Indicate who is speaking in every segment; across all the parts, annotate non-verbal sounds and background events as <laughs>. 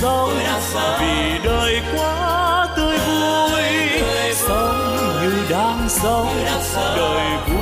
Speaker 1: sống vì đời quá tươi vui sống như đang sống. Đời vui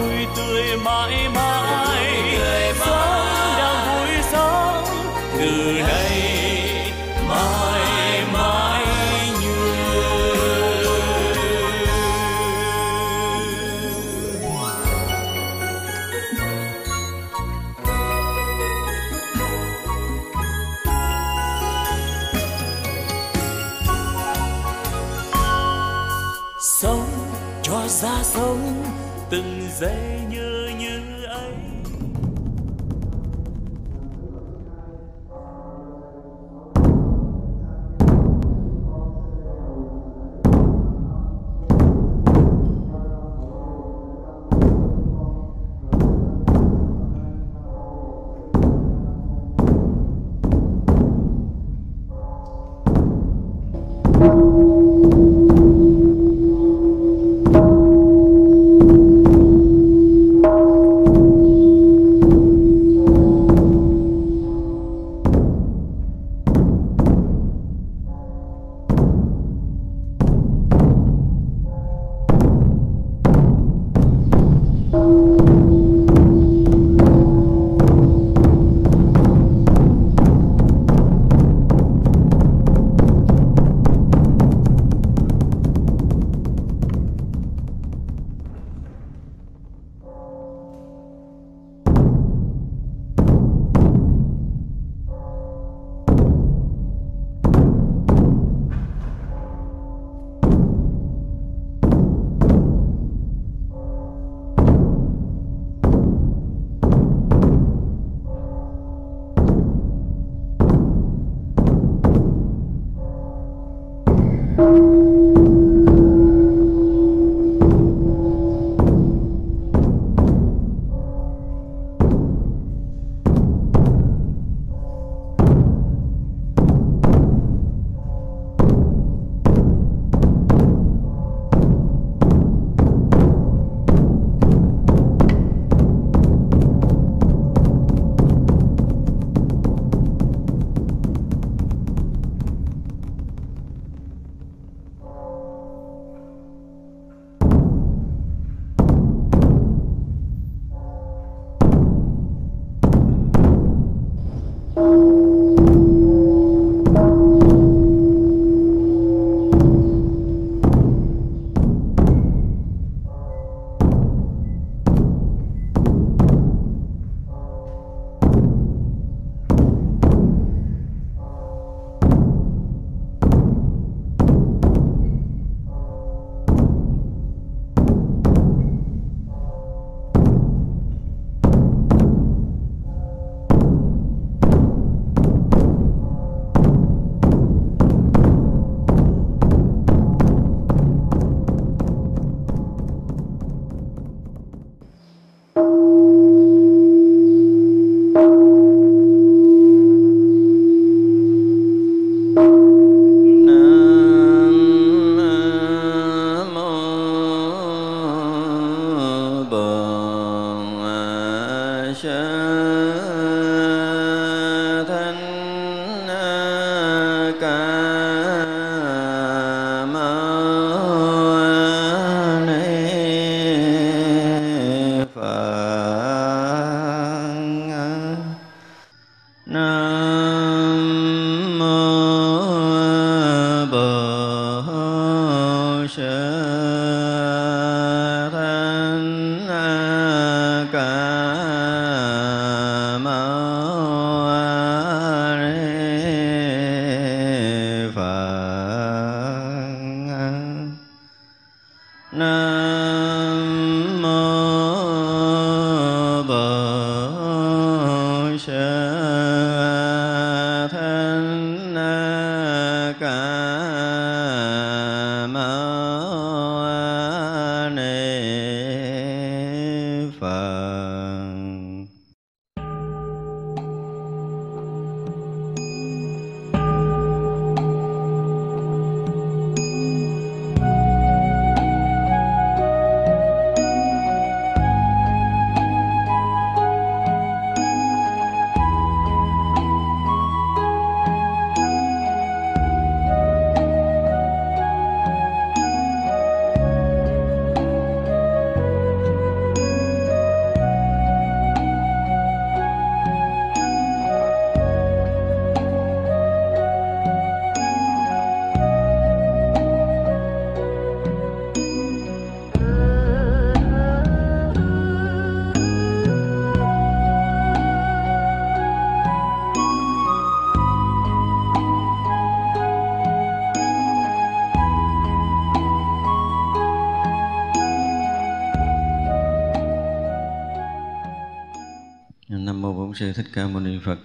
Speaker 2: sư thích ca mâu ni phật.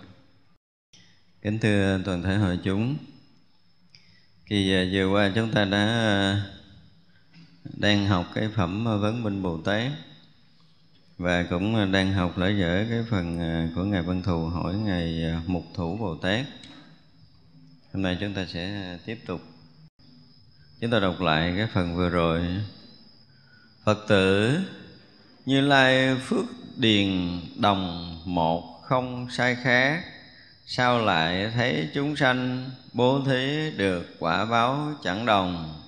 Speaker 2: Kính thưa toàn thể hội chúng kỳ vừa qua chúng ta đã ờ, đang học cái phẩm vấn minh bồ tát và cũng đang học lễ dở cái phần ờ, của ngài văn thù hỏi ngài ờ, mục thủ bồ tát. Hôm nay chúng ta sẽ tiếp tục. Chúng ta đọc lại cái phần vừa rồi. Phật tử như lai phước điền đồng một không sai khác. Sao lại thấy chúng sanh bố thí được quả báo chẳng đồng?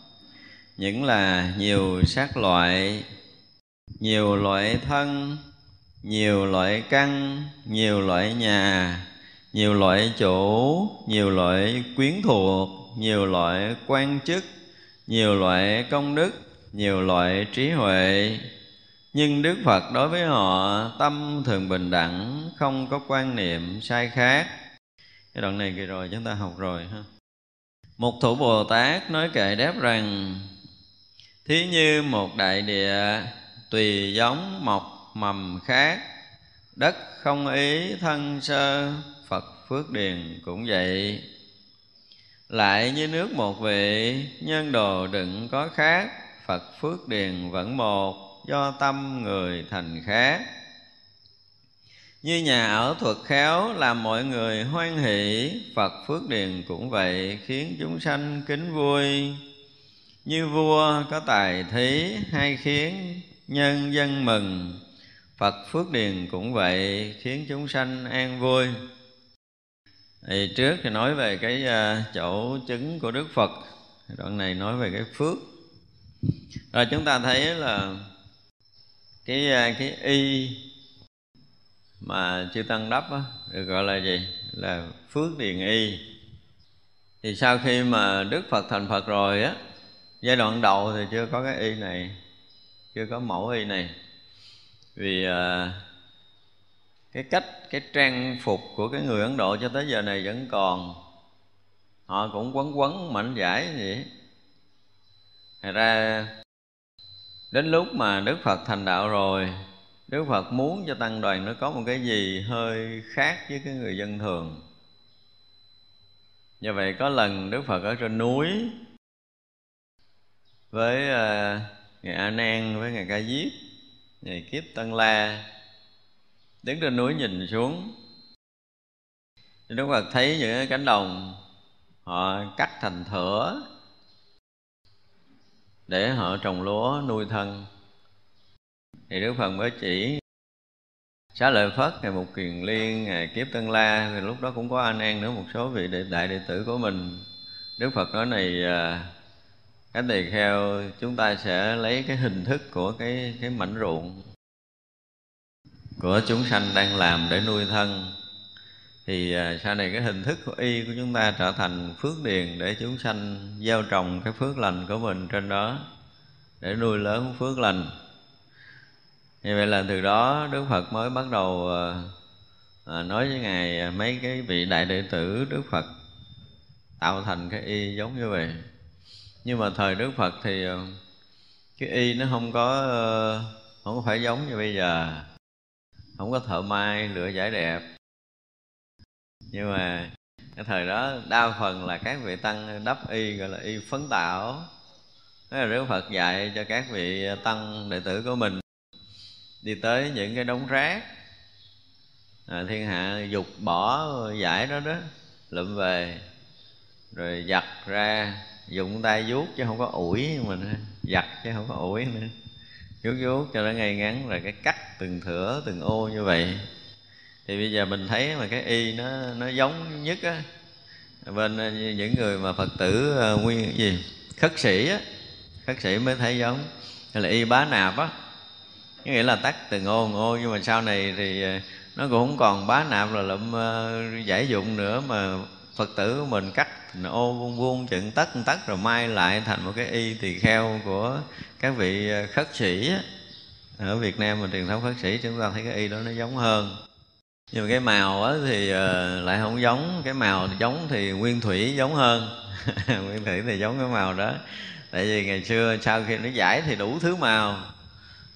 Speaker 2: Những là nhiều sắc loại, nhiều loại thân, nhiều loại căn, nhiều loại nhà, nhiều loại chủ nhiều loại quyến thuộc, nhiều loại quan chức, nhiều loại công đức, nhiều loại trí huệ nhưng đức phật đối với họ, tâm thường bình đẳng, không có quan niệm sai khác. Cái đoạn này kỳ rồi, chúng ta học rồi ha. Một thủ bồ tát nói kệ đáp rằng, thí như một đại địa tùy giống mọc mầm khác, đất không ý thân sơ, phật phước điền cũng vậy. Lại như nước một vị, nhân đồ đựng có khác, phật phước điền vẫn một do tâm người thành khác như nhà ở thuật khéo làm mọi người hoan hỷ, Phật phước điền cũng vậy, khiến chúng sanh kính vui. Như vua có tài thí, hay khiến nhân dân mừng, Phật phước điền cũng vậy, khiến chúng sanh an vui. Thì trước thì nói về cái à, chỗ chứng của Đức Phật, Đoạn này nói về cái phước. Rồi chúng ta thấy là cái à, cái y mà chư tăng đắp á, được gọi là gì? Là phước điền y. Thì sau khi mà đức phật thành phật rồi á giai đoạn đầu thì chưa có cái y này chưa có mẫu y này. Vì à, cái cách cái trang phục của cái người ấn độ cho tới giờ này vẫn còn. Họ cũng quấn quấn mảnh giải vậy. Thật ra đến lúc mà đức phật thành đạo rồi đức phật muốn cho tăng đoàn nó có một cái gì hơi khác với cái người dân thường. Như vậy có lần đức phật ở trên núi với uh, ngài a nan với ngài ca diếp ngài kiếp tân la đứng trên núi nhìn xuống. Đức phật thấy những cái cánh đồng họ cắt thành thửa để họ trồng lúa nuôi thân. Thì đức phật mới chỉ xá lợi phất ngày một kiền liên ngày kiếp tân la thì lúc đó cũng có anh an nữa một số vị đệ, đại đệ tử của mình. Đức phật nói này à, các cái tỳ kheo chúng ta sẽ lấy cái hình thức của cái cái mảnh ruộng của chúng sanh đang làm để nuôi thân thì à, sau này cái hình thức của y của chúng ta trở thành phước điền để chúng sanh gieo trồng cái phước lành của mình trên đó để nuôi lớn phước lành. Như vậy là từ đó đức phật mới bắt đầu à, à, nói với ngài mấy cái vị đại đệ tử đức phật tạo thành cái y giống như vậy. Nhưng mà thời đức phật thì à, cái y nó không có ờ, không có phải giống như bây giờ. Không có thợ may lựa giải đẹp nhưng mà cái thời đó đa phần là các vị tăng đắp y gọi là y phấn tạo. Đó là Đức Phật dạy cho các vị tăng đệ tử của mình đi tới những cái đống rác à, thiên hạ dục bỏ giải đó đó lụm về rồi giặt ra dùng tay vuốt chứ không có ủi mình giặt chứ không có ủi nữa. Vuốt vuốt cho nó ngay ngắn rồi cái cắt từng thửa từng ô như vậy thì bây giờ mình thấy mà cái y nó nó giống nhất á bên ờ, những người mà phật tử uh, nguyên gì? Khất sĩ á khất sĩ mới thấy giống. Hay là y bá nạp á nghĩa là tắt từng ô ô nhưng mà sau này thì ờ, nó cũng không còn bá nạp là lụm uh, giải dụng nữa mà phật tử của mình cắt ô vuông vuông chừng tất tất rồi mai lại thành một cái y tỳ kheo của các vị khất sĩ á. Ở Việt Nam mà truyền thống khất sĩ chúng ta thấy cái y đó nó giống hơn nhưng mà cái màu á thì ờ, lại không giống. Cái màu giống thì nguyên thủy giống hơn. <laughs> Nguyên thủy thì giống cái màu đó. Tại vì ngày xưa sau khi nó giải thì đủ thứ màu.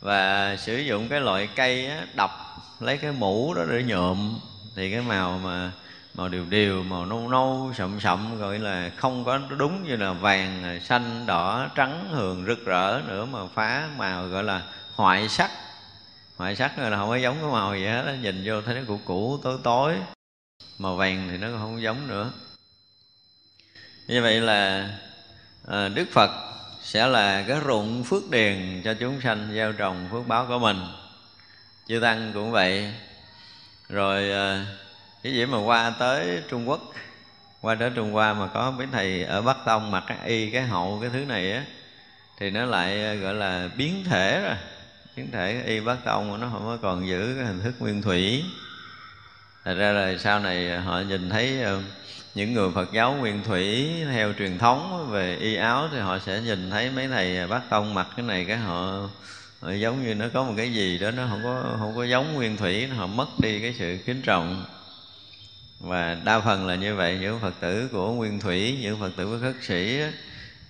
Speaker 2: Và sử dụng cái loại cây á, đập lấy cái mũ đó để nhuộm. Thì cái màu mà màu đều đều màu nâu nâu sậm sậm gọi là không có đúng như là vàng xanh đỏ trắng hường rực rỡ nữa mà phá màu gọi là hoại sắc hoại sắc là không có giống cái màu gì hết nhìn vô thấy nó cũ cũ tối tối. Màu vàng thì nó không giống nữa. Như vậy là à, đức phật sẽ là cái ruộng phước điền cho chúng sanh gieo trồng phước báo của mình. Chư tăng cũng vậy. Rồi à, cái gì mà qua tới trung quốc qua tới trung hoa mà có mấy thầy ở bắc tông mặc cái y cái hậu cái thứ này á thì nó lại ờ, gọi là biến thể rồi chứng thể y bát tông nó không có còn giữ cái hình thức nguyên thủy. Thật ra là sau này họ nhìn thấy ờ, những người Phật giáo nguyên thủy theo truyền thống về y áo thì họ sẽ nhìn thấy mấy thầy bát tông mặc cái này cái họ, họ giống như nó có một cái gì đó nó không có không có giống nguyên thủy họ mất đi cái sự kính trọng. Và đa phần là như vậy những phật tử của nguyên thủy những phật tử của khất sĩ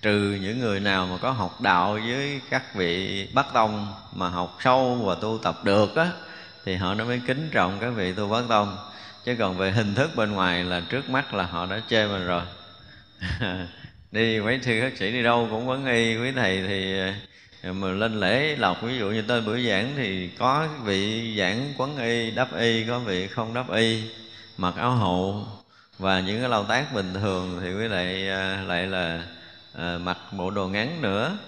Speaker 2: trừ những người nào mà có học đạo với các vị bát tông mà học sâu và tu tập được á, thì họ nó mới kính trọng các vị tu bát tông. Chứ còn về hình thức bên ngoài là trước mắt là họ đã chê mình rồi. <laughs> Đi mấy thư khất sĩ đi đâu cũng vấn y, quý thầy thì ờ, mà lên lễ lọc ví dụ như tên buổi giảng thì có vị giảng quấn y đắp y, có vị không đắp y, mặc áo hậu. Và những cái lao tác bình thường thì quý lại ờ, lại là à, mặc bộ đồ ngắn nữa.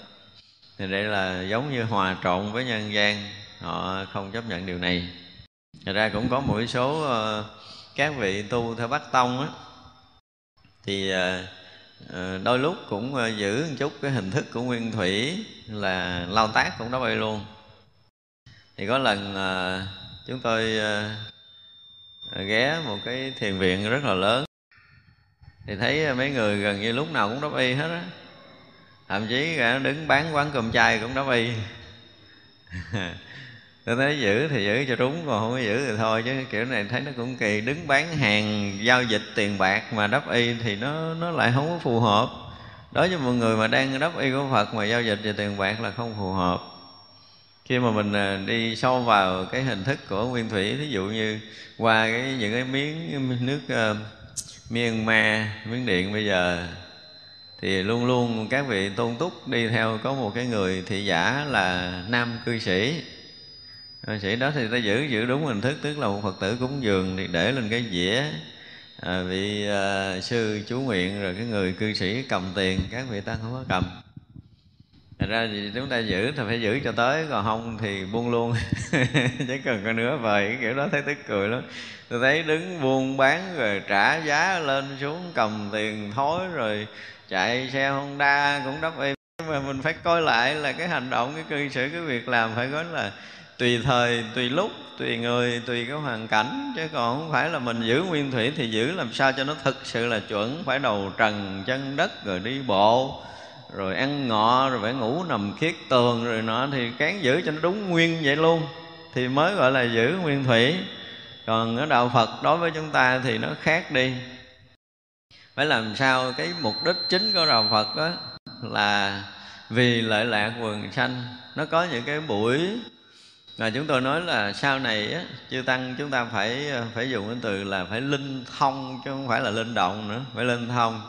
Speaker 2: Thì đây là giống như hòa trộn với nhân gian. Họ không chấp nhận điều này. Thật ra cũng có một số uh, các vị tu theo Bắc Tông á. Thì uh, đôi lúc cũng uh, giữ một chút cái hình thức của nguyên thủy là lao tác cũng đó bay luôn. Thì có lần uh, chúng tôi uh, ghé một cái thiền viện rất là lớn thì thấy à, mấy người gần như lúc nào cũng đắp y hết á. Thậm chí cả đứng bán quán cơm chay cũng đắp y. <laughs> Tôi thấy giữ thì giữ cho đúng còn không có giữ thì thôi chứ kiểu này thấy nó cũng kỳ. Đứng bán hàng giao dịch tiền bạc mà đắp y thì nó nó lại không có phù hợp. Đối với một người mà đang đắp y của phật mà giao dịch về tiền bạc là không phù hợp. Khi mà mình à, đi sâu vào cái hình thức của nguyên thủy thí dụ như qua cái những cái miếng nước uh, Myanmar, Miến Điện bây giờ thì luôn luôn các vị tôn túc đi theo có một cái người thị giả là nam cư sĩ. Cư sĩ đó thì ta giữ giữ đúng hình thức tức là một phật tử cúng dường thì để lên cái dĩa. À, vị à, sư chú nguyện rồi cái người cư sĩ cầm tiền các vị tăng không có cầm. Thật ra thì chúng ta giữ thì phải giữ cho tới, còn không thì buông luôn. <laughs> Chứ cần có nữa vời, cái kiểu đó thấy tức cười lắm. Tôi thấy đứng buôn bán rồi trả giá lên xuống cầm tiền thối rồi chạy xe honda cũng đắp y. Mà mình phải coi lại là cái hành động, cái cư xử, cái việc làm phải nói là tùy thời, tùy lúc, tùy người, tùy cái hoàn cảnh. Chứ còn không phải là mình giữ nguyên thủy thì giữ làm sao cho nó thực sự là chuẩn. Phải đầu trần chân đất rồi đi bộ rồi ăn ngọ rồi phải ngủ nằm khiết tường rồi nọ thì cán giữ cho nó đúng nguyên vậy luôn. Thì mới gọi là giữ nguyên thủy. Còn ở đạo phật đối với chúng ta thì nó khác đi. Phải làm sao cái mục đích chính của đạo phật đó là vì lợi lạc quần sanh. Nó có những cái buổi mà chúng tôi nói là sau này á, chư tăng chúng ta phải ờ, phải dùng cái từ là phải linh thông chứ không phải là linh động nữa phải linh thông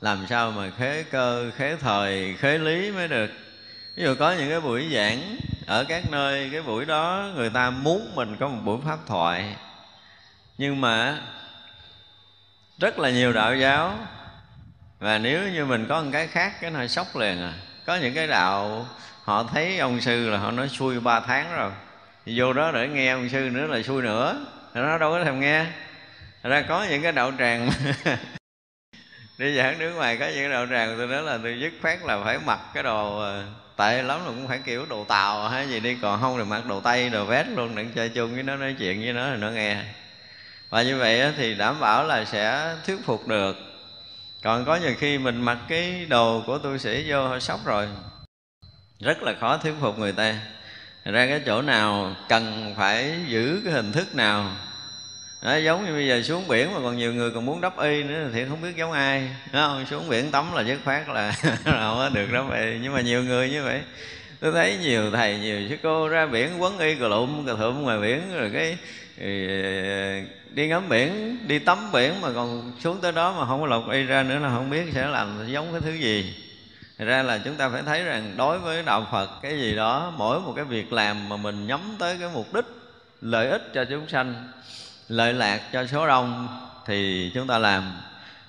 Speaker 2: làm sao mà khế cơ, khế thời, khế lý mới được? Ví dụ có những cái buổi giảng ở các nơi, cái buổi đó người ta muốn mình có một buổi pháp thoại. Nhưng mà rất là nhiều đạo giáo, và nếu như mình có một cái khác, cái nó sốc liền à. Có những cái đạo, họ thấy ông sư là họ nói xui ba tháng rồi. Thì vô đó để nghe ông sư nữa là xui nữa. Nó đâu có thèm nghe. Thật ra có những cái đạo tràng <laughs> đi giảng nước ngoài có những cái đạo tràng tôi nói là tôi dứt khoát là phải mặc cái đồ ờ, tệ lắm là cũng phải kiểu đồ tàu hay gì đi, còn không thì mặc đồ tây, đồ vest luôn, đừng chơi chung với nó, nói chuyện với nó thì nó nghe. Và như vậy thì đảm bảo là sẽ thuyết phục được. Còn có nhiều khi mình mặc cái đồ của tu sĩ vô họ sốc rồi, rất là khó thuyết phục người ta. Ra cái chỗ nào cần phải giữ cái hình thức nào đó, giống như bây giờ xuống biển mà còn nhiều người còn muốn đắp y nữa thì không biết giống ai. Đó, không xuống biển tắm là dứt khoát <laughs> là không có được đắp y. Nhưng mà nhiều người như vậy. Tôi thấy nhiều thầy nhiều sư cô ra biển quấn y cà lụm cà thụm ngoài biển rồi cái ờ, đi ngắm biển đi tắm biển mà còn xuống tới đó mà không có lọc y ra nữa là không biết sẽ làm giống cái thứ gì. Thật ra là chúng ta phải thấy rằng đối với đạo Phật cái gì đó mỗi một cái việc làm mà mình nhắm tới cái mục đích lợi ích cho chúng sanh lợi lạc cho số đông thì chúng ta làm.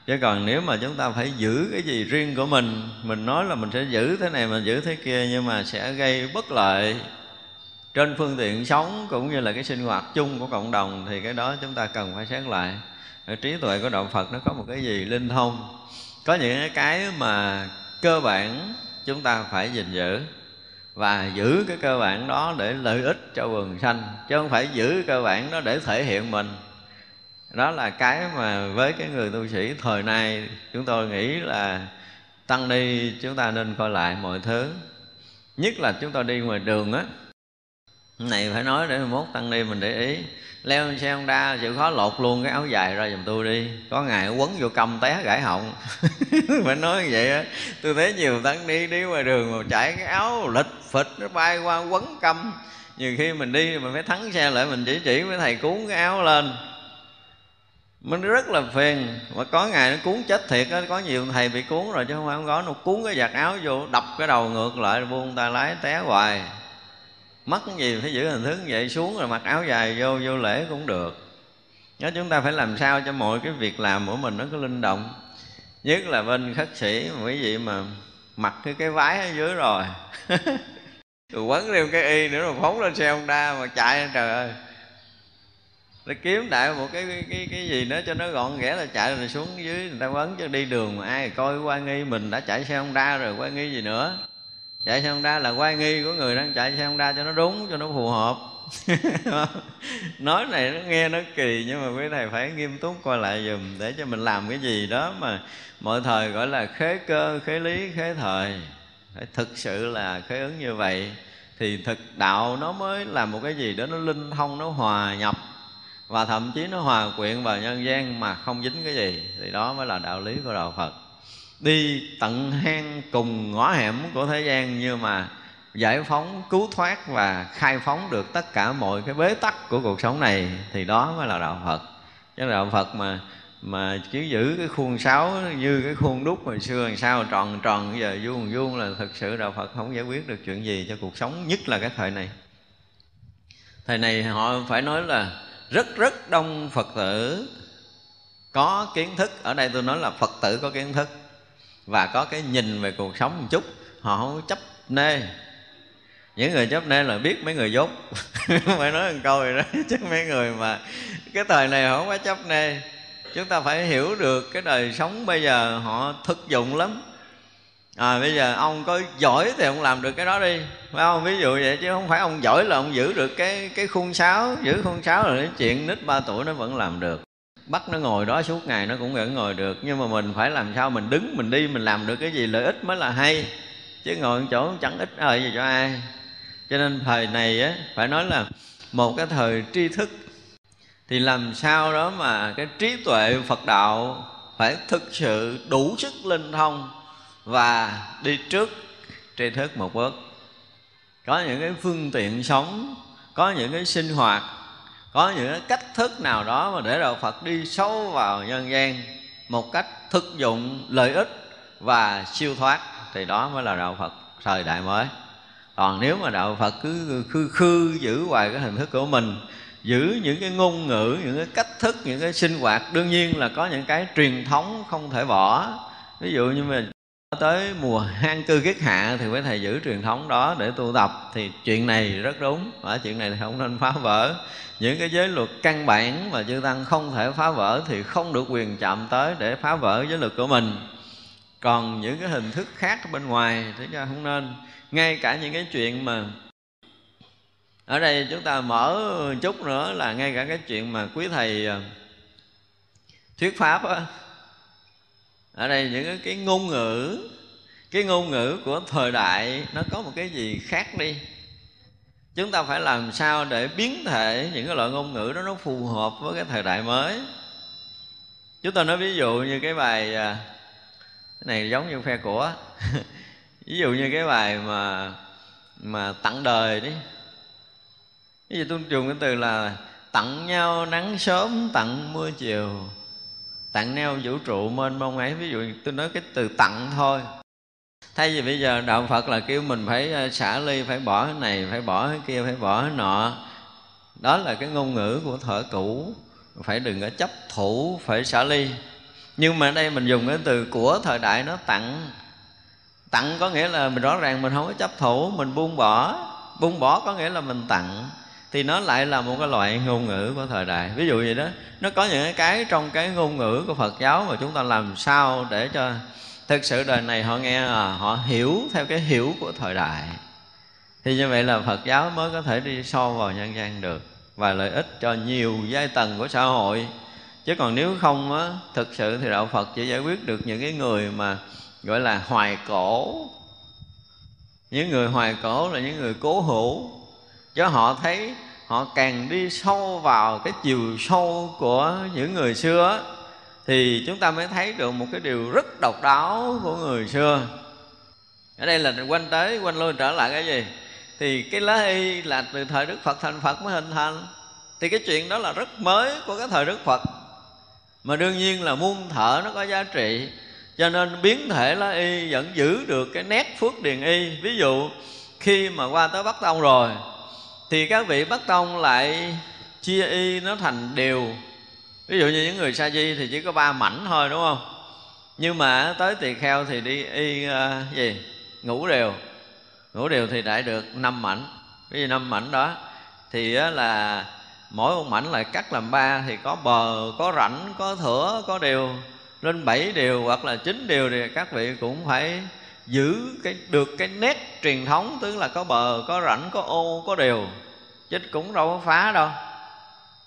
Speaker 2: Chứ còn nếu mà chúng ta phải giữ cái gì riêng của mình mình nói là mình sẽ giữ thế này, mình giữ thế kia, nhưng mà sẽ gây bất lợi trên phương tiện sống cũng như là cái sinh hoạt chung của cộng đồng, thì cái đó chúng ta cần phải xét lại. Ở trí tuệ của đạo Phật nó có một cái gì linh thông? Có những cái mà cơ bản chúng ta phải gìn giữ và giữ cái cơ bản đó để lợi ích cho quần sanh chứ không phải giữ cơ bản đó để thể hiện mình. Đó là cái mà với cái người tu sĩ thời nay, chúng tôi nghĩ là tăng ni chúng ta nên coi lại mọi thứ. Nhất là chúng ta đi ngoài đường á này, phải nói để mốt tăng ni mình để ý. Leo xe honda, chịu khó lột luôn cái áo dài ra giùm tôi đi. Có ngày quấn vô cầm té gãy họng. <laughs> Phải nói như vậy á. Tôi thấy nhiều tăng ni đi ngoài đường mà chạy cái áo lịch phịch, nó bay qua quấn cầm. Nhiều khi mình đi mình phải thắng xe lại, mình chỉ chỉ với thầy cuốn cái áo lên. Mình rất là phiền. Mà có ngày nó cuốn chết thiệt á, có nhiều thầy bị cuốn rồi chứ không phải không có. Nó cuốn cái giặt áo vô, đập cái đầu ngược lại, buông tay lái té hoài mất cái gì phải giữ hình thức vậy? Xuống rồi mặc áo dài vô vô lễ cũng được. Nhớ chúng ta phải làm sao cho mọi cái việc làm của mình nó có linh động. Nhất là bên khất sĩ mà quý vị mà mặc cái cái váy ở dưới rồi. <laughs> Rồi quấn thêm cái y nữa rồi phóng lên xe Honda mà chạy trời ơi. Để kiếm đại một cái cái cái, cái gì nữa cho nó gọn ghẽ là chạy rồi xuống dưới người ta quấn cho đi đường mà ai coi qua nghi mình đã chạy xe Honda rồi qua nghi gì nữa chạy xe Honda là quay nghi của người đang chạy xe Honda cho nó đúng, cho nó phù hợp. <laughs> Nói này nó nghe nó kỳ, nhưng mà quý thầy phải nghiêm túc coi lại dùm để cho mình làm cái gì đó mà mọi thời gọi là khế cơ, khế lý, khế thời. Phải thực sự là khế ứng như vậy, thì thực đạo nó mới là một cái gì đó nó linh thông, nó hòa nhập. Và thậm chí nó hòa quyện vào nhân gian mà không dính cái gì, thì đó mới là đạo lý của đạo phật đi tận hang cùng ngõ hẻm của thế gian nhưng mà giải phóng, cứu thoát và khai phóng được tất cả mọi cái bế tắc của cuộc sống này, thì đó mới là đạo phật. Chứ đạo phật mà mà chỉ giữ cái khuôn sáo như cái khuôn đúc hồi xưa làm sao, tròn tròn giờ vuông vuông là thực sự đạo phật không giải quyết được chuyện gì cho cuộc sống, nhất là cái thời này. Thời này họ phải nói là rất rất đông phật tử có kiến thức. Ở đây tôi nói là phật tử có kiến thức và có cái nhìn về cuộc sống một chút, họ không chấp nê. Những người chấp nê là biết mấy người dốt. <laughs> Phải nói một câu rồi đó, chứ mấy người mà cái thời này không có chấp nê. Chúng ta phải hiểu được cái đời sống bây giờ họ thực dụng lắm. À bây giờ ông có giỏi thì ông làm được cái đó đi, phải không? Ví dụ vậy chứ không phải ông giỏi là ông giữ được cái cái khuôn sáo, giữ khuôn sáo là cái chuyện nít ba tuổi nó vẫn làm được bắt nó ngồi đó suốt ngày nó cũng vẫn ngồi được. Nhưng mà mình phải làm sao mình đứng, mình đi, mình làm được cái gì lợi ích mới là hay. Chứ ngồi chỗ chẳng ích lợi gì cho ai. Cho nên thời này á, phải nói là một cái thời tri thức. Thì làm sao đó mà cái trí tuệ phật đạo phải thực sự đủ sức linh thông và đi trước tri thức một bước. Có những cái phương tiện sống, có những cái sinh hoạt có những cái cách thức nào đó mà để đạo Phật đi sâu vào nhân gian một cách thực dụng, lợi ích và siêu thoát thì đó mới là đạo Phật thời đại mới. Còn nếu mà đạo Phật cứ khư khư giữ hoài cái hình thức của mình, giữ những cái ngôn ngữ, những cái cách thức, những cái sinh hoạt, đương nhiên là có những cái truyền thống không thể bỏ. Ví dụ như mình tới mùa hang cư kiết hạ thì phải thầy giữ truyền thống đó để tu tập. Thì chuyện này rất đúng và chuyện này thì không nên phá vỡ. Những cái giới luật căn bản mà chư tăng không thể phá vỡ thì không được quyền chạm tới để phá vỡ giới luật của mình. Còn những cái hình thức khác bên ngoài thì ra không nên. Ngay cả những cái chuyện mà ở đây chúng ta mở chút nữa là ngay cả cái chuyện mà quý thầy à, thuyết pháp á ở đây những cái, cái ngôn ngữ cái ngôn ngữ của thời đại nó có một cái gì khác đi. Chúng ta phải làm sao để biến thể những cái loại ngôn ngữ đó nó phù hợp với cái thời đại mới. Chúng ta nói ví dụ như cái bài à, cái này giống như phe của <laughs> ví dụ như cái bài mà mà tặng đời đi. Ví dụ tôi dùng cái từ là tặng nhau nắng sớm tặng mưa chiều tặng neo vũ trụ mênh mông ấy, ví dụ tôi nói cái từ tặng thôi. Thay vì bây giờ đạo phật là kêu mình phải ờ, xả ly, phải bỏ cái này, phải bỏ cái kia, phải bỏ cái nọ. Đó là cái ngôn ngữ của thở cũ. Phải đừng có chấp thủ, phải xả ly. Nhưng mà ở đây mình dùng cái từ của thời đại nó tặng. Tặng có nghĩa là mình rõ ràng mình không có chấp thủ, mình buông bỏ. Buông bỏ có nghĩa là mình tặng thì nó lại là một cái loại ngôn ngữ của thời đại. Ví dụ vậy đó nó có những cái trong cái ngôn ngữ của phật giáo mà chúng ta làm sao để cho thực sự đời này họ nghe à, họ hiểu theo cái hiểu của thời đại. Thì như vậy là phật giáo mới có thể đi so vào nhân gian được và lợi ích cho nhiều giai tầng của xã hội. Chứ còn nếu không á thực sự thì đạo phật chỉ giải quyết được những cái người mà gọi là hoài cổ. Những người hoài cổ là những người cố hữu cho họ thấy họ càng đi sâu vào cái chiều sâu của những người xưa thì chúng ta mới thấy được một cái điều rất độc đáo của người xưa. Ở đây là quanh tới, quanh lui trở lại cái gì? Thì cái lá y là từ thời đức phật, thành phật mới hình thành. Thì cái chuyện đó là rất mới của cái thời đức phật. Mà đương nhiên là muôn thở nó có giá trị. Cho nên biến thể lá y vẫn giữ được cái nét phước điền y. Ví dụ, khi mà qua tới bắc tông rồi thì các vị bắc tông lại chia y nó thành đều. Ví dụ như những người sa di thì chỉ có ba mảnh thôi đúng không? Nhưng mà tới tỳ kheo thì đi y uh, gì? Ngủ đều. Ngủ đều thì đại được năm mảnh. Cái gì năm mảnh đó? Thì uh, là mỗi một mảnh lại cắt làm ba. Thì có bờ có rãnh có thửa có đều. Lên bảy điều hoặc là chín điều thì các vị cũng phải giữ cái, được cái nét truyền thống, tức là có bờ, có rãnh, có ô, có đều. Chứ cũng đâu có phá đâu.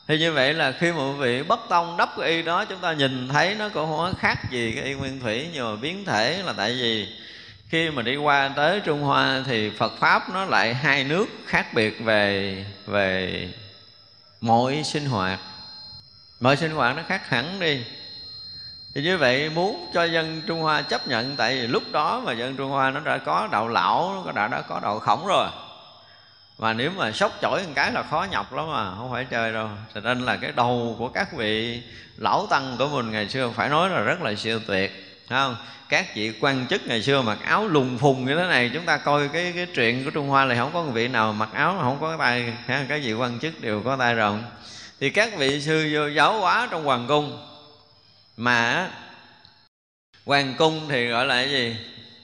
Speaker 2: Thì như vậy là khi một vị bất tông đắp cái y đó, chúng ta nhìn thấy nó cũng không khác gì cái y nguyên thủy, nhưng mà biến thể là tại vì khi mà đi qua tới Trung Hoa thì Phật pháp nó lại hai nước khác biệt về về mọi sinh hoạt. Mọi sinh hoạt nó khác hẳn đi thì như vậy muốn cho dân Trung Hoa chấp nhận tại vì lúc đó mà dân Trung Hoa nó đã có đạo lão nó đã, đã có đạo khổng rồi. Mà nếu mà sốc chổi một cái là khó nhọc lắm mà không phải chơi đâu. Cho nên là cái đầu của các vị lão tăng của mình ngày xưa phải nói là rất là siêu tuyệt không? Các vị quan chức ngày xưa mặc áo lùng phùng như thế này chúng ta coi cái cái chuyện của trung hoa là không có vị nào mặc áo không có tay các vị quan chức đều có tay rộng. Thì các vị sư vô giáo hóa trong hoàng cung mà hoàng cung thì gọi là cái gì?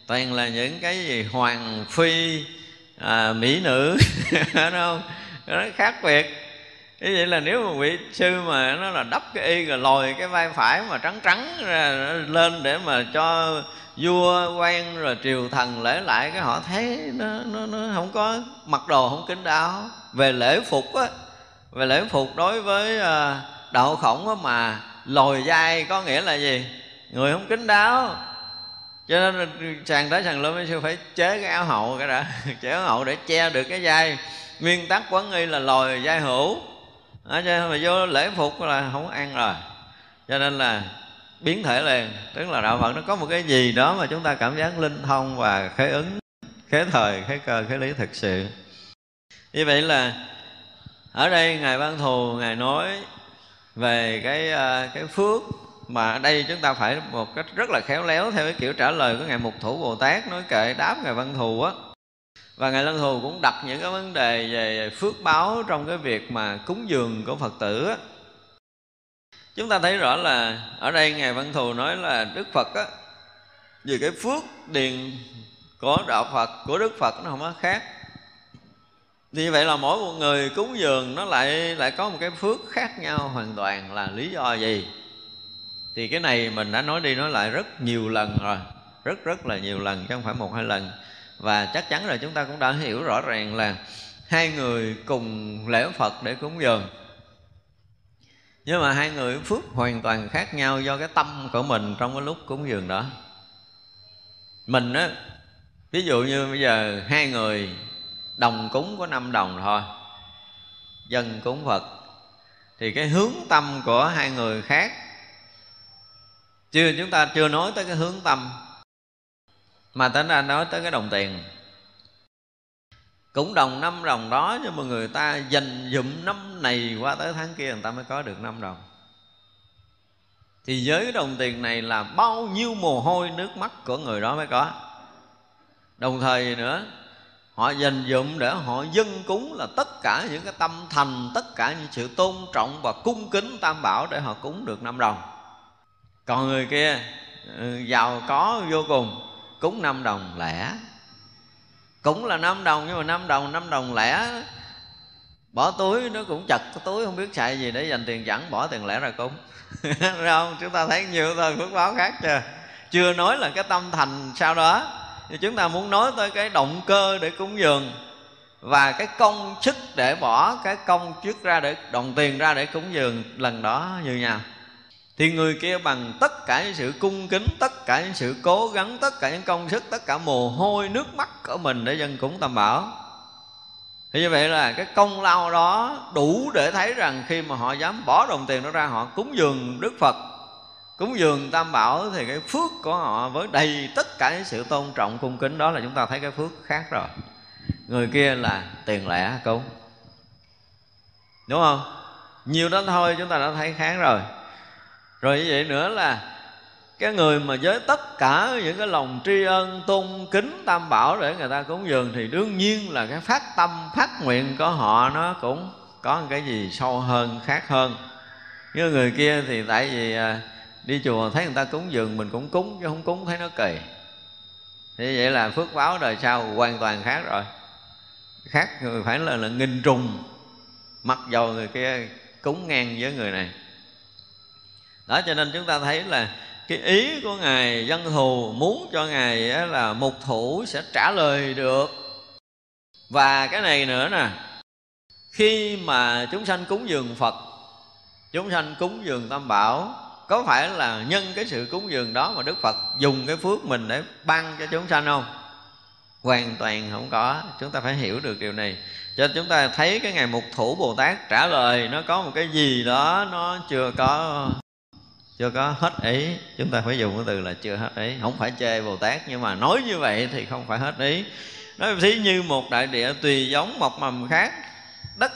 Speaker 2: Toàn là những cái gì? Hoàng phi à, mỹ nữ <laughs> đúng không? Nó khác biệt. Như vậy là nếu mà vị sư mà nó là đắp cái y rồi lòi cái vai phải mà trắng trắng ra lên để mà cho vua quan rồi triều thần lễ lại cái họ thấy nó nó, nó không có mặc đồ không kính đáo. Về lễ phục á về lễ phục đối với à, đạo khổng á mà lồi dai có nghĩa là gì? Người không kính đáo. Cho nên chàng tới chàng lâm sư phải chế cái áo hậu cái đã <laughs> chế áo hậu để che được cái dai. Nguyên tắc quán nghi là lòi dai hữu. À, cho mà vô lễ phục là không ăn rồi. Cho nên là biến thể liền. Tức là đạo phật nó có một cái gì đó mà chúng ta cảm giác linh thông và khế ứng khế thời khế cơ khế lý thực sự. Như vậy là ở đây ngài ban thù ngài nói về cái ờ, cái phước mà ở đây chúng ta phải một cách rất là khéo léo theo cái kiểu trả lời của ngài mục thủ bồ tát nói kệ đáp ngài văn thù á. Và ngài lân thù cũng đặt những cái vấn đề về phước báo trong cái việc mà cúng dường của phật tử á. Chúng ta thấy rõ là ở đây ngài văn thù nói là đức phật á, vì cái phước điền của đạo phật, của đức phật nó không có khác thì vậy là mỗi một người cúng dường nó lại lại có một cái phước khác nhau hoàn toàn là lý do gì? Thì cái này mình đã nói đi nói lại rất nhiều lần rồi, rất rất là nhiều lần chứ không phải một hai lần. Và chắc chắn là chúng ta cũng đã hiểu rõ ràng là hai người cùng lễ phật để cúng dường. Nhưng mà hai người phước hoàn toàn khác nhau do cái tâm của mình trong cái lúc cúng dường đó. Mình á, ví dụ như bây giờ hai người đồng cúng có năm đồng thôi. Dân cúng phật. Thì cái hướng tâm của hai người khác. Chưa, chúng ta chưa nói tới cái hướng tâm. Mà tính ra nói tới cái đồng tiền. Cũng đồng năm đồng đó, nhưng mà người ta dành dụm năm này qua tới tháng kia, người ta mới có được năm đồng. Thì với cái đồng tiền này là bao nhiêu mồ hôi nước mắt của người đó mới có. Đồng thời nữa họ dành dụm để họ dân cúng là tất cả những cái tâm thành, tất cả những sự tôn trọng và cung kính tam bảo để họ cúng được năm đồng. Còn người kia ừ, giàu có vô cùng, cúng năm đồng lẻ. Cũng là năm đồng, nhưng mà năm đồng năm đồng lẻ. Bỏ túi nó cũng chật cái túi không biết xài gì để dành tiền chẳng, bỏ tiền lẻ ra cúng. <laughs> Không? Chúng ta thấy nhiều thôi phước báo khác chưa? Chưa nói là cái tâm thành sau đó thì chúng ta muốn nói tới cái động cơ để cúng dường và cái công sức để bỏ, cái công trước ra để, đồng tiền ra để cúng dường lần đó, như nhau thì người kia bằng tất cả những sự cung kính, tất cả những sự cố gắng, tất cả những công sức, tất cả mồ hôi, nước mắt của mình để dân cúng tam bảo. Thì như vậy là cái công lao đó đủ để thấy rằng khi mà họ dám bỏ đồng tiền đó ra, họ cúng dường đức phật cúng dường tam bảo thì cái phước của họ với đầy tất cả những sự tôn trọng cung kính đó là chúng ta thấy cái phước khác rồi. Người kia là tiền lẻ cúng. Đúng không? Nhiều đó thôi, chúng ta đã thấy khác rồi. Rồi như vậy nữa là cái người mà với tất cả những cái lòng tri ân, tôn kính tam bảo để người ta cúng dường thì đương nhiên là cái phát tâm, phát nguyện của họ nó cũng có một cái gì sâu hơn, khác hơn. Như người kia thì tại vì à, đi chùa thấy người ta cúng dường mình cũng cúng chứ không cúng thấy nó kỳ. Thì vậy là phước báo đời sau hoàn toàn khác rồi. Khác người phải là, là nghìn trùng. Mặc dầu người kia cúng ngang với người này. Đó cho nên chúng ta thấy là cái ý của ngài dân thù muốn cho ngài là mục thủ sẽ trả lời được. Và cái này nữa nè khi mà chúng sanh cúng dường phật chúng sanh cúng dường tam bảo có phải là nhân cái sự cúng dường đó mà đức phật dùng cái phước mình để ban cho chúng sanh không? Hoàn toàn không có. Chúng ta phải hiểu được điều này. Cho nên chúng ta thấy cái ngày mục thủ bồ tát trả lời, nó có một cái gì đó nó chưa có chưa có hết ý. Chúng ta phải dùng cái từ là chưa hết ý. Không phải chê bồ tát, nhưng mà nói như vậy thì không phải hết ý. Nói thí như một đại địa tùy giống mọc mầm khác, đất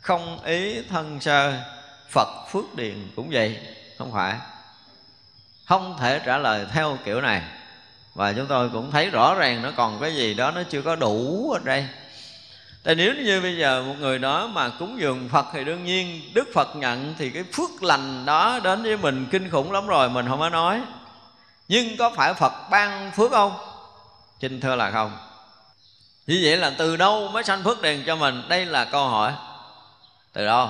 Speaker 2: không ý thân sơ, phật phước điền cũng vậy không phải. Không thể trả lời theo kiểu này. Và chúng tôi cũng thấy rõ ràng nó còn cái gì đó nó chưa có đủ ở đây. Tại nếu như bây giờ một người đó mà cúng dường Phật thì đương nhiên Đức Phật nhận thì cái phước lành đó đến với mình kinh khủng lắm rồi, mình không có nói. Nhưng có phải Phật ban phước không? xin thưa là không. Như vậy là từ đâu mới sanh phước điền cho mình? Đây là câu hỏi. Từ đâu?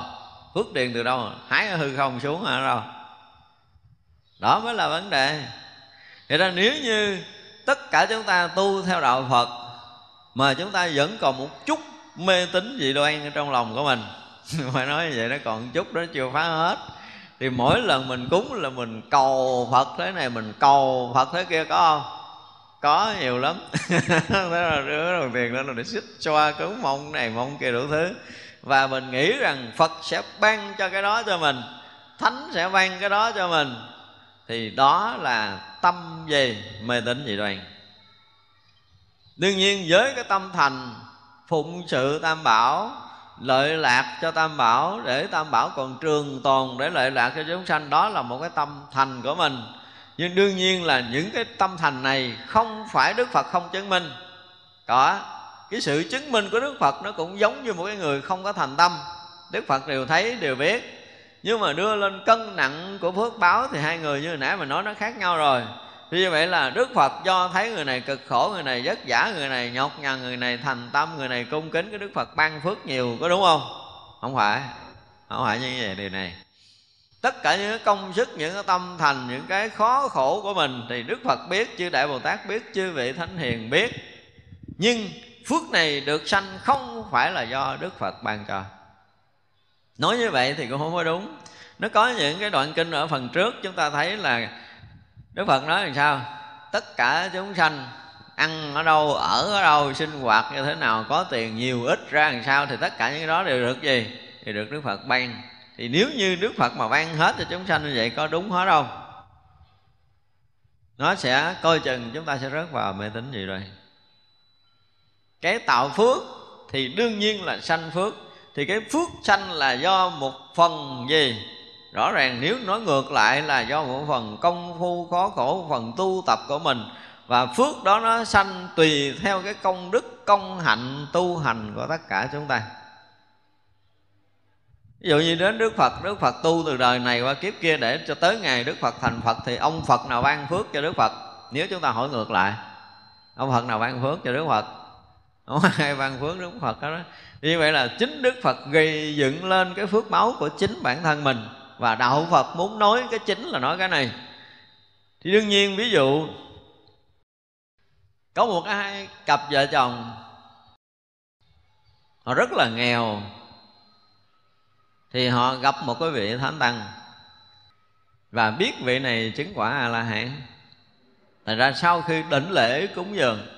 Speaker 2: Phước điền từ đâu? Hái hư không xuống hả? Đâu? Đó mới là vấn đề. Vậy ra nếu như tất cả chúng ta tu theo đạo Phật, Mà chúng ta vẫn còn một chút mê tín dị đoan trong lòng của mình, <laughs> Phải nói như vậy nó còn chút đó chưa phá hết. Thì mỗi lần mình cúng là mình cầu Phật thế này, Mình cầu Phật thế kia, có không? Có nhiều lắm. <laughs> Đó là đứa đầu tiên đó là để xích xoa cúng mong này, mong kia đủ thứ. Và mình nghĩ rằng Phật sẽ ban cho cái đó cho mình, Thánh sẽ ban cái đó cho mình thì đó là tâm gì mê tín dị đoan. Đương nhiên với cái tâm thành, phụng sự tam bảo, lợi lạc cho tam bảo, để tam bảo còn trường tồn để lợi lạc cho chúng sanh, đó là một cái tâm thành của mình. Nhưng đương nhiên là những cái tâm thành này không phải đức phật không chứng minh. Có, cái sự chứng minh của đức phật nó cũng giống như một cái người không có thành tâm. Đức phật đều thấy, đều biết nhưng mà đưa lên cân nặng của phước báo thì hai người như nãy mà nói nó khác nhau rồi như vậy là Đức Phật do thấy người này cực khổ, người này vất vả, người này nhọc nhằn, người này thành tâm, người này cung kính cái Đức Phật ban phước nhiều, có đúng không? Không phải, không phải như vậy điều này. Tất cả những công sức, những cái tâm thành, những cái khó khổ của mình thì Đức Phật biết, chư Đại Bồ Tát biết, chư vị Thánh Hiền biết. Nhưng phước này được sanh không phải là do Đức Phật ban cho nói như vậy thì cũng không có đúng. Nó có những cái đoạn kinh ở phần trước, chúng ta thấy là đức phật nói làm sao? Tất cả chúng sanh ăn ở đâu, ở ở đâu, sinh hoạt như thế nào, có tiền nhiều, ít ra làm sao thì tất cả những cái đó đều được gì? Thì được đức phật ban. Thì nếu như đức phật mà ban hết cho chúng sanh như vậy, có đúng hết không? Nó sẽ coi chừng, chúng ta sẽ rớt vào mê tín gì rồi. Cái tạo phước thì đương nhiên là sanh phước thì cái phước sanh là do một phần gì? Rõ ràng nếu nói ngược lại là do một phần công phu khó khổ một phần tu tập của mình. Và phước đó nó sanh tùy theo cái công đức công hạnh tu hành của tất cả chúng ta. Ví dụ như đến đức phật đức phật tu từ đời này qua kiếp kia để cho tới ngày đức phật thành phật thì ông phật nào ban phước cho đức phật? Nếu chúng ta hỏi ngược lại ông phật nào ban phước cho đức phật? Không ai ban phước đức phật đó, đó như vậy là chính đức phật gây dựng lên cái phước báo của chính bản thân mình. Và đạo phật muốn nói cái chính là nói cái này. Thì đương nhiên, ví dụ, có một hai cặp vợ chồng, họ rất là nghèo, thì họ gặp một cái vị thánh tăng. Và biết vị này chứng quả a la hán. Thành ra sau khi đỉnh lễ cúng dường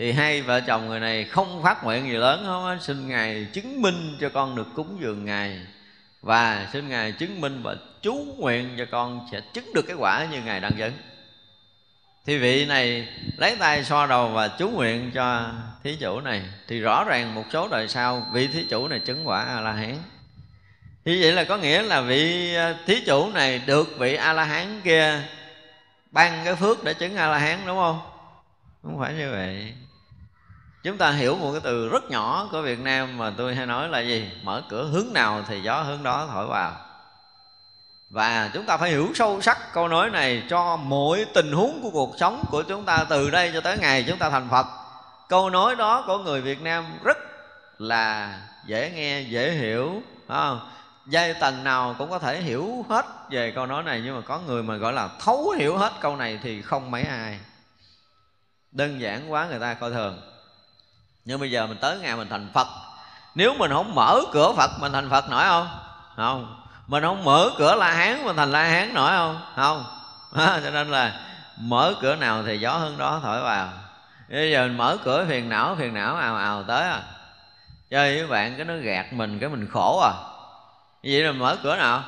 Speaker 2: thì hai vợ chồng người này không phát nguyện gì lớn không xin ngài chứng minh cho con được cúng dường ngài. Và xin ngài chứng minh và chú nguyện cho con sẽ chứng được cái quả như ngài đang dẫn. thì vị này lấy tay so đầu và chú nguyện cho thí chủ này. Thì rõ ràng một số đời sau, vị thí chủ này chứng quả a la hán như vậy là có nghĩa là vị à, thí chủ này được vị a la hán kia ban cái phước để chứng a la hán đúng không? Không phải như vậy chúng ta hiểu một cái từ rất nhỏ của việt nam mà tôi hay nói là gì? Mở cửa hướng nào thì gió hướng đó thổi vào. Và chúng ta phải hiểu sâu sắc câu nói này cho mỗi tình huống của cuộc sống của chúng ta từ đây cho tới ngày chúng ta thành phật. Câu nói đó của người việt nam rất là dễ nghe, dễ hiểu không? giai tầng nào cũng có thể hiểu hết về câu nói này, nhưng mà có người mà gọi là thấu hiểu hết câu này thì không mấy ai. Đơn giản quá người ta coi thường nhưng bây giờ mình tới ngày mình thành phật. Nếu mình không mở cửa phật mình thành phật nổi không? Không. Mình không mở cửa la hán mình thành la hán nổi không? Không. <laughs> À, cho nên là mở cửa nào thì gió hơn đó thổi vào. Bây giờ mình mở cửa phiền não phiền não ào ào tới à. Chơi với bạn cái nó gạt mình cái mình khổ à. Vậy là mở cửa nào?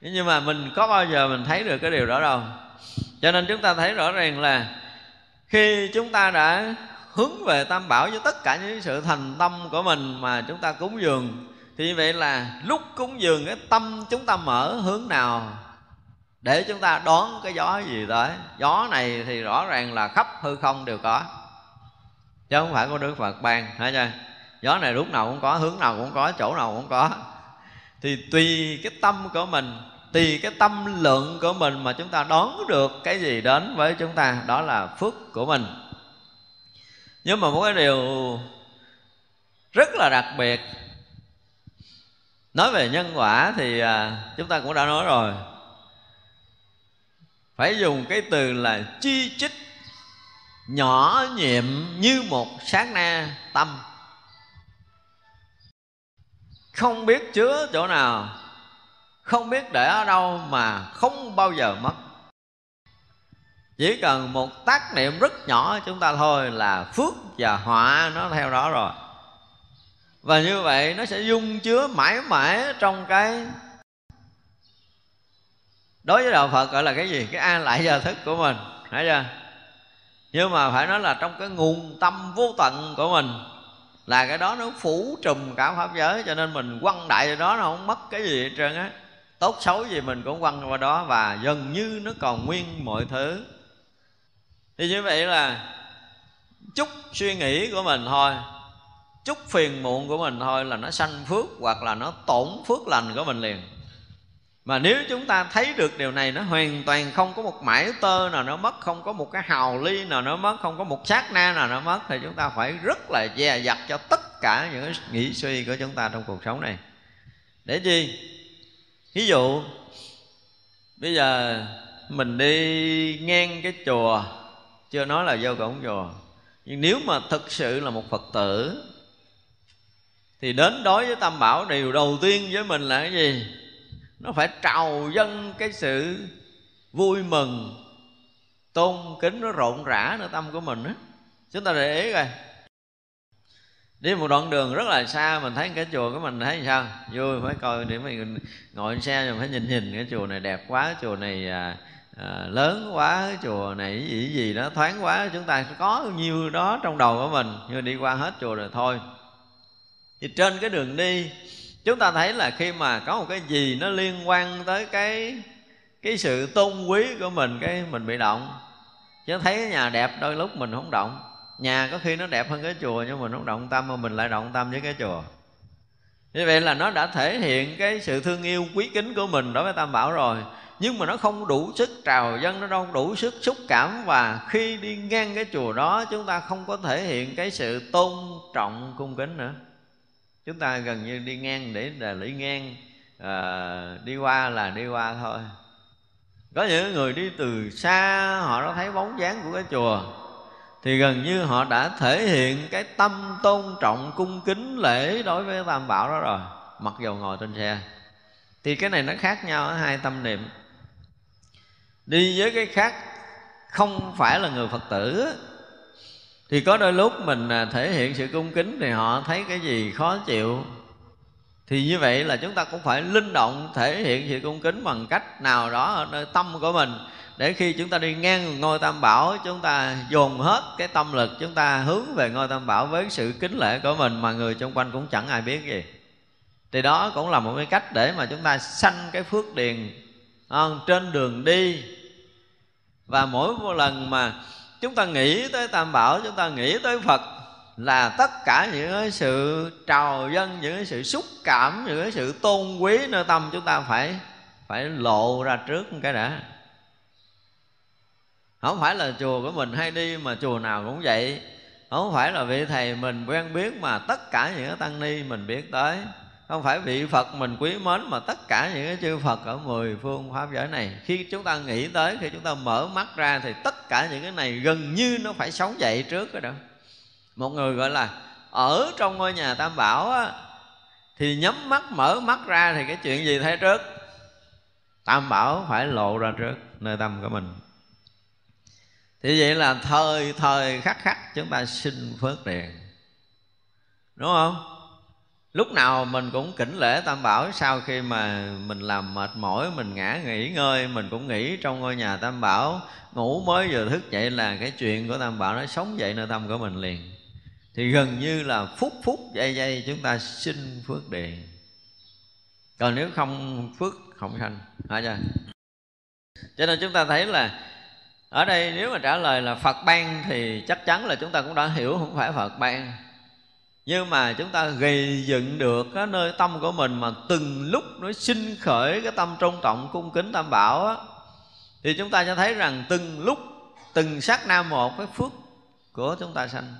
Speaker 2: Nhưng mà mình có bao giờ mình thấy được cái điều đó đâu. Cho nên chúng ta thấy rõ ràng là khi chúng ta đã hướng về tam bảo với tất cả những sự thành tâm của mình mà chúng ta cúng dường. Thì như vậy là lúc cúng dường, cái tâm chúng ta mở hướng nào để chúng ta đón cái gió gì tới? Gió này thì rõ ràng là khắp hư không đều có, chứ không phải có đức phật ban hả chưa? Gió này lúc nào cũng có, hướng nào cũng có, chỗ nào cũng có. Thì tùy cái tâm của mình, tùy cái tâm lượng của mình mà chúng ta đón được cái gì đến với chúng ta, đó là phước của mình nhưng mà một cái điều rất là đặc biệt. Nói về nhân quả thì à, chúng ta cũng đã nói rồi. Phải dùng cái từ là chi chích nhỏ nhiệm như một sát na tâm. Không biết chứa chỗ nào, không biết để ở đâu mà không bao giờ mất chỉ cần một tác niệm rất nhỏ chúng ta thôi là phước và họa nó theo đó rồi. Và như vậy nó sẽ dung chứa mãi mãi trong cái đối với đạo phật gọi là cái gì? Cái an lại giờ thức của mình thấy chưa? Nhưng mà phải nói là trong cái nguồn tâm vô tận của mình là cái đó nó phủ trùm cả pháp giới, cho nên mình quăng đại vào đó nó không mất cái gì hết trơn á. Tốt xấu gì mình cũng quăng qua đó và gần như nó còn nguyên mọi thứ thì như vậy là chút suy nghĩ của mình thôi, chút phiền muộn của mình thôi là nó sanh phước hoặc là nó tổn phước lành của mình liền. Mà nếu chúng ta thấy được điều này, nó hoàn toàn không có một mãi tơ nào nó mất, không có một cái hào ly nào nó mất, không có một sát na nào nó mất, thì chúng ta phải rất là dè dặt cho tất cả những cái nghĩ suy của chúng ta trong cuộc sống này. Để chi? Ví dụ, bây giờ mình đi ngang cái chùa chưa nói là vô cổng chùa. Nhưng nếu mà thực sự là một phật tử thì đến đối với tam bảo điều đầu tiên với mình là cái gì? Nó phải trào dâng cái sự vui mừng tôn kính nó rộn rã nơi tâm của mình á. Chúng ta để ý coi. Đi một đoạn đường rất là xa mình thấy cái chùa của mình thấy sao? Vui phải coi để mình ngồi xe rồi phải nhìn nhìn cái chùa này đẹp quá chùa này à, à, lớn quá cái chùa này gì gì đó thoáng quá chúng ta có nhiêu đó trong đầu của mình nhưng đi qua hết chùa rồi thôi. Thì trên cái đường đi chúng ta thấy là khi mà có một cái gì nó liên quan tới cái cái sự tôn quý của mình cái mình bị động. Chứ thấy cái nhà đẹp đôi lúc mình không động. Nhà có khi nó đẹp hơn cái chùa nhưng mình không động tâm mà mình lại động tâm với cái chùa. Như vậy là nó đã thể hiện cái sự thương yêu quý kính của mình đối với tam bảo rồi nhưng mà nó không đủ sức trào dân nó đâu đủ sức xúc cảm. Và khi đi ngang cái chùa đó chúng ta không có thể hiện cái sự tôn trọng cung kính nữa. Chúng ta gần như đi ngang để là lĩ ngang à, đi qua là đi qua thôi. Có những người đi từ xa họ đã thấy bóng dáng của cái chùa thì gần như họ đã thể hiện cái tâm tôn trọng cung kính lễ đối với tam bảo đó rồi mặc dù ngồi trên xe. Thì cái này nó khác nhau ở hai tâm niệm đi với cái khác, không phải là người phật tử. Thì có đôi lúc mình à, thể hiện sự cung kính thì họ thấy cái gì khó chịu. Thì như vậy là chúng ta cũng phải linh động thể hiện sự cung kính bằng cách nào đó ở nơi tâm của mình. Để khi chúng ta đi ngang ngôi tam bảo, chúng ta dồn hết cái tâm lực, chúng ta hướng về ngôi tam bảo với sự kính lễ của mình mà người xung quanh cũng chẳng ai biết gì. Thì đó cũng là một cái cách để mà chúng ta sanh cái phước điền không? trên đường đi và mỗi một lần mà chúng ta nghĩ tới tam bảo, chúng ta nghĩ tới phật, là tất cả những cái sự trào dân những cái sự xúc cảm, những cái sự tôn quý nơi tâm chúng ta phải phải lộ ra trước cái đã. Không phải là chùa của mình hay đi mà chùa nào cũng vậy. Không phải là vị thầy mình quen biết mà tất cả những cái tăng ni mình biết tới không phải vị Phật mình quý mến mà tất cả những cái chư Phật ở mười phương pháp giới này. Khi chúng ta nghĩ tới khi chúng ta mở mắt ra thì tất cả những cái này gần như nó phải sống dậy trước cái đó. Một người gọi là ở trong ngôi nhà Tam Bảo á, thì nhắm mắt mở mắt ra thì cái chuyện gì thấy trước? Tam Bảo phải lộ ra trước nơi tâm của mình. Thì vậy là thời thời khắc khắc chúng ta xin phước điền đúng không? Lúc nào mình cũng kính lễ tam bảo, sau khi mà mình làm mệt mỏi, mình ngã nghỉ ngơi, mình cũng nghỉ trong ngôi nhà tam bảo. Ngủ mới vừa thức dậy là cái chuyện của tam bảo nó sống dậy nơi tâm của mình liền. Thì gần như là phút phút giây giây chúng ta xin phước điện. Còn nếu không phước, không sanh. Hả chưa cho nên chúng ta thấy là ở đây nếu mà trả lời là phật ban thì chắc chắn là chúng ta cũng đã hiểu không phải phật ban nhưng mà chúng ta gây dựng được cái nơi tâm của mình mà từng lúc nó sinh khởi cái tâm trân trọng, cung kính tam bảo á, thì chúng ta sẽ thấy rằng từng lúc, từng sát na một cái phước của chúng ta sanh.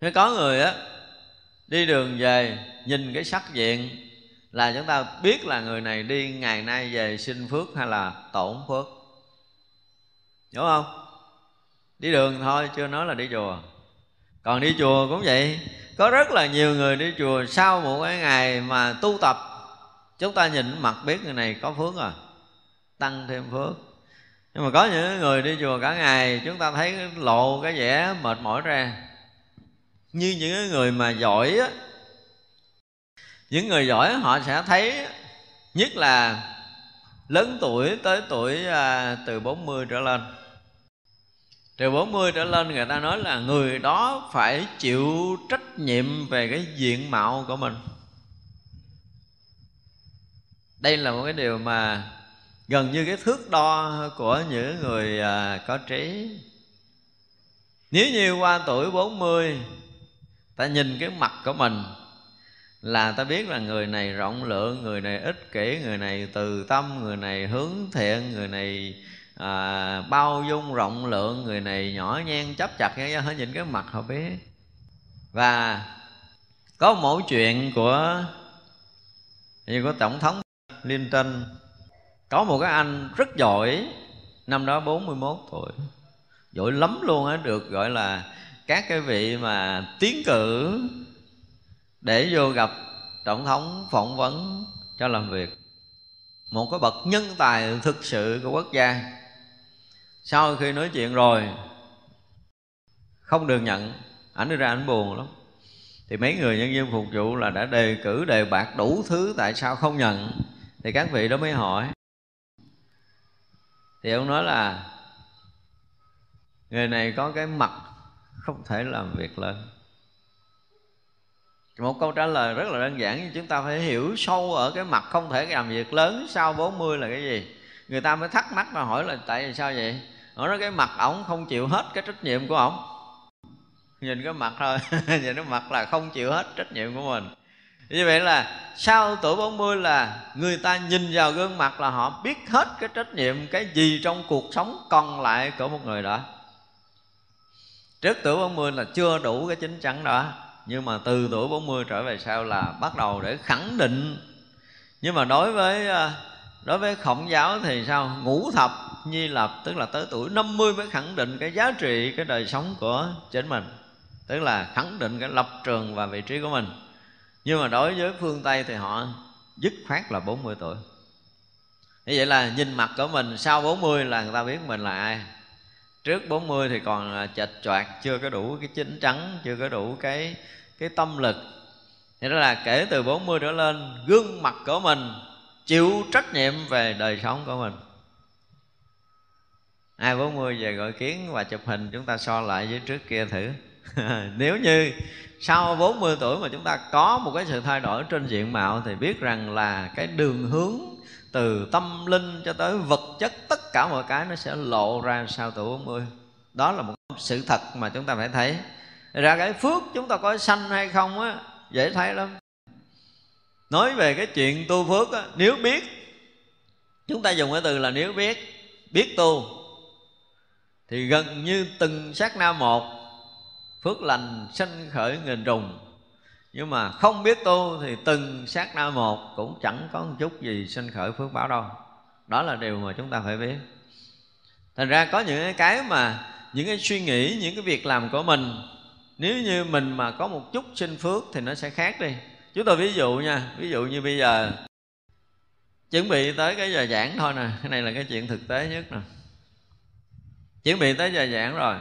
Speaker 2: Nếu có người á, đi đường về, nhìn cái sắc diện là chúng ta biết là người này đi ngày nay về sinh phước hay là tổn phước. Đúng không? Đi đường thôi, chưa nói là đi chùa còn đi chùa cũng vậy. Có rất là nhiều người đi chùa sau một cái ngày mà tu tập. Chúng ta nhìn mặt biết người này có phước à? Tăng thêm phước. Nhưng mà có những người đi chùa cả ngày chúng ta thấy lộ cái vẻ mệt mỏi ra. Như những người mà giỏi á. Những người giỏi họ sẽ thấy nhất là lớn tuổi tới tuổi à, từ 40 trở lên từ 40 trở lên người ta nói là người đó phải chịu trách nhiệm về cái diện mạo của mình. Đây là một cái điều mà gần như cái thước đo của những người à, có trí. Nếu như qua tuổi 40 ta nhìn cái mặt của mình là ta biết là người này rộng lượng, người này ích kỷ, người này từ tâm, người này hướng thiện, người này à, bao dung rộng lượng người này nhỏ nhen chấp chặt họ nhìn cái mặt họ biết và có một mẫu chuyện của như của tổng thống Clinton. Có một cái anh rất giỏi năm đó 41 tuổi. Giỏi lắm luôn á được gọi là các cái vị mà tiến cử để vô gặp tổng thống phỏng vấn cho làm việc. Một cái bậc nhân tài thực sự của quốc gia sau khi nói chuyện rồi, không được nhận, ảnh đi ra ảnh buồn lắm. Thì mấy người nhân viên phục vụ là đã đề cử, đề bạc đủ thứ, tại sao không nhận? Thì các vị đó mới hỏi. Thì ông nói là, người này có cái mặt không thể làm việc lớn một câu trả lời rất là đơn giản, nhưng chúng ta phải hiểu sâu ở cái mặt không thể làm việc lớn, sau 40 là cái gì? Người ta mới thắc mắc và hỏi là, tại vì sao vậy? Họ nói cái mặt ổng không chịu hết cái trách nhiệm của ổng. Nhìn cái mặt thôi, <laughs> nhìn cái mặt là không chịu hết trách nhiệm của mình. Như vậy là sau tuổi 40 là người ta nhìn vào gương mặt là họ biết hết cái trách nhiệm cái gì trong cuộc sống còn lại của một người đó. Trước tuổi 40 là chưa đủ cái chính chắn đó, nhưng mà từ tuổi 40 trở về sau là bắt đầu để khẳng định. Nhưng mà đối với ờ, đối với khổng giáo thì sao? Ngũ thập nhi lập, tức là tới tuổi 50 mới khẳng định cái giá trị cái đời sống của chính mình. Tức là khẳng định cái lập trường và vị trí của mình. Nhưng mà đối với phương tây thì họ dứt khoát là 40 tuổi. Như vậy là nhìn mặt của mình sau 40 là người ta biết mình là ai. Trước 40 thì còn chệch choạc, chưa có đủ cái chính chắn chưa có đủ cái cái tâm lực. Thì đó là kể từ 40 trở lên, gương mặt của mình chịu trách nhiệm về đời sống của mình ai 40 về gọi kiến và chụp hình chúng ta so lại với trước kia thử. <laughs> Nếu như sau 40 tuổi mà chúng ta có một cái sự thay đổi trên diện mạo thì biết rằng là cái đường hướng từ tâm linh cho tới vật chất, tất cả mọi cái nó sẽ lộ ra sau tuổi 40 đó là một sự thật mà chúng ta phải thấy. Ra cái phước chúng ta có sanh hay không á, dễ thấy lắm. Nói về cái chuyện tu phước á, nếu biết, chúng ta dùng cái từ là nếu biết biết tu thì gần như từng sát na một, phước lành sanh khởi nghìn trùng nhưng mà không biết tu thì từng sát na một cũng chẳng có một chút gì sinh khởi phước báo đâu. Đó là điều mà chúng ta phải biết. Thành ra có những cái mà, những cái suy nghĩ, những cái việc làm của mình, nếu như mình mà có một chút sinh phước thì nó sẽ khác đi. Chúng tôi ví dụ nha, ví dụ như bây giờ, chuẩn bị tới cái giờ giảng thôi nè. Cái này là cái chuyện thực tế nhất nè chuẩn bị tới giờ giảng rồi.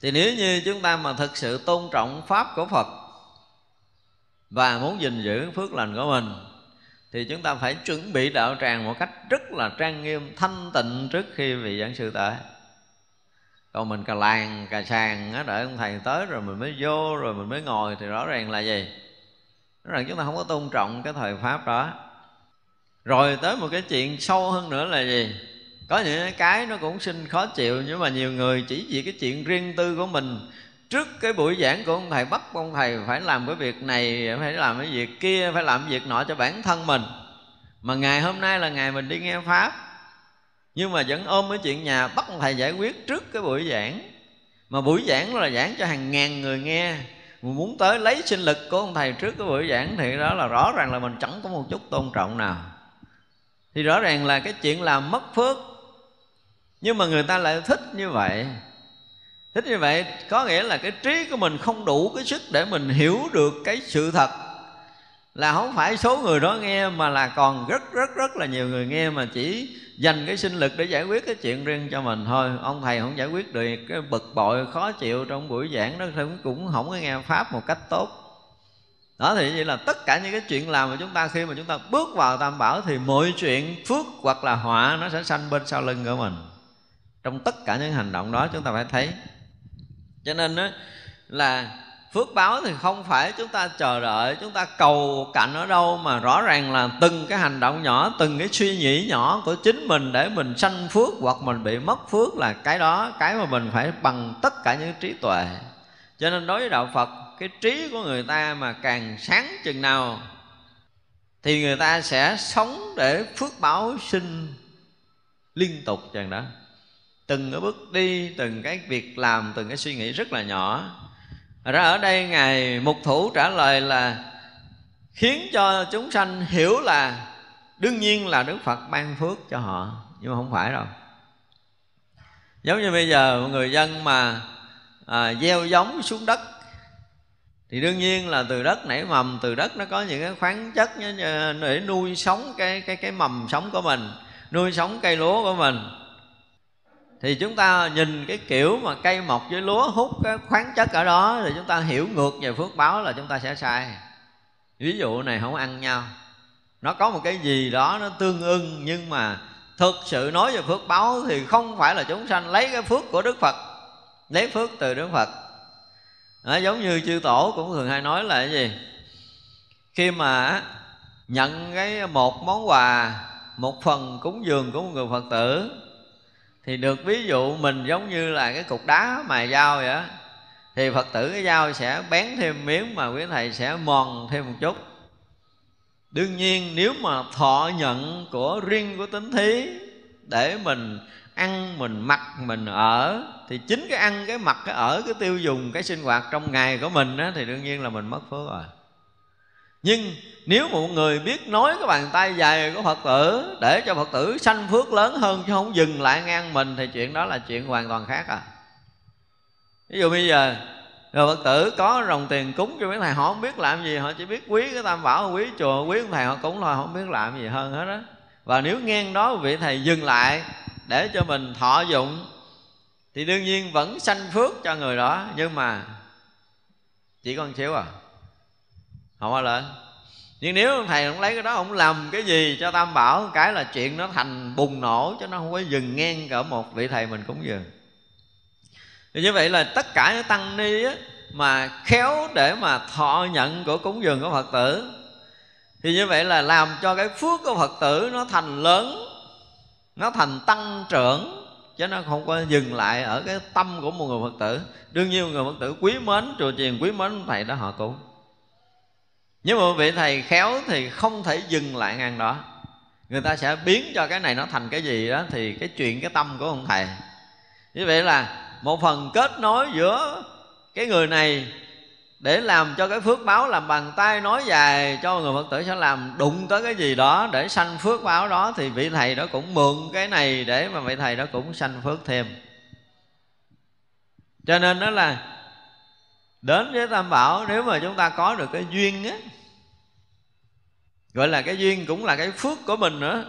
Speaker 2: Thì nếu như chúng ta mà thực sự tôn trọng pháp của phật và muốn gìn giữ phước lành của mình, thì chúng ta phải chuẩn bị đạo tràng một cách rất là trang nghiêm, thanh tịnh trước khi vị giảng sư tới. Còn mình cà làng, cà sàng á, đợi ông thầy tới rồi mình mới vô, rồi mình mới ngồi thì rõ ràng là gì? Rõ ràng chúng ta không có tôn trọng cái thời pháp đó. Rồi tới một cái chuyện sâu hơn nữa là gì? Có những cái nó cũng sinh khó chịu, nhưng mà nhiều người chỉ vì cái chuyện riêng tư của mình. Trước cái buổi giảng của ông thầy bắt ông thầy phải làm cái việc này, phải làm cái việc kia, phải làm việc nọ cho bản thân mình. Mà ngày hôm nay là ngày mình đi nghe pháp. Nhưng mà vẫn ôm cái chuyện nhà bắt ông thầy giải quyết trước cái buổi giảng. Mà buổi giảng là giảng cho hàng ngàn người nghe. Mình muốn tới lấy sinh lực của ông thầy trước cái buổi giảng thì đó là rõ ràng là mình chẳng có một chút tôn trọng nào. Thì rõ ràng là cái chuyện làm mất phước nhưng mà người ta lại thích như vậy. Thích như vậy có nghĩa là cái trí của mình không đủ cái sức để mình hiểu được cái sự thật. Là không phải số người đó nghe mà là còn rất rất rất là nhiều người nghe mà chỉ dành cái sinh lực để giải quyết cái chuyện riêng cho mình thôi. Ông thầy không giải quyết được, cái bực bội, khó chịu trong buổi giảng đó thì cũng không có nghe pháp một cách tốt. Đó thì vậy là tất cả những cái chuyện làm mà chúng ta, khi mà chúng ta bước vào tam bảo thì mọi chuyện phước hoặc là họa nó sẽ sanh bên sau lưng của mình trong tất cả những hành động đó chúng ta phải thấy. Cho nên đó là phước báo thì không phải chúng ta chờ đợi, chúng ta cầu cạnh ở đâu mà rõ ràng là từng cái hành động nhỏ, từng cái suy nghĩ nhỏ của chính mình để mình sanh phước hoặc mình bị mất phước là cái đó, cái mà mình phải bằng tất cả những trí tuệ. Cho nên đối với đạo phật, cái trí của người ta mà càng sáng chừng nào, thì người ta sẽ sống để phước báo sinh liên tục chừng đó từng cái bước đi từng cái việc làm từng cái suy nghĩ rất là nhỏ. Ra ở đây ngài mục thủ trả lời là khiến cho chúng sanh hiểu là đương nhiên là đức phật ban phước cho họ nhưng mà không phải đâu. Giống như bây giờ người dân mà à, gieo giống xuống đất thì đương nhiên là từ đất nảy mầm từ đất nó có những cái khoáng chất để nuôi sống cái cái cái mầm sống của mình nuôi sống cây lúa của mình thì chúng ta nhìn cái kiểu mà cây mọc với lúa hút cái khoáng chất ở đó thì chúng ta hiểu ngược về phước báo là chúng ta sẽ sai. Ví dụ này không ăn nhau. Nó có một cái gì đó nó tương ưng nhưng mà thực sự nói về phước báo thì không phải là chúng sanh lấy cái phước của đức phật lấy phước từ đức phật. Đó, giống như chư tổ cũng thường hay nói là cái gì? Khi mà nhận cái một món quà một phần cúng dường của một người phật tử thì được ví dụ mình giống như là cái cục đá mài dao vậy đó thì phật tử cái dao sẽ bén thêm miếng mà quý thầy sẽ mòn thêm một chút. Đương nhiên nếu mà thọ nhận của riêng của tính thí để mình ăn mình mặc mình ở thì chính cái ăn cái mặc cái ở cái tiêu dùng cái sinh hoạt trong ngày của mình á, thì đương nhiên là mình mất phước rồi nhưng nếu một người biết nói cái bàn tay dài của phật tử, để cho phật tử sanh phước lớn hơn chứ không dừng lại ngang mình, thì chuyện đó là chuyện hoàn toàn khác à. Ví dụ bây giờ, rồi phật tử có rồng tiền cúng cho mấy thầy, họ không biết làm gì, họ chỉ biết quý cái tam bảo, quý chùa, quý ông thầy, họ cúng thôi họ không biết làm gì hơn hết đó và nếu ngang đó vị thầy dừng lại để cho mình thọ dụng, thì đương nhiên vẫn sanh phước cho người đó, nhưng mà chỉ còn xíu à không có lên. Nhưng nếu thầy không lấy cái đó không làm cái gì cho tam bảo cái là chuyện nó thành bùng nổ cho nó không có dừng ngang cỡ một vị thầy mình cúng dường thì như vậy là tất cả những tăng ni á, mà khéo để mà thọ nhận của cúng dường của phật tử thì như vậy là làm cho cái phước của phật tử nó thành lớn nó thành tăng trưởng chứ nó không có dừng lại ở cái tâm của một người phật tử. Đương nhiên một người phật tử quý mến chùa chiền quý mến thầy đó họ cũng nhưng mà vị thầy khéo thì không thể dừng lại ngang đó. Người ta sẽ biến cho cái này nó thành cái gì đó thì cái chuyện, cái tâm của ông thầy. Như vậy là một phần kết nối giữa cái người này để làm cho cái phước báo làm bàn tay nói dài cho người phật tử sẽ làm đụng tới cái gì đó để sanh phước báo đó thì vị thầy đó cũng mượn cái này để mà vị thầy đó cũng sanh phước thêm. Cho nên đó là đến với tam bảo, nếu mà chúng ta có được cái duyên á, gọi là cái duyên cũng là cái phước của mình nữa.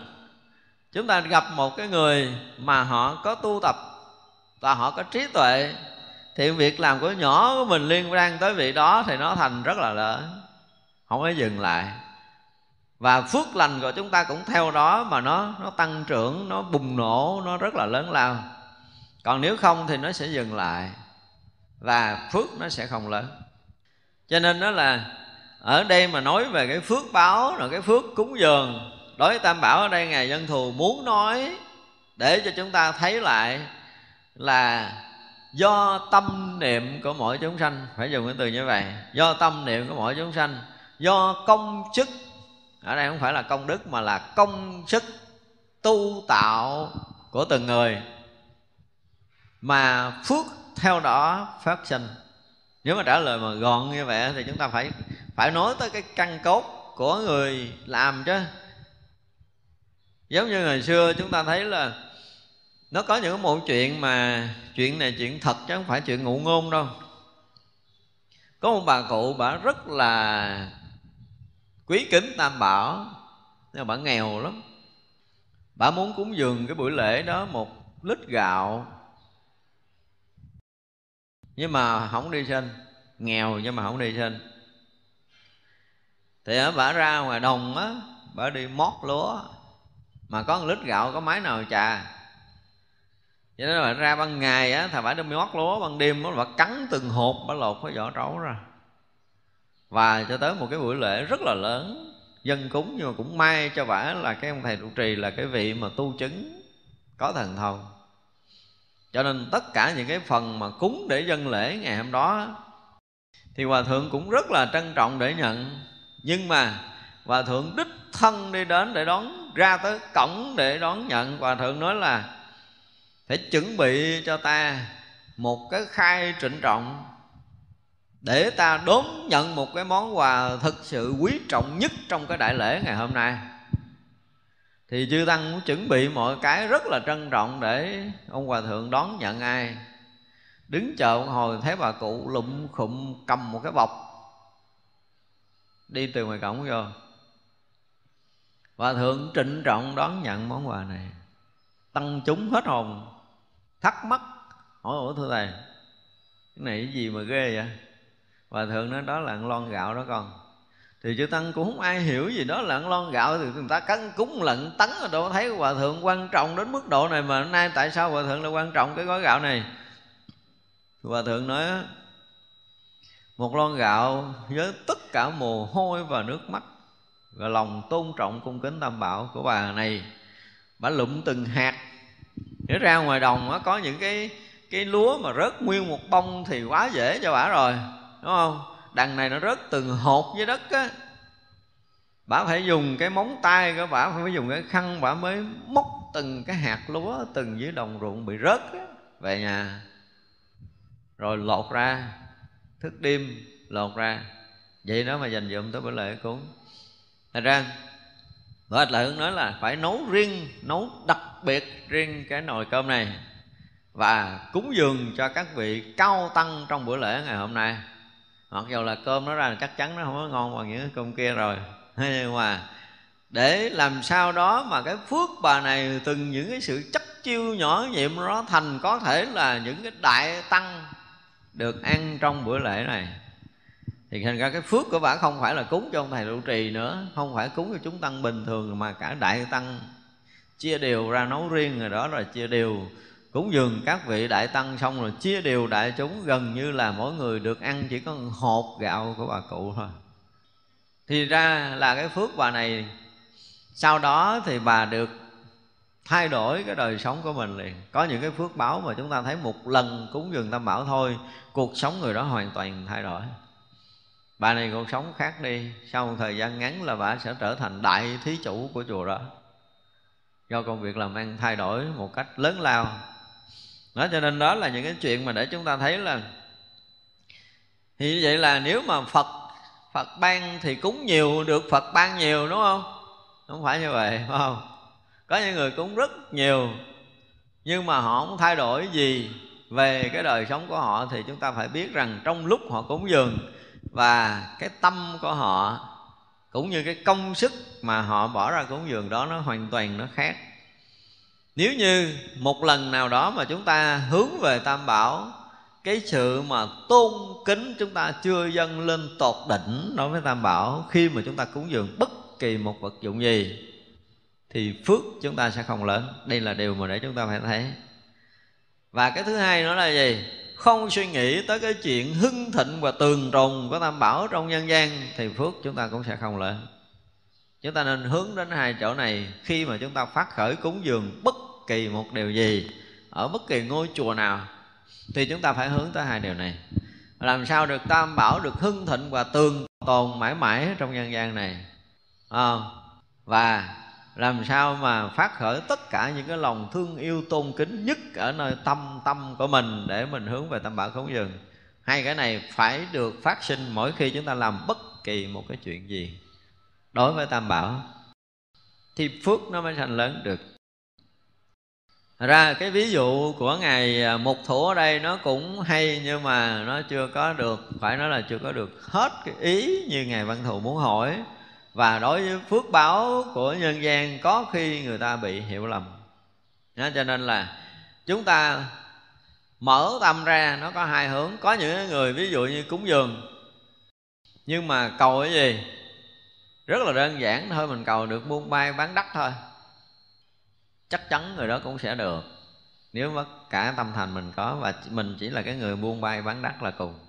Speaker 2: Chúng ta gặp một cái người mà họ có tu tập và họ có trí tuệ, thì việc làm của nhỏ của mình liên quan tới vị đó thì nó thành rất là lớn. Không có dừng lại. Và phước lành của chúng ta cũng theo đó mà nó nó tăng trưởng, nó bùng nổ, nó rất là lớn lao. Còn nếu không thì nó sẽ dừng lại và phước nó sẽ không lớn. Cho nên đó là, ở đây mà nói về cái phước báo, rồi cái phước cúng dường, đối với tam bảo ở đây, ngài dân thù muốn nói để cho chúng ta thấy lại là do tâm niệm của mỗi chúng sanh, phải dùng cái từ như vậy, do tâm niệm của mỗi chúng sanh, do công chức. Ở đây không phải là công đức, mà là công sức tu tạo của từng người. Mà phước theo đó phát sinh. Nếu mà trả lời mà gọn như vậy thì chúng ta phải phải nói tới cái căn cốt của người làm chứ. Giống như ngày xưa chúng ta thấy là nó có những một chuyện mà chuyện này chuyện thật chứ không phải chuyện ngụ ngôn đâu. Có một bà cụ bà rất là quý kính tam bảo, nhưng mà bà nghèo lắm. Bà muốn cúng dường cái buổi lễ đó một lít gạo nhưng mà không đi sinh. Nghèo nhưng mà không đi sinh. Thì bả ra ngoài đồng á, bả đi mót lúa. Mà có một lít gạo, có máy nào trà cho nên là ra ban ngày á, thà bả đi mót lúa ban đêm nó bả cắn từng hộp, bả lột cái vỏ trấu ra. Và cho tới một cái buổi lễ rất là lớn, dân cúng nhưng mà cũng may cho bả là cái ông thầy trụ trì là cái vị mà tu chứng có thần thông cho nên tất cả những cái phần mà cúng để dân lễ ngày hôm đó, thì hòa thượng cũng rất là trân trọng để nhận. Nhưng mà hòa thượng đích thân đi đến để đón, ra tới cổng để đón nhận. Hòa thượng nói là, phải chuẩn bị cho ta một cái khai trịnh trọng để ta đón nhận một cái món quà thực sự quý trọng nhất trong cái đại lễ ngày hôm nay thì chư tăng cũng chuẩn bị mọi cái rất là trân trọng để ông hòa thượng đón nhận ai. Đứng chờ một hồi, thấy bà cụ lụm khụm cầm một cái bọc. Đi từ ngoài cổng vô. Hòa thượng trịnh trọng đón nhận món quà này. Tăng chúng hết hồn, thắc mắc, hỏi, ủa, thưa thầy, cái này cái gì mà ghê vậy? Hòa thượng nói, đó là lon gạo đó con thì chư tăng cũng không ai hiểu gì đó là lon gạo thì người ta cắn cúng lận tấn rồi đâu. Thấy hòa thượng quan trọng đến mức độ này mà nay tại sao hòa thượng lại quan trọng cái gói gạo này? Hòa thượng nói, một lon gạo với tất cả mồ hôi và nước mắt và lòng tôn trọng cung kính tam bảo của bà này, bà lụm từng hạt. Để ra ngoài đồng có những cái cái lúa mà rớt nguyên một bông thì quá dễ cho bà rồi, đúng không? Đằng này nó rớt từng hột dưới đất á. Bà phải dùng cái móng tay của bà phải dùng cái khăn bà mới móc từng cái hạt lúa từng dưới đồng ruộng bị rớt á, về nhà. Rồi lột ra thức đêm lột ra. Vậy đó mà dành dụm tới bữa lễ cúng. Thành ra bà Lại hướng nói là phải nấu riêng Nấu đặc biệt riêng cái nồi cơm này Và cúng dường cho các vị cao tăng trong bữa lễ ngày hôm nay. Mặc dù là cơm nó ra là chắc chắn nó không có ngon bằng những cơm kia rồi. <laughs> Nhưng mà để làm sao đó mà cái phước bà này từng những cái sự chấp chiêu nhỏ nhiệm nó thành có thể là những cái đại tăng được ăn trong bữa lễ này. Thì thành ra cái phước của bà không phải là cúng cho ông thầy trụ trì nữa, không phải cúng cho chúng tăng bình thường mà cả đại tăng chia đều ra nấu riêng rồi đó rồi chia đều cúng dường các vị đại tăng xong rồi chia đều đại chúng, gần như là mỗi người được ăn chỉ có một hộp gạo của bà cụ thôi. Thì ra là cái phước bà này, sau đó thì bà được thay đổi cái đời sống của mình liền. Có những cái phước báo mà chúng ta thấy một lần cúng dường tam bảo thôi, cuộc sống người đó hoàn toàn thay đổi. Bà này cuộc sống khác đi, sau một thời gian ngắn là bà sẽ trở thành đại thí chủ của chùa đó. Do công việc làm ăn thay đổi một cách lớn lao đó, cho nên đó là những cái chuyện mà để chúng ta thấy là thì như vậy là nếu mà phật phật ban thì cúng nhiều, được phật ban nhiều, đúng không? Không phải như vậy, phải không? Có những người cúng rất nhiều, nhưng mà họ không thay đổi gì về cái đời sống của họ, thì chúng ta phải biết rằng trong lúc họ cúng dường và cái tâm của họ cũng như cái công sức mà họ bỏ ra cúng dường đó, nó hoàn toàn nó khác nếu như một lần nào đó mà chúng ta hướng về tam bảo, cái sự mà tôn kính chúng ta chưa dâng lên tột đỉnh đối với tam bảo, khi mà chúng ta cúng dường bất kỳ một vật dụng gì, thì phước chúng ta sẽ không lớn. Đây là điều mà để chúng ta phải thấy. Và cái thứ hai nữa là gì? Không suy nghĩ tới cái chuyện hưng thịnh và tường trùng của tam bảo trong nhân gian, thì phước chúng ta cũng sẽ không lên chúng ta nên hướng đến hai chỗ này. Khi mà chúng ta phát khởi cúng dường bất kỳ một điều gì ở bất kỳ ngôi chùa nào thì chúng ta phải hướng tới hai điều này. Làm sao được tam bảo được hưng thịnh và tường tồn mãi mãi trong nhân gian này? À, và làm sao mà phát khởi tất cả những cái lòng thương yêu tôn kính nhất ở nơi tâm tâm của mình để mình hướng về tam bảo cúng dường? Hai cái này phải được phát sinh mỗi khi chúng ta làm bất kỳ một cái chuyện gì đối với tam bảo thì phước nó mới thành lớn được. Ra cái ví dụ của ngài à, mục thủ ở đây nó cũng hay nhưng mà nó chưa có được phải nói là chưa có được hết cái ý như ngài văn thù muốn hỏi. Và đối với phước báo của nhân gian có khi người ta bị hiểu lầm. Đó, cho nên là chúng ta mở tâm ra nó có hai hướng. Có những người ví dụ như cúng dường nhưng mà cầu cái gì? Rất là đơn giản thôi, mình cầu được buôn bay bán đắt thôi. Chắc chắn người đó cũng sẽ được. Nếu mất cả tâm thành mình có và mình chỉ là cái người buôn bay bán đắt là cùng.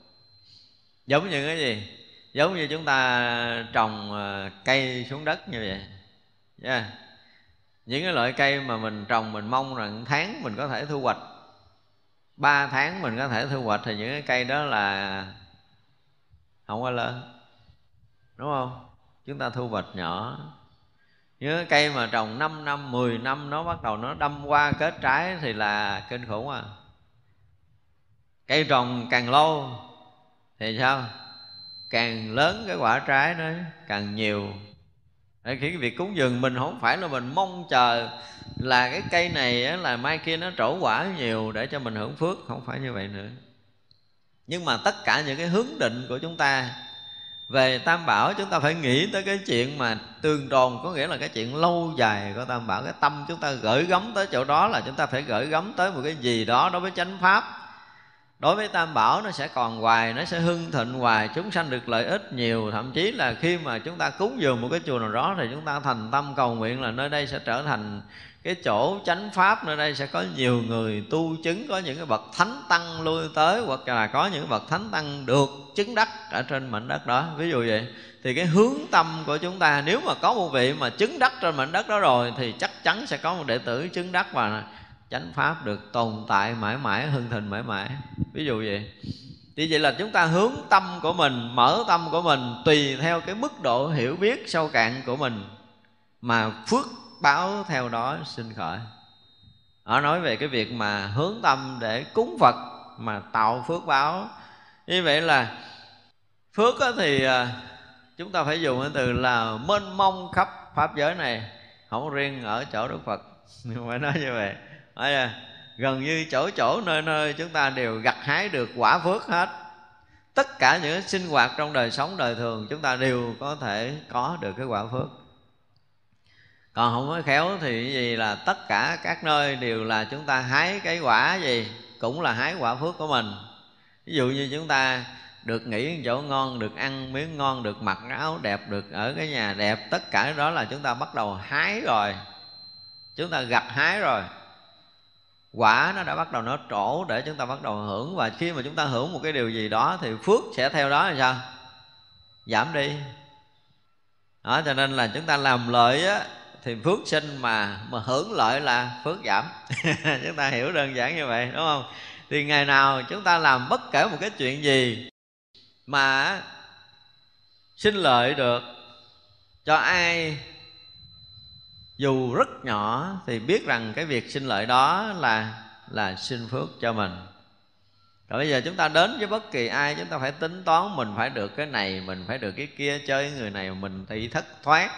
Speaker 2: Giống như cái gì? Giống như chúng ta trồng ờ, cây xuống đất như vậy. Yeah. Những cái loại cây mà mình trồng mình mong rằng tháng mình có thể thu hoạch, ba tháng mình có thể thu hoạch thì những cái cây đó là không có lớn. Đúng không? Chúng ta thu hoạch nhỏ. Nhớ cây mà trồng 5 năm 10 năm, nó bắt đầu nó đâm qua kết trái thì là kinh khủng à. Cây trồng càng lâu thì sao? Càng lớn cái quả trái nó càng nhiều. Để khi cái việc cúng dường mình không phải là mình mong chờ là cái cây này là mai kia nó trổ quả nhiều để cho mình hưởng phước, không phải như vậy nữa. Nhưng mà tất cả những cái hướng định của chúng ta về tam bảo chúng ta phải nghĩ tới cái chuyện mà tương tròn, có nghĩa là cái chuyện lâu dài của tam bảo. Cái tâm chúng ta gửi gắm tới chỗ đó là chúng ta phải gửi gắm tới một cái gì đó đối với chánh pháp. Đối với tam bảo nó sẽ còn hoài, nó sẽ hưng thịnh hoài, chúng sanh được lợi ích nhiều. Thậm chí là khi mà chúng ta cúng dường một cái chùa nào đó thì chúng ta thành tâm cầu nguyện là nơi đây sẽ trở thành cái chỗ chánh pháp nơi đây sẽ có nhiều người tu chứng, có những cái bậc thánh tăng lui tới, hoặc là có những bậc thánh tăng được chứng đắc ở trên mảnh đất đó. Ví dụ vậy, thì cái hướng tâm của chúng ta, nếu mà có một vị mà chứng đắc trên mảnh đất đó rồi, thì chắc chắn sẽ có một đệ tử chứng đắc và chánh pháp được tồn tại mãi mãi, hưng thịnh mãi mãi. Ví dụ vậy. Thì vậy là chúng ta hướng tâm của mình, mở tâm của mình tùy theo cái mức độ hiểu biết sâu cạn của mình mà phước báo theo đó sinh khởi. Họ nói về cái việc mà hướng tâm để cúng phật mà tạo phước báo. Như vậy là phước thì à, chúng ta phải dùng cái từ là mênh mông khắp pháp giới này. Không riêng ở chỗ đức phật <laughs> nhưng phải nói như vậy. À, gần như chỗ chỗ nơi nơi chúng ta đều gặt hái được quả phước hết. Tất cả những sinh hoạt trong đời sống đời thường chúng ta đều có thể có được cái quả phước còn không có khéo thì gì là tất cả các nơi đều là chúng ta hái cái quả gì, cũng là hái quả phước của mình. Ví dụ như chúng ta được nghỉ chỗ ngon, được ăn miếng ngon, được mặc áo đẹp, được ở cái nhà đẹp, tất cả đó là chúng ta bắt đầu hái rồi. Chúng ta gặt hái rồi. Quả nó đã bắt đầu nó trổ để chúng ta bắt đầu hưởng. Và khi mà chúng ta hưởng một cái điều gì đó thì phước sẽ theo đó là sao? Giảm đi. Đó, cho nên là chúng ta làm lợi á thì phước sinh mà mà hưởng lợi là phước giảm. <laughs> Chúng ta hiểu đơn giản như vậy, đúng không? Thì ngày nào chúng ta làm bất kể một cái chuyện gì mà sinh lợi được cho ai, dù rất nhỏ thì biết rằng cái việc sinh lợi đó là là sinh phước cho mình. Rồi bây giờ chúng ta đến với bất kỳ ai, chúng ta phải tính toán mình phải được cái này, mình phải được cái kia, chơi người này, mình thì thất thoát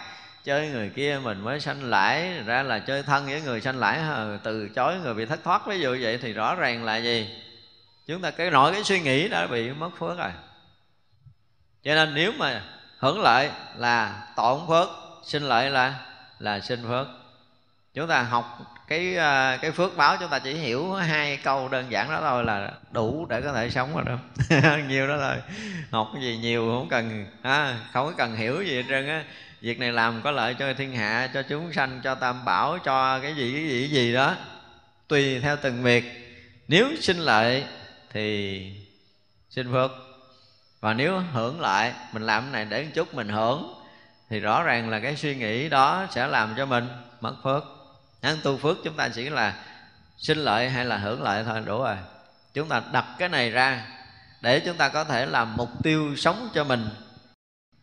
Speaker 2: chơi người kia mình mới sanh lãi. Ra là chơi thân với người sanh lãi từ chối người bị thất thoát. Ví dụ vậy thì rõ ràng là gì? Chúng ta cái nội cái suy nghĩ đã bị mất phước rồi. Cho nên nếu mà hưởng lợi là tổn phước sinh lợi là là sinh phước. Chúng ta học cái à, cái phước báo chúng ta chỉ hiểu hai câu đơn giản đó thôi là đủ để có thể sống rồi đó. <laughs> Nhiều đó thôi. Học cái gì nhiều không cần à, không có cần hiểu gì hết trơn á việc này làm có lợi cho thiên hạ, cho chúng sanh, cho tam bảo, cho cái gì cái gì cái gì đó. Tùy theo từng việc. Nếu sinh lợi thì xin phước. Và nếu hưởng lại, mình làm cái này để một chút mình hưởng, thì rõ ràng là cái suy nghĩ đó sẽ làm cho mình mất phước. Ăn tu phước chúng ta chỉ là sinh lợi hay là hưởng lợi thôi, đủ rồi. Chúng ta đặt cái này ra để chúng ta có thể làm mục tiêu sống cho mình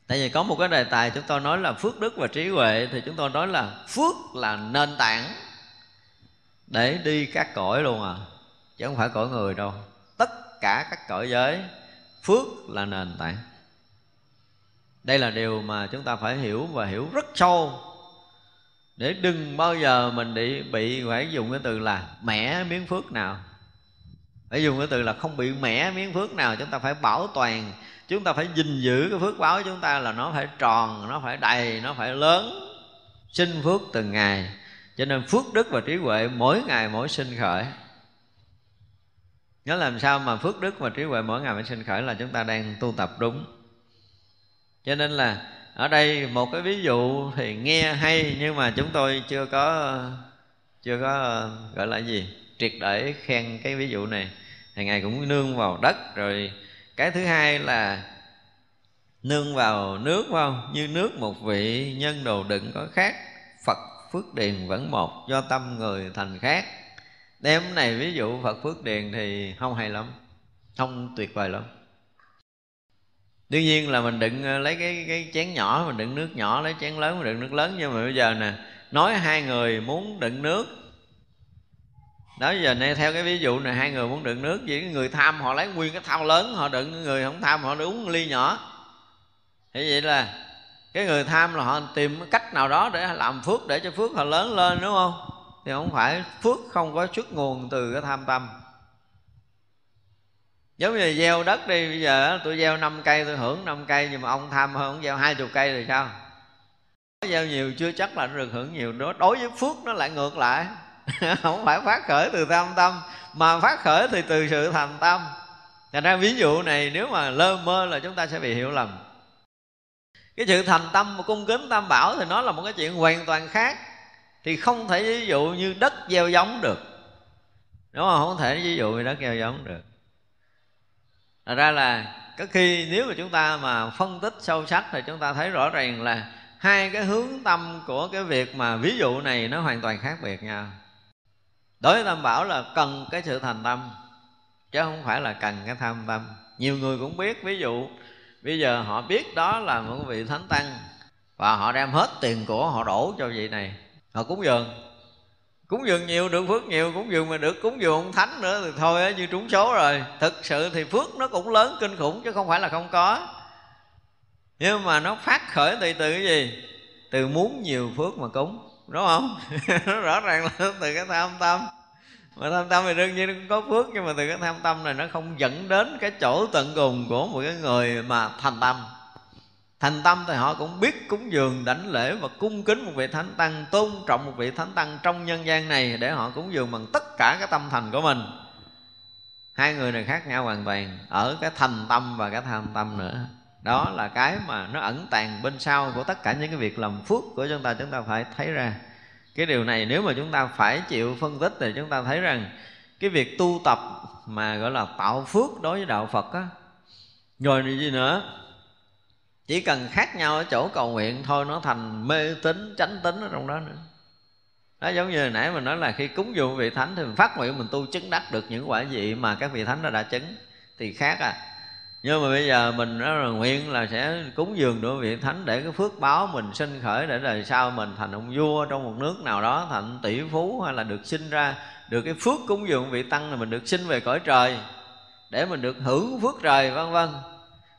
Speaker 2: tại vì có một cái đề tài chúng tôi nói là phước đức và trí huệ, thì chúng tôi nói là phước là nền tảng để đi các cõi luôn à. Chứ không phải cõi người đâu. Tất cả các cõi giới, phước là nền tảng. Đây là điều mà chúng ta phải hiểu và hiểu rất sâu. Để đừng bao giờ mình bị bị phải dùng cái từ là mẻ miếng phước nào. Phải dùng cái từ là không bị mẻ miếng phước nào, chúng ta phải bảo toàn chúng ta phải gìn giữ cái phước báo của chúng ta là nó phải tròn, nó phải đầy, nó phải lớn, sinh phước từng ngày. Cho nên phước đức và trí huệ mỗi ngày mỗi sinh khởi. Nhớ làm sao mà phước đức và trí huệ mỗi ngày mỗi sinh khởi là chúng ta đang tu tập đúng. Cho nên là ở đây một cái ví dụ thì nghe hay nhưng mà chúng tôi chưa có chưa có, gọi là gì? Triệt để khen cái ví dụ này. Thì ngài cũng nương vào đất rồi cái thứ hai là nương vào nước, phải không? Như nước một vị nhân đồ đựng có khác, phật phước điền vẫn một, do tâm người thành khác. Đem này ví dụ phật phước điền thì không hay lắm, không tuyệt vời lắm. Đương nhiên là mình đựng ờ, lấy cái cái chén nhỏ, mình đựng nước nhỏ, lấy chén lớn, mình đựng nước lớn. Nhưng mà bây giờ nè, nói hai người muốn đựng nước đó, giờ này theo cái ví dụ này, hai người muốn đựng nước chỉ người tham họ lấy nguyên cái thau lớn, họ đựng người không tham họ uống ly nhỏ. Thế vậy là cái người tham là họ tìm cái cách nào đó để làm phước, để cho phước họ lớn lên, đúng không? Thì không phải phước không có xuất nguồn từ cái tham tâm. Giống như gieo đất đi, bây giờ tôi gieo 5 cây, tôi hưởng 5 cây, nhưng mà ông tham hơn, ông gieo hai chục cây thì sao? Gieo nhiều chưa chắc là nó được hưởng nhiều. Đó đối với phước nó lại ngược lại. <laughs> không phải phát khởi từ tham tâm, mà phát khởi thì từ sự thành tâm. Thành ra ví dụ này, nếu mà lơ mơ là chúng ta sẽ bị hiểu lầm. Cái sự thành tâm và cung kính tam bảo thì nó là một cái chuyện hoàn toàn khác. Thì không thể ví dụ như đất gieo giống được. Đúng không? Không thể ví dụ như đất gieo giống được. Thật ra là có khi nếu mà chúng ta mà phân tích sâu sắc thì chúng ta thấy rõ ràng là hai cái hướng tâm của cái việc mà ví dụ này nó hoàn toàn khác biệt nhau đối với tam bảo là cần cái sự thành tâm, chứ không phải là cần cái tham tâm. Nhiều người cũng biết, ví dụ, bây giờ họ biết đó là một vị thánh tăng, và họ đem hết tiền của họ đổ cho vị này. Họ cúng dường. Cúng dường nhiều được phước nhiều, cúng dường mà được cúng dường ông thánh nữa thì thôi á, như trúng số rồi. Thực sự thì phước nó cũng lớn kinh khủng, chứ không phải là không có. Nhưng mà nó phát khởi từ từ cái gì? Từ muốn nhiều phước mà cúng đúng không? Nó <laughs> rõ ràng là từ cái tham tâm. Mà tham tâm thì đương nhiên nó cũng có phước, nhưng mà từ cái tham tâm này nó không dẫn đến cái chỗ tận cùng của một cái người mà thành tâm. Thành tâm thì họ cũng biết cúng dường, đảnh lễ và cung kính một vị thánh tăng, tôn trọng một vị thánh tăng trong nhân gian này để họ cúng dường bằng tất cả cái tâm thành của mình. Hai người này khác nhau hoàn toàn, ở cái thành tâm và cái tham tâm nữa đó là cái mà nó ẩn tàng bên sau của tất cả những cái việc làm phước của chúng ta chúng ta phải thấy ra. Cái điều này nếu mà chúng ta phải chịu phân tích thì chúng ta thấy rằng cái việc tu tập mà gọi là tạo phước đối với đạo phật á, rồi thì gì nữa? Chỉ cần khác nhau ở chỗ cầu nguyện thôi, nó thành mê tín, chánh tín ở trong đó nữa. Đó giống như hồi nãy mình nói là khi cúng dường vị thánh thì mình phát nguyện mình tu chứng đắc được những quả gì mà các vị thánh đã đã chứng. Thì khác à nhưng mà bây giờ mình đó là nguyện là sẽ cúng dường được vị thánh để cái phước báo mình sinh khởi để đời sau mình thành ông vua trong một nước nào đó, thành tỷ phú hay là được sinh ra. Được cái phước cúng dường vị tăng là mình được sinh về cõi trời, để mình được hưởng phước trời, vân vân.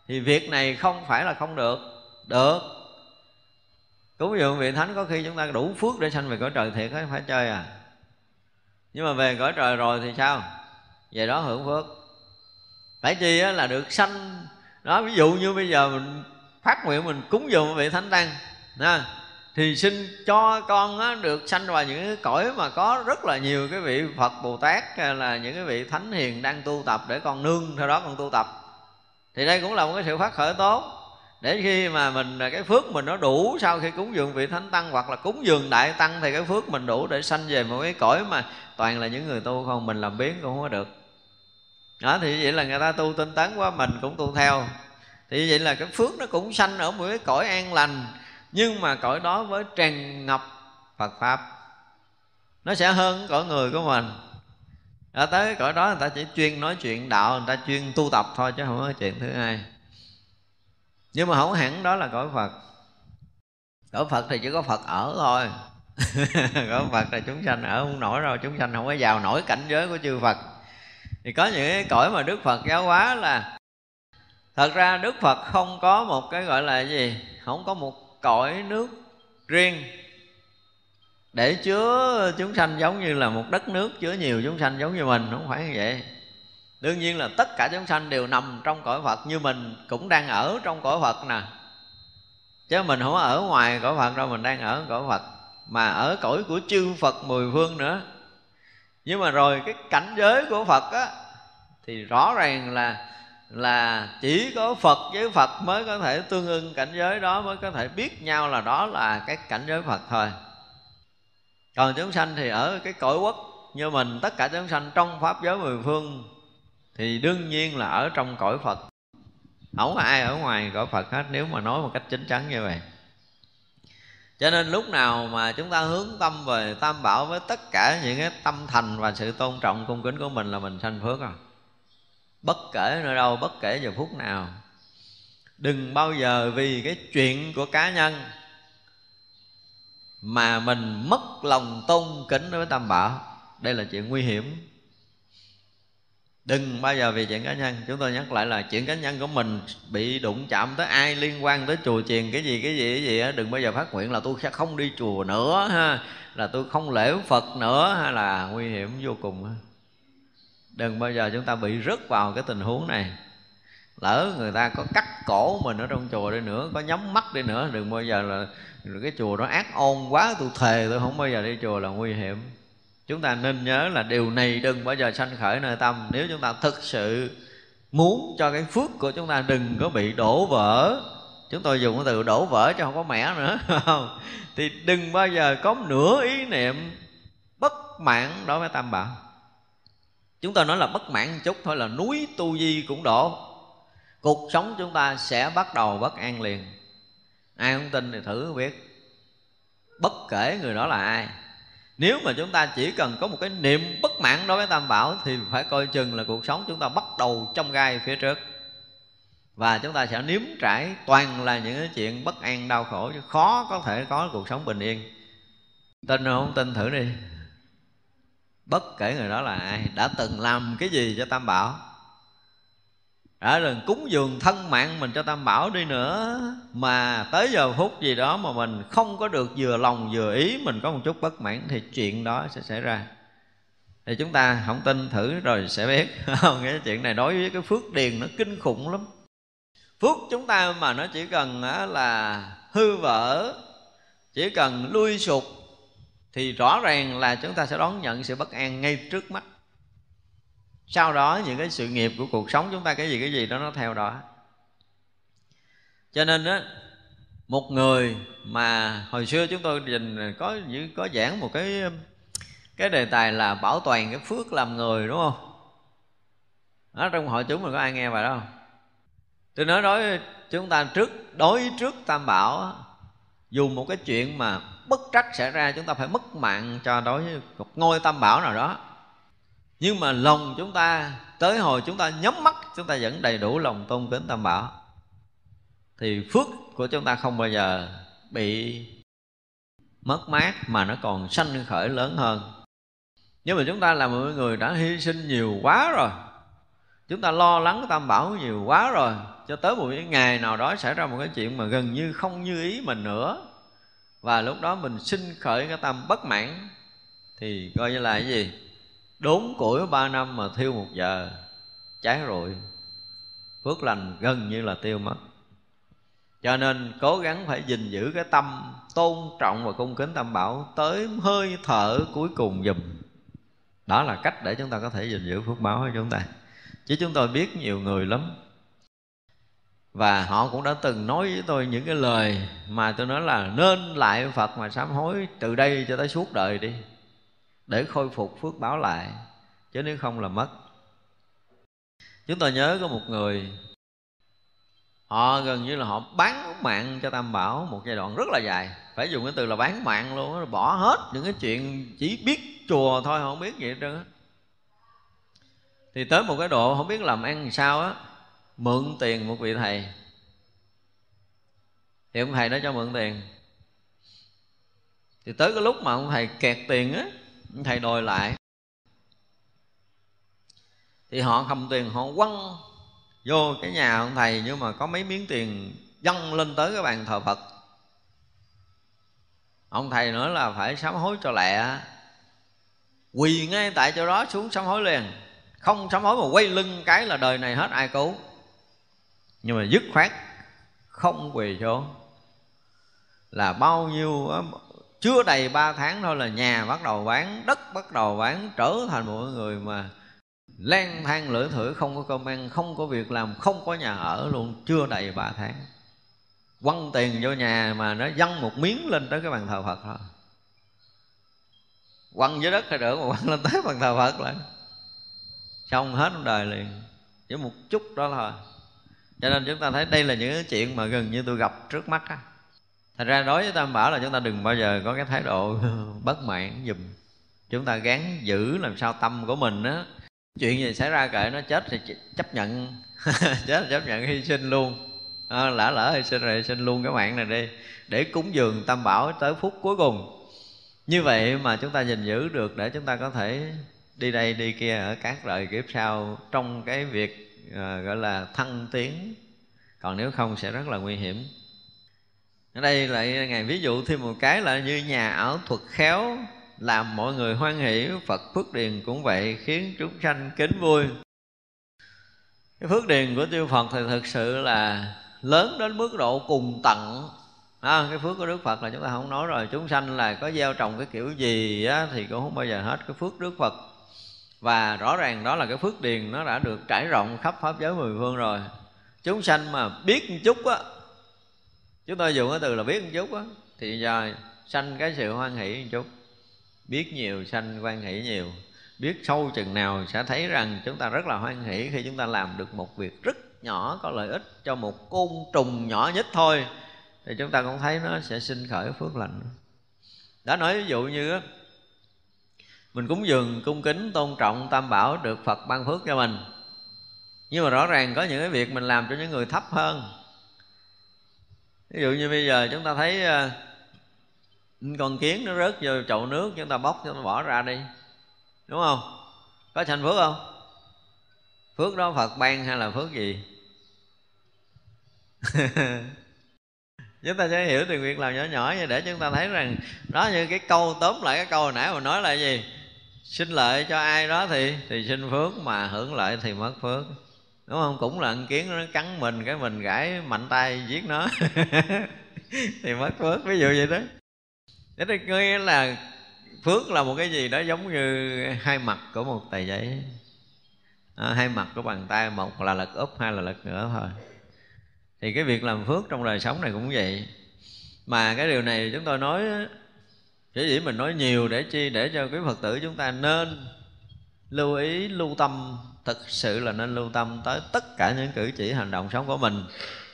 Speaker 2: Thì việc này không phải là không được. Được. Cúng dường vị thánh có khi chúng ta đủ phước để sanh về cõi trời thiệt phải chơi à? Nhưng mà về cõi trời rồi thì sao? Về đó hưởng phước phải chi là được sanh. Đó ví dụ như bây giờ mình phát nguyện mình cúng dường vị thánh tăng ha thì xin cho con á, được sanh vào những cái cõi mà có rất là nhiều cái vị Phật Bồ Tát là những cái vị thánh hiền đang tu tập để con nương theo đó con tu tập. Thì đây cũng là một cái sự phát khởi tốt. Để khi mà mình cái phước mình nó đủ sau khi cúng dường vị thánh tăng hoặc là cúng dường đại tăng thì cái phước mình đủ để sanh về một cái cõi mà toàn là những người tu không mình làm biến cũng không có được đó, thì vậy là người ta tu tinh tấn quá, mình cũng tu theo. Thì vậy là cái phước nó cũng sanh ở một cái cõi an lành, nhưng mà cõi đó với tràn ngập Phật pháp. Nó sẽ hơn cõi người của mình. Ở tới cái cõi đó, người ta chỉ chuyên nói chuyện đạo, người ta chuyên tu tập thôi, chứ không có chuyện thứ hai. Nhưng mà không hẳn đó là cõi phật. Cõi phật thì chỉ có phật ở thôi. <laughs> Cõi phật là chúng sanh ở, không nổi rồi chúng sanh không có vào nổi cảnh giới của chư phật thì có những cái cõi mà đức phật giáo hóa là thật ra đức phật không có một cái gọi là gì, không có một cõi nước riêng. Để chứa chúng sanh giống như là một đất nước, chứa nhiều chúng sanh giống như mình, không phải như vậy. Đương nhiên là tất cả chúng sanh đều nằm trong cõi phật, như mình cũng đang ở trong cõi phật nè. Chứ mình không ở ngoài cõi phật đâu, mình đang ở cõi phật. Mà ở cõi của chư phật mười phương nữa nhưng mà rồi cái cảnh giới của phật á, thì rõ ràng là là chỉ có phật với phật mới có thể tương ưng cảnh giới đó, mới có thể biết nhau là đó là cái cảnh giới phật thôi. Còn chúng sanh thì ở cái cõi quốc như mình, tất cả chúng sanh trong pháp giới mười phương thì đương nhiên là ở trong cõi phật. Không có ai ở ngoài cõi phật hết, nếu mà nói một cách chính chắn như vậy cho nên lúc nào mà chúng ta hướng tâm về tam bảo với tất cả những cái tâm thành và sự tôn trọng cung kính của mình là mình sanh phước rồi bất kể nơi đâu, bất kể giờ phút nào. Đừng bao giờ vì cái chuyện của cá nhân mà mình mất lòng tôn kính đối với tam bảo. Đây là chuyện nguy hiểm đừng bao giờ vì chuyện cá nhân. Chúng tôi nhắc lại là chuyện cá nhân của mình bị đụng chạm tới ai, liên quan tới chùa chiền, cái gì cái gì cái gì á, đừng bao giờ phát nguyện là tôi sẽ không đi chùa nữa ha, là tôi không lễ phật nữa hay là nguy hiểm vô cùng ha. Đừng bao giờ chúng ta bị rớt vào cái tình huống này. Lỡ người ta có cắt cổ mình ở trong chùa đi nữa, có nhắm mắt đi nữa, đừng bao giờ là cái chùa nó ác ôn quá, tôi thề tôi không bao giờ đi chùa là nguy hiểm chúng ta nên nhớ là điều này đừng bao giờ sanh khởi nơi tâm. Nếu chúng ta thực sự muốn cho cái phước của chúng ta đừng có bị đổ vỡ, chúng tôi dùng cái từ đổ vỡ cho không có mẻ nữa, <laughs> không? Thì đừng bao giờ có nửa ý niệm bất mãn đối với tam bảo. Chúng tôi nói là bất mãn một chút thôi là núi tu di cũng đổ. Cuộc sống chúng ta sẽ bắt đầu bất an liền. Ai không tin thì thử biết. Bất kể người đó là ai nếu mà chúng ta chỉ cần có một cái niệm bất mãn đối với tam bảo thì phải coi chừng là cuộc sống chúng ta bắt đầu trong gai phía trước. Và chúng ta sẽ nếm trải toàn là những cái chuyện bất an, đau khổ, chứ khó có thể có cuộc sống bình yên. Tin không? Tin thử đi. Bất kể người đó là ai, đã từng làm cái gì cho tam bảo? Đã lần cúng dường thân mạng mình cho tam bảo đi nữa. Mà tới giờ phút gì đó mà mình không có được vừa lòng vừa ý, mình có một chút bất mãn, thì chuyện đó sẽ xảy ra. Thì chúng ta không tin thử rồi sẽ biết. <laughs> Cái chuyện này đối với cái phước điền nó kinh khủng lắm. Phước chúng ta mà nó chỉ cần là hư vỡ, chỉ cần lui sụp, thì rõ ràng là chúng ta sẽ đón nhận sự bất an ngay trước mắt sau đó những cái sự nghiệp của cuộc sống chúng ta, cái gì cái gì đó, nó theo đó. Cho nên á, một người mà hồi xưa chúng tôi dình có có giảng một cái cái đề tài là bảo toàn cái phước làm người, đúng không? Ở trong hội chúng mình có ai nghe bài đó không? Tôi nói đối chúng ta trước, đối trước tam bảo dù một cái chuyện mà bất trắc xảy ra, chúng ta phải mất mạng cho đối với một ngôi tam bảo nào đó nhưng mà lòng chúng ta, tới hồi chúng ta nhắm mắt, chúng ta vẫn đầy đủ lòng tôn kính tam bảo. Thì phước của chúng ta không bao giờ bị mất mát, mà nó còn sanh khởi lớn hơn. Nhưng mà chúng ta là một người đã hy sinh nhiều quá rồi. Chúng ta lo lắng tam bảo nhiều quá rồi, cho tới một cái ngày nào đó xảy ra một cái chuyện mà gần như không như ý mình nữa. Và lúc đó mình sinh khởi cái tâm bất mãn, thì coi như là cái gì? Đốn củi ba năm mà thiêu một giờ, cháy rồi. Phước lành gần như là tiêu mất. Cho nên cố gắng phải gìn giữ cái tâm tôn trọng và cung kính tam bảo tới hơi thở cuối cùng dùm đó là cách để chúng ta có thể gìn giữ phước báo của chúng ta? Chứ chúng tôi biết nhiều người lắm. Và họ cũng đã từng nói với tôi những cái lời mà tôi nói là nên lại phật mà sám hối từ đây cho tới suốt đời đi để khôi phục phước báo lại, chứ nếu không là mất. Chúng ta nhớ có một người, họ gần như là họ bán mạng cho tam bảo một giai đoạn rất là dài. Phải dùng cái từ là bán mạng luôn bỏ hết những cái chuyện chỉ biết chùa thôi, không biết gì hết trơn thì tới một cái độ không biết làm ăn làm sao á, mượn tiền một vị thầy. Thì ông thầy đó cho mượn tiền. Thì tới cái lúc mà ông thầy kẹt tiền á thay đổi lại. Thì họ cầm tiền, họ quăng vô cái nhà ông thầy, nhưng mà có mấy miếng tiền dâng lên tới cái bàn thờ phật. Ông thầy nữa là phải sám hối cho lẹ. Quỳ ngay tại chỗ đó xuống sám hối liền. Không sám hối mà quay lưng cái là đời này hết ai cứu. Nhưng mà dứt khoát không quỳ xuống là bao nhiêu chưa đầy ba tháng thôi là nhà bắt đầu bán, đất bắt đầu bán, trở thành một người mà lang thang lưỡi thử không có cơm ăn, không có việc làm, không có nhà ở luôn, chưa đầy ba tháng. Quăng tiền vô nhà mà nó dâng một miếng lên tới cái bàn thờ phật thôi. Quăng dưới đất hay được, mà quăng lên tới bàn thờ phật lại. Xong hết đời liền, chỉ một chút đó thôi. Cho nên chúng ta thấy đây là những cái chuyện mà gần như tôi gặp trước mắt á thật ra đối với tam bảo là chúng ta đừng bao giờ có cái thái độ <laughs> bất mãn dùm chúng ta gắn giữ làm sao tâm của mình á. Chuyện gì xảy ra kệ nó chết thì chấp nhận. <laughs> Chết chấp nhận hy sinh luôn. À, lỡ lỡ hy sinh rồi hy sinh luôn cái mạng này đi. Để cúng dường tam bảo tới phút cuối cùng. Như vậy mà chúng ta gìn giữ được để chúng ta có thể đi đây đi kia ở các đời kiếp sau trong cái việc uh, gọi là thăng tiến. Còn nếu không sẽ rất là nguy hiểm ở đây lại ngài ví dụ thêm một cái là như nhà ảo thuật khéo làm mọi người hoan hỷ phật phước điền cũng vậy khiến chúng sanh kính vui. Cái phước điền của tiêu phật thì thực sự là lớn đến mức độ cùng tận. À, cái phước của đức phật là chúng ta không nói rồi chúng sanh là có gieo trồng cái kiểu gì á, thì cũng không bao giờ hết cái phước đức phật. Và rõ ràng đó là cái phước điền nó đã được trải rộng khắp pháp giới mười phương rồi. Chúng sanh mà biết một chút á chúng tôi dùng cái từ là biết một chút á. Thì giờ sanh cái sự hoan hỷ một chút. Biết nhiều, sanh hoan hỷ nhiều. Biết sâu chừng nào sẽ thấy rằng chúng ta rất là hoan hỷ khi chúng ta làm được một việc rất nhỏ, có lợi ích cho một côn trùng nhỏ nhất thôi. Thì chúng ta cũng thấy nó sẽ sinh khởi phước lành. Đã nói ví dụ như mình cúng dường, cung kính, tôn trọng, tam bảo được phật ban phước cho mình. Nhưng mà rõ ràng có những cái việc mình làm cho những người thấp hơn ví dụ như bây giờ chúng ta thấy ờ, con kiến nó rớt vô chậu nước, chúng ta bóc cho nó bỏ ra đi. Đúng không? Có thành phước không? Phước đó phật ban hay là phước gì? <laughs> Chúng ta sẽ hiểu từ việc làm nhỏ nhỏ như để chúng ta thấy rằng đó như cái câu tóm lại cái câu hồi nãy mà nói là gì? Xin lợi cho ai đó thì thì xin phước, mà hưởng lợi thì mất phước đúng không? Cũng là ăn kiến nó cắn mình cái mình gãi mạnh tay giết nó. <laughs> Thì mất phước ví dụ vậy đó. Thế thì nghĩa là phước là một cái gì đó giống như hai mặt của một tờ giấy. À, hai mặt của bàn tay một là lật úp hai là lật nữa thôi. Thì cái việc làm phước trong đời sống này cũng vậy. Mà cái điều này chúng tôi nói chỉ dĩ mình nói nhiều để chi để cho quý phật tử chúng ta nên lưu ý lưu tâm thực sự là nên lưu tâm tới tất cả những cử chỉ hành động sống của mình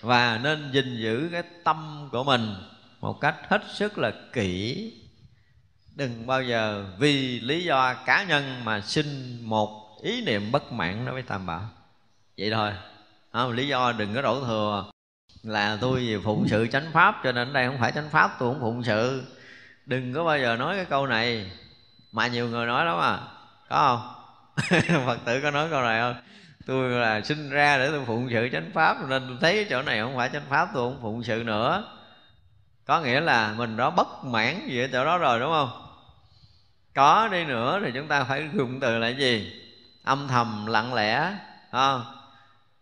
Speaker 2: và nên gìn giữ cái tâm của mình một cách hết sức là kỹ. Đừng bao giờ vì lý do cá nhân mà sinh một ý niệm bất mãn đối với tam bảo. Vậy thôi. Không, lý do đừng có đổ thừa. Là tôi vì phụng sự chánh pháp cho nên đây không phải chánh pháp tôi không phụng sự. Đừng có bao giờ nói cái câu này. Mà nhiều người nói lắm à. Có không? <laughs> phật tử có nói câu này không? Tôi là sinh ra để tôi phụng sự chánh pháp nên tôi thấy chỗ này không phải chánh pháp tôi không phụng sự nữa. Có nghĩa là mình đó bất mãn gì ở chỗ đó rồi đúng không? Có đi nữa thì chúng ta phải dùng từ là gì? Âm thầm lặng lẽ không?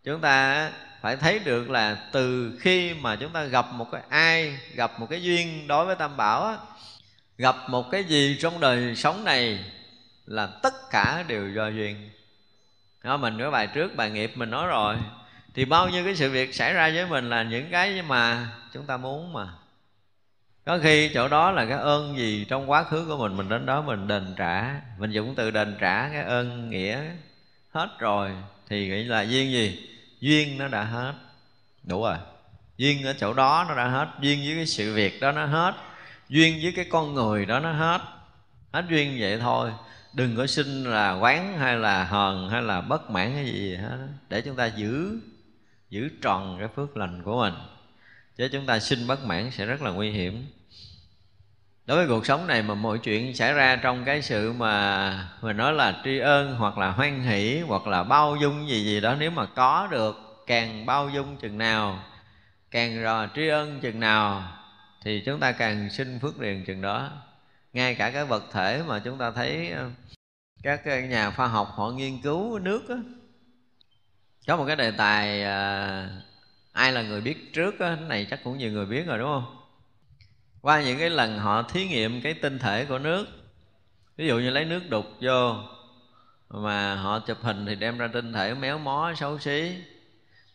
Speaker 2: Chúng ta phải thấy được là từ khi mà chúng ta gặp một cái ai gặp một cái duyên đối với tam bảo á, gặp một cái gì trong đời sống này là tất cả đều do duyên. Đó, mình cái bài trước bài nghiệp mình nói rồi. Thì bao nhiêu cái sự việc xảy ra với mình là những cái mà chúng ta muốn mà. Có khi chỗ đó là cái ơn gì trong quá khứ của mình mình đến đó mình đền trả. Mình dùng từ đền trả cái ơn nghĩa hết rồi. Thì nghĩ là duyên gì? Duyên nó đã hết. Đủ rồi. Duyên ở chỗ đó nó đã hết. Duyên với cái sự việc đó nó hết. Duyên với cái con người đó nó hết. Hết duyên vậy thôi đừng có sinh là quán hay là hờn hay là bất mãn cái gì hết để chúng ta giữ giữ tròn cái phước lành của mình. Chứ chúng ta sinh bất mãn sẽ rất là nguy hiểm. Đối với cuộc sống này mà mọi chuyện xảy ra trong cái sự mà mình nói là tri ân hoặc là hoan hỷ hoặc là bao dung gì gì đó, nếu mà có được càng bao dung chừng nào, càng rò tri ân chừng nào, thì chúng ta càng sinh phước điền chừng đó ngay cả cái vật thể mà chúng ta thấy ờ, các nhà khoa học họ nghiên cứu nước đó. có một cái đề tài à, ai là người biết trước đó, cái này chắc cũng nhiều người biết rồi đúng không? Qua những cái lần họ thí nghiệm cái tinh thể của nước ví dụ như lấy nước đục vô mà họ chụp hình thì đem ra tinh thể méo mó xấu xí.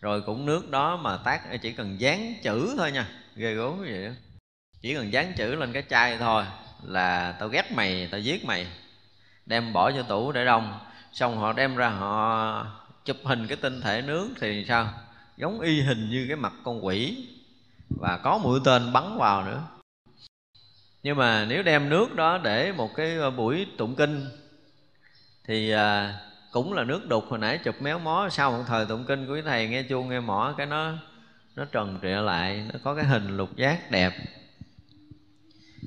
Speaker 2: Rồi cũng nước đó mà tác chỉ cần dán chữ thôi nha ghê gớm vậy đó chỉ cần dán chữ lên cái chai thôi là tao ghét mày tao giết mày. Đem bỏ cho tủ để đông. Xong họ đem ra họ chụp hình cái tinh thể nướng thì sao? Giống y hình như cái mặt con quỷ. Và có mũi tên bắn vào nữa. Nhưng mà nếu đem nước đó để một cái ờ, buổi tụng kinh thì à, cũng là nước đục hồi nãy chụp méo mó. Sau một thời tụng kinh của thầy nghe chuông nghe mỏ cái nó nó trần trịa lại nó có cái hình lục giác đẹp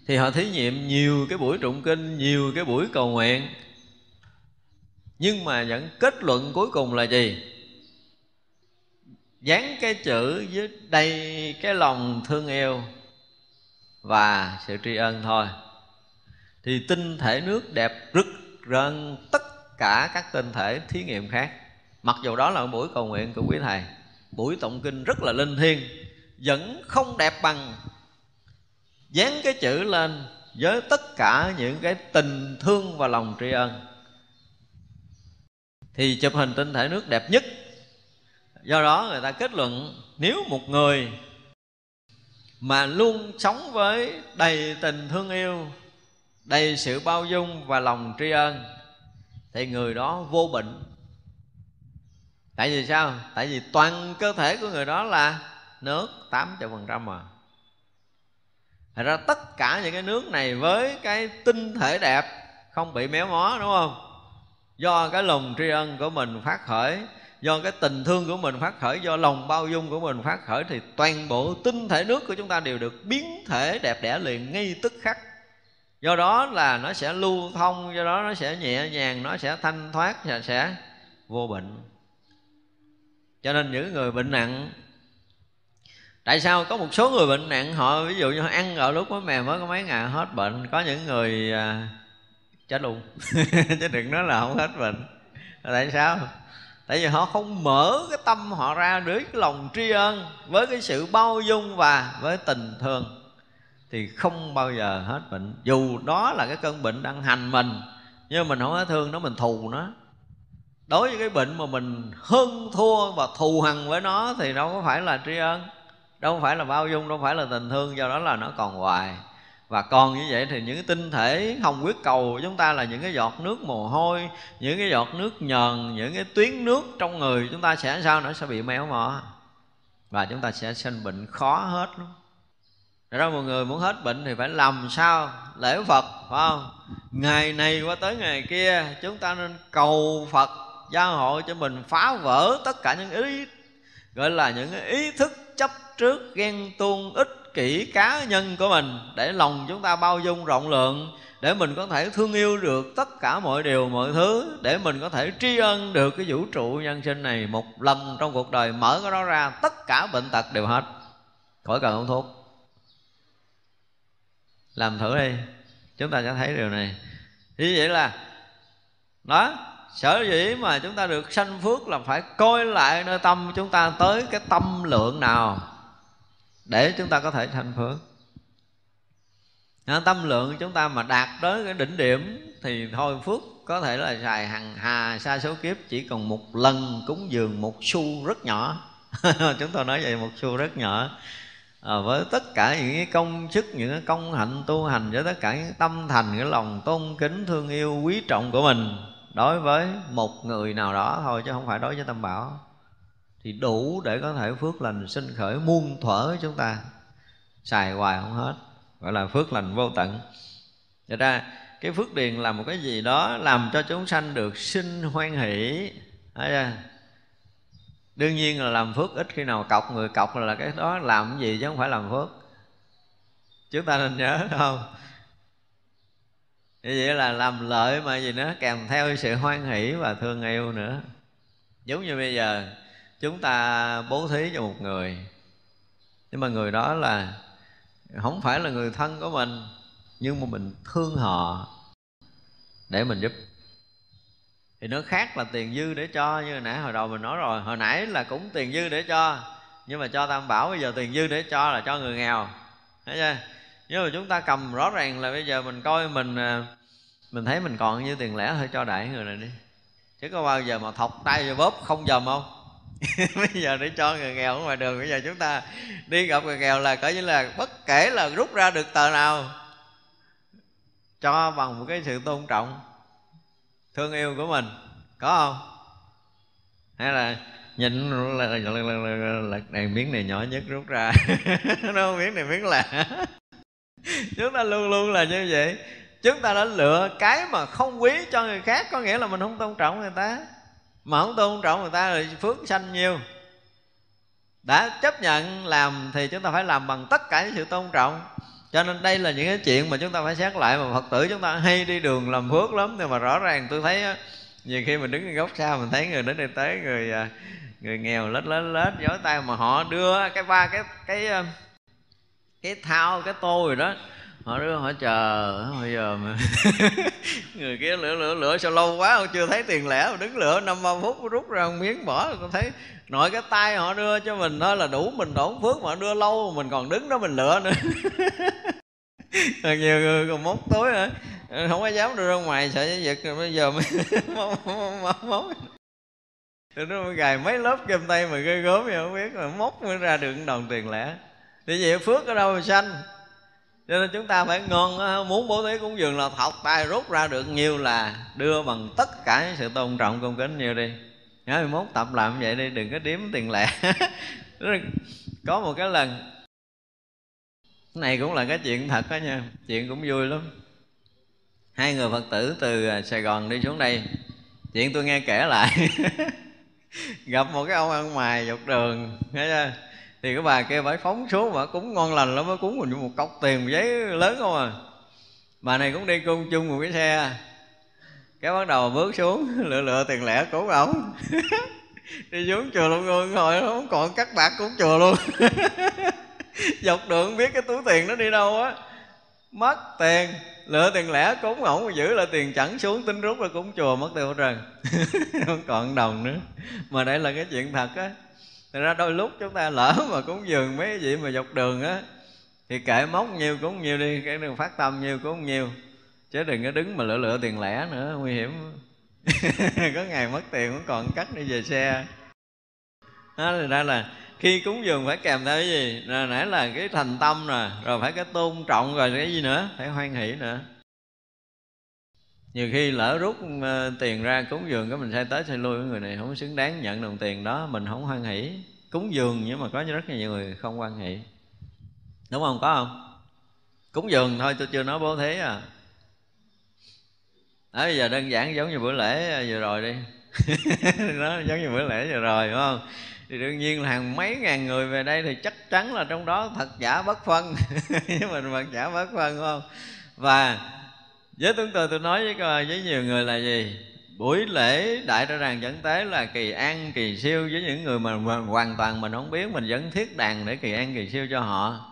Speaker 2: thì họ thí nghiệm nhiều cái buổi tụng kinh, nhiều cái buổi cầu nguyện. Nhưng mà vẫn kết luận cuối cùng là gì? Dán cái chữ với đây cái lòng thương yêu và sự tri ân thôi. Thì tinh thể nước đẹp rực rỡ tất cả các tinh thể thí nghiệm khác. Mặc dù đó là buổi cầu nguyện của quý thầy, buổi tụng kinh rất là linh thiêng, vẫn không đẹp bằng dán cái chữ lên với tất cả những cái tình thương và lòng tri ân. Thì chụp hình tinh thể nước đẹp nhất. Do đó người ta kết luận nếu một người mà luôn sống với đầy tình thương yêu, đầy sự bao dung và lòng tri ân, thì người đó vô bệnh. Tại vì sao? Tại vì toàn cơ thể của người đó là nước tám trăm phần trăm mà Thật ra tất cả những cái nước này với cái tinh thể đẹp không bị méo mó, đúng không? Do cái lòng tri ân của mình phát khởi, do cái tình thương của mình phát khởi, do lòng bao dung của mình phát khởi thì toàn bộ tinh thể nước của chúng ta đều được biến thể đẹp đẽ liền ngay tức khắc. Do đó là nó sẽ lưu thông, do đó nó sẽ nhẹ nhàng, nó sẽ thanh thoát và sẽ vô bệnh. Cho nên những người bệnh nặng tại sao có một số người bệnh nặng họ ví dụ như họ ăn ở lúc mới mè mới có mấy ngày hết bệnh có những người à, chết luôn. <laughs> Chứ đừng nói là không hết bệnh. Tại sao? Tại vì họ không mở cái tâm họ ra dưới cái lòng tri ân với cái sự bao dung và với tình thương thì không bao giờ hết bệnh. Dù đó là cái cơn bệnh đang hành mình nhưng mình không có thương nó mình thù nó. Đối với cái bệnh mà mình hơn thua và thù hằn với nó thì đâu có phải là tri ân đâu phải là bao dung, đâu phải là tình thương, do đó là nó còn hoài. Và còn như vậy thì những tinh thể hồng huyết cầu của chúng ta là những cái giọt nước mồ hôi, những cái giọt nước nhờn, những cái tuyến nước trong người chúng ta sẽ sao nó sẽ bị méo mó. Và chúng ta sẽ sinh bệnh khó hết luôn ra một người muốn hết bệnh thì phải làm sao? Lễ Phật, phải không? Ngày này qua tới ngày kia, Chúng ta nên cầu Phật gia hộ cho mình phá vỡ tất cả những ý Gọi là những ý thức chấp trước, ghen tuông, ích kỷ cá nhân của mình Để lòng chúng ta bao dung rộng lượng, Để mình có thể thương yêu được tất cả mọi điều, mọi thứ, Để mình có thể tri ân được cái vũ trụ nhân sinh này Một lần trong cuộc đời, mở cái đó ra, Tất cả bệnh tật đều hết. Khỏi cần uống thuốc. Làm thử đi, chúng ta sẽ thấy điều này. Như vậy là, đó sở dĩ mà chúng ta được sanh phước là phải coi lại nơi tâm chúng ta tới cái tâm lượng nào để chúng ta có thể sanh phước. Tâm lượng chúng ta mà đạt tới cái đỉnh điểm thì thôi phước có thể là xài hằng hà sa số kiếp chỉ còn một lần cúng dường một xu rất nhỏ. <laughs> Chúng tôi nói vậy một xu rất nhỏ. À, với tất cả những cái công chức những cái công hạnh tu hành với tất cả những tâm thành cái lòng tôn kính thương yêu quý trọng của mình đối với một người nào đó thôi, chứ không phải đối với tâm bảo. Thì đủ để có thể phước lành sinh khởi, muôn thuở chúng ta xài hoài không hết. Gọi là phước lành vô tận. Thật ra, cái phước điền là một cái gì đó làm cho chúng sanh được sinh hoan hỷ. Chưa? Đương nhiên là làm phước ít khi nào cọc người cọc là cái đó làm cái gì chứ không phải làm phước. Chúng ta nên nhớ, không? Như vậy là làm lợi mà gì nữa, kèm theo sự hoan hỷ và thương yêu nữa. Giống như bây giờ, chúng ta bố thí cho một người. Nhưng mà người đó là, không phải là người thân của mình, nhưng mà mình thương họ để mình giúp. Thì nó khác là tiền dư để cho, như hồi nãy hồi đầu mình nói rồi. Hồi nãy là cũng tiền dư để cho, nhưng mà cho tam bảo, bây giờ tiền dư để cho là cho người nghèo. Thấy chưa? Nhưng mà chúng ta cầm rõ ràng là bây giờ mình coi mình à, mình thấy mình còn như tiền lẻ thôi cho đại người này đi. Chứ có bao giờ mà thọc tay vô bóp không dầm không? <laughs> Bây giờ để cho người nghèo ở ngoài đường bây giờ chúng ta đi gặp người nghèo là coi như là bất kể là rút ra được tờ nào cho bằng một cái sự tôn trọng thương yêu của mình có không? Hay là nhìn là, là, là, là, là, là đèn miếng này nhỏ nhất rút ra. <laughs> Nó miếng này miếng lạ <laughs> chúng ta luôn luôn là như vậy chúng ta đã lựa cái mà không quý cho người khác, có nghĩa là mình không tôn trọng người ta. Mà không tôn trọng người ta thì phước sanh nhiều. Đã chấp nhận làm thì chúng ta phải làm bằng tất cả những sự tôn trọng. Cho nên đây là những cái chuyện mà chúng ta phải xét lại. Mà phật tử chúng ta hay đi đường làm phước lắm, nhưng mà rõ ràng tôi thấy nhiều khi mình đứng ở góc xa mình thấy người đến đây tới người à, người nghèo lết lết lết giói tay mà họ đưa cái ba cái cái à, cái thao, cái tô rồi đó họ đưa họ chờ bây giờ mà. <laughs> Người kia lửa lửa lửa sao lâu quá không chưa thấy tiền lẻ mà đứng lửa năm, ba phút rút ra một miếng bỏ, con thấy nội cái tay họ đưa cho mình thôi là đủ mình đổ phước mà đưa lâu, mình còn đứng đó mình lựa nữa. <laughs> Nhiều người còn móc tối hả? Ừ, không có dám đưa ra ngoài, sợ giật rồi bây giờ mới <laughs> móc móc móc tụi nó gài mấy lớp kem tay mà ghê gớm vậy, không biết mà móc mới ra được đồng tiền lẻ. Thì vậy phước ở đâu mà sanh? Cho nên chúng ta phải ngon ờ, muốn bố thí cúng dường là thọc tay rút ra được nhiều là đưa bằng tất cả sự tôn trọng công kính nhiều đi. Nhớ mốt tập làm vậy đi, đừng có điếm tiền lẻ. <laughs> Có một cái lần, cái này cũng là cái chuyện thật đó nha, chuyện cũng vui lắm. Hai người phật tử từ ờ, sài gòn đi xuống đây, chuyện tôi nghe kể lại. <laughs> Gặp một cái ông ăn mày dọc đường, thấy chưa? Thì cái bà kia phải phóng xuống mà cúng ngon lành lắm mới cúng mình một cốc tiền giấy lớn không à. Bà này cũng đi cung chung một cái xe. Cái bắt đầu bước xuống, <laughs> lựa lựa tiền lẻ cúng ổng. <laughs> Đi xuống chùa luôn luôn rồi không còn cắt bạc cúng chùa luôn. <laughs> Dọc đường biết cái túi tiền nó đi đâu á. Mất tiền, lựa tiền lẻ cúng ổng giữ lại tiền chẳng xuống, tính rút là cúng chùa mất tiêu hết trơn. Không còn đồng nữa. Mà đây là cái chuyện thật á. Thật ra đôi lúc chúng ta lỡ <laughs> mà cúng dường mấy vị mà dọc đường á, Thì kệ móc nhiều cũng nhiều đi Cái đường phát tâm nhiều cũng nhiều. Chứ đừng có đứng mà lựa lựa tiền lẻ nữa, Nguy hiểm. <laughs> Có ngày mất tiền cũng còn cắt đi về xe. Đó, thì ra là khi cúng dường phải kèm theo cái gì? Rồi nãy là cái thành tâm nè, rồi phải cái tôn trọng rồi cái gì nữa? Phải hoan hỷ nữa nhiều khi lỡ rút ờ, tiền ra cúng dường cái mình sai tới sai lui người này, không xứng đáng nhận đồng tiền đó, mình không hoan hỷ. Cúng dường nhưng mà có rất nhiều người không hoan hỷ. Đúng không? Có không? Cúng dường thôi, tôi chưa nói bố thí à. Đó bây giờ đơn giản giống như bữa lễ ờ, vừa rồi đi. <laughs> Nó giống như bữa lễ vừa rồi đúng không? Thì đương nhiên là hàng mấy ngàn người về đây thì chắc chắn là trong đó thật giả bất phân. Với <laughs> mình thật giả bất phân đúng không? Và với tương tự tôi nói với với nhiều người là gì? Buổi lễ đại ra đàn dẫn tế là kỳ an kỳ siêu. Với những người mà, mà hoàn toàn mình không biết mình vẫn thiết đàn để kỳ an kỳ siêu cho họ.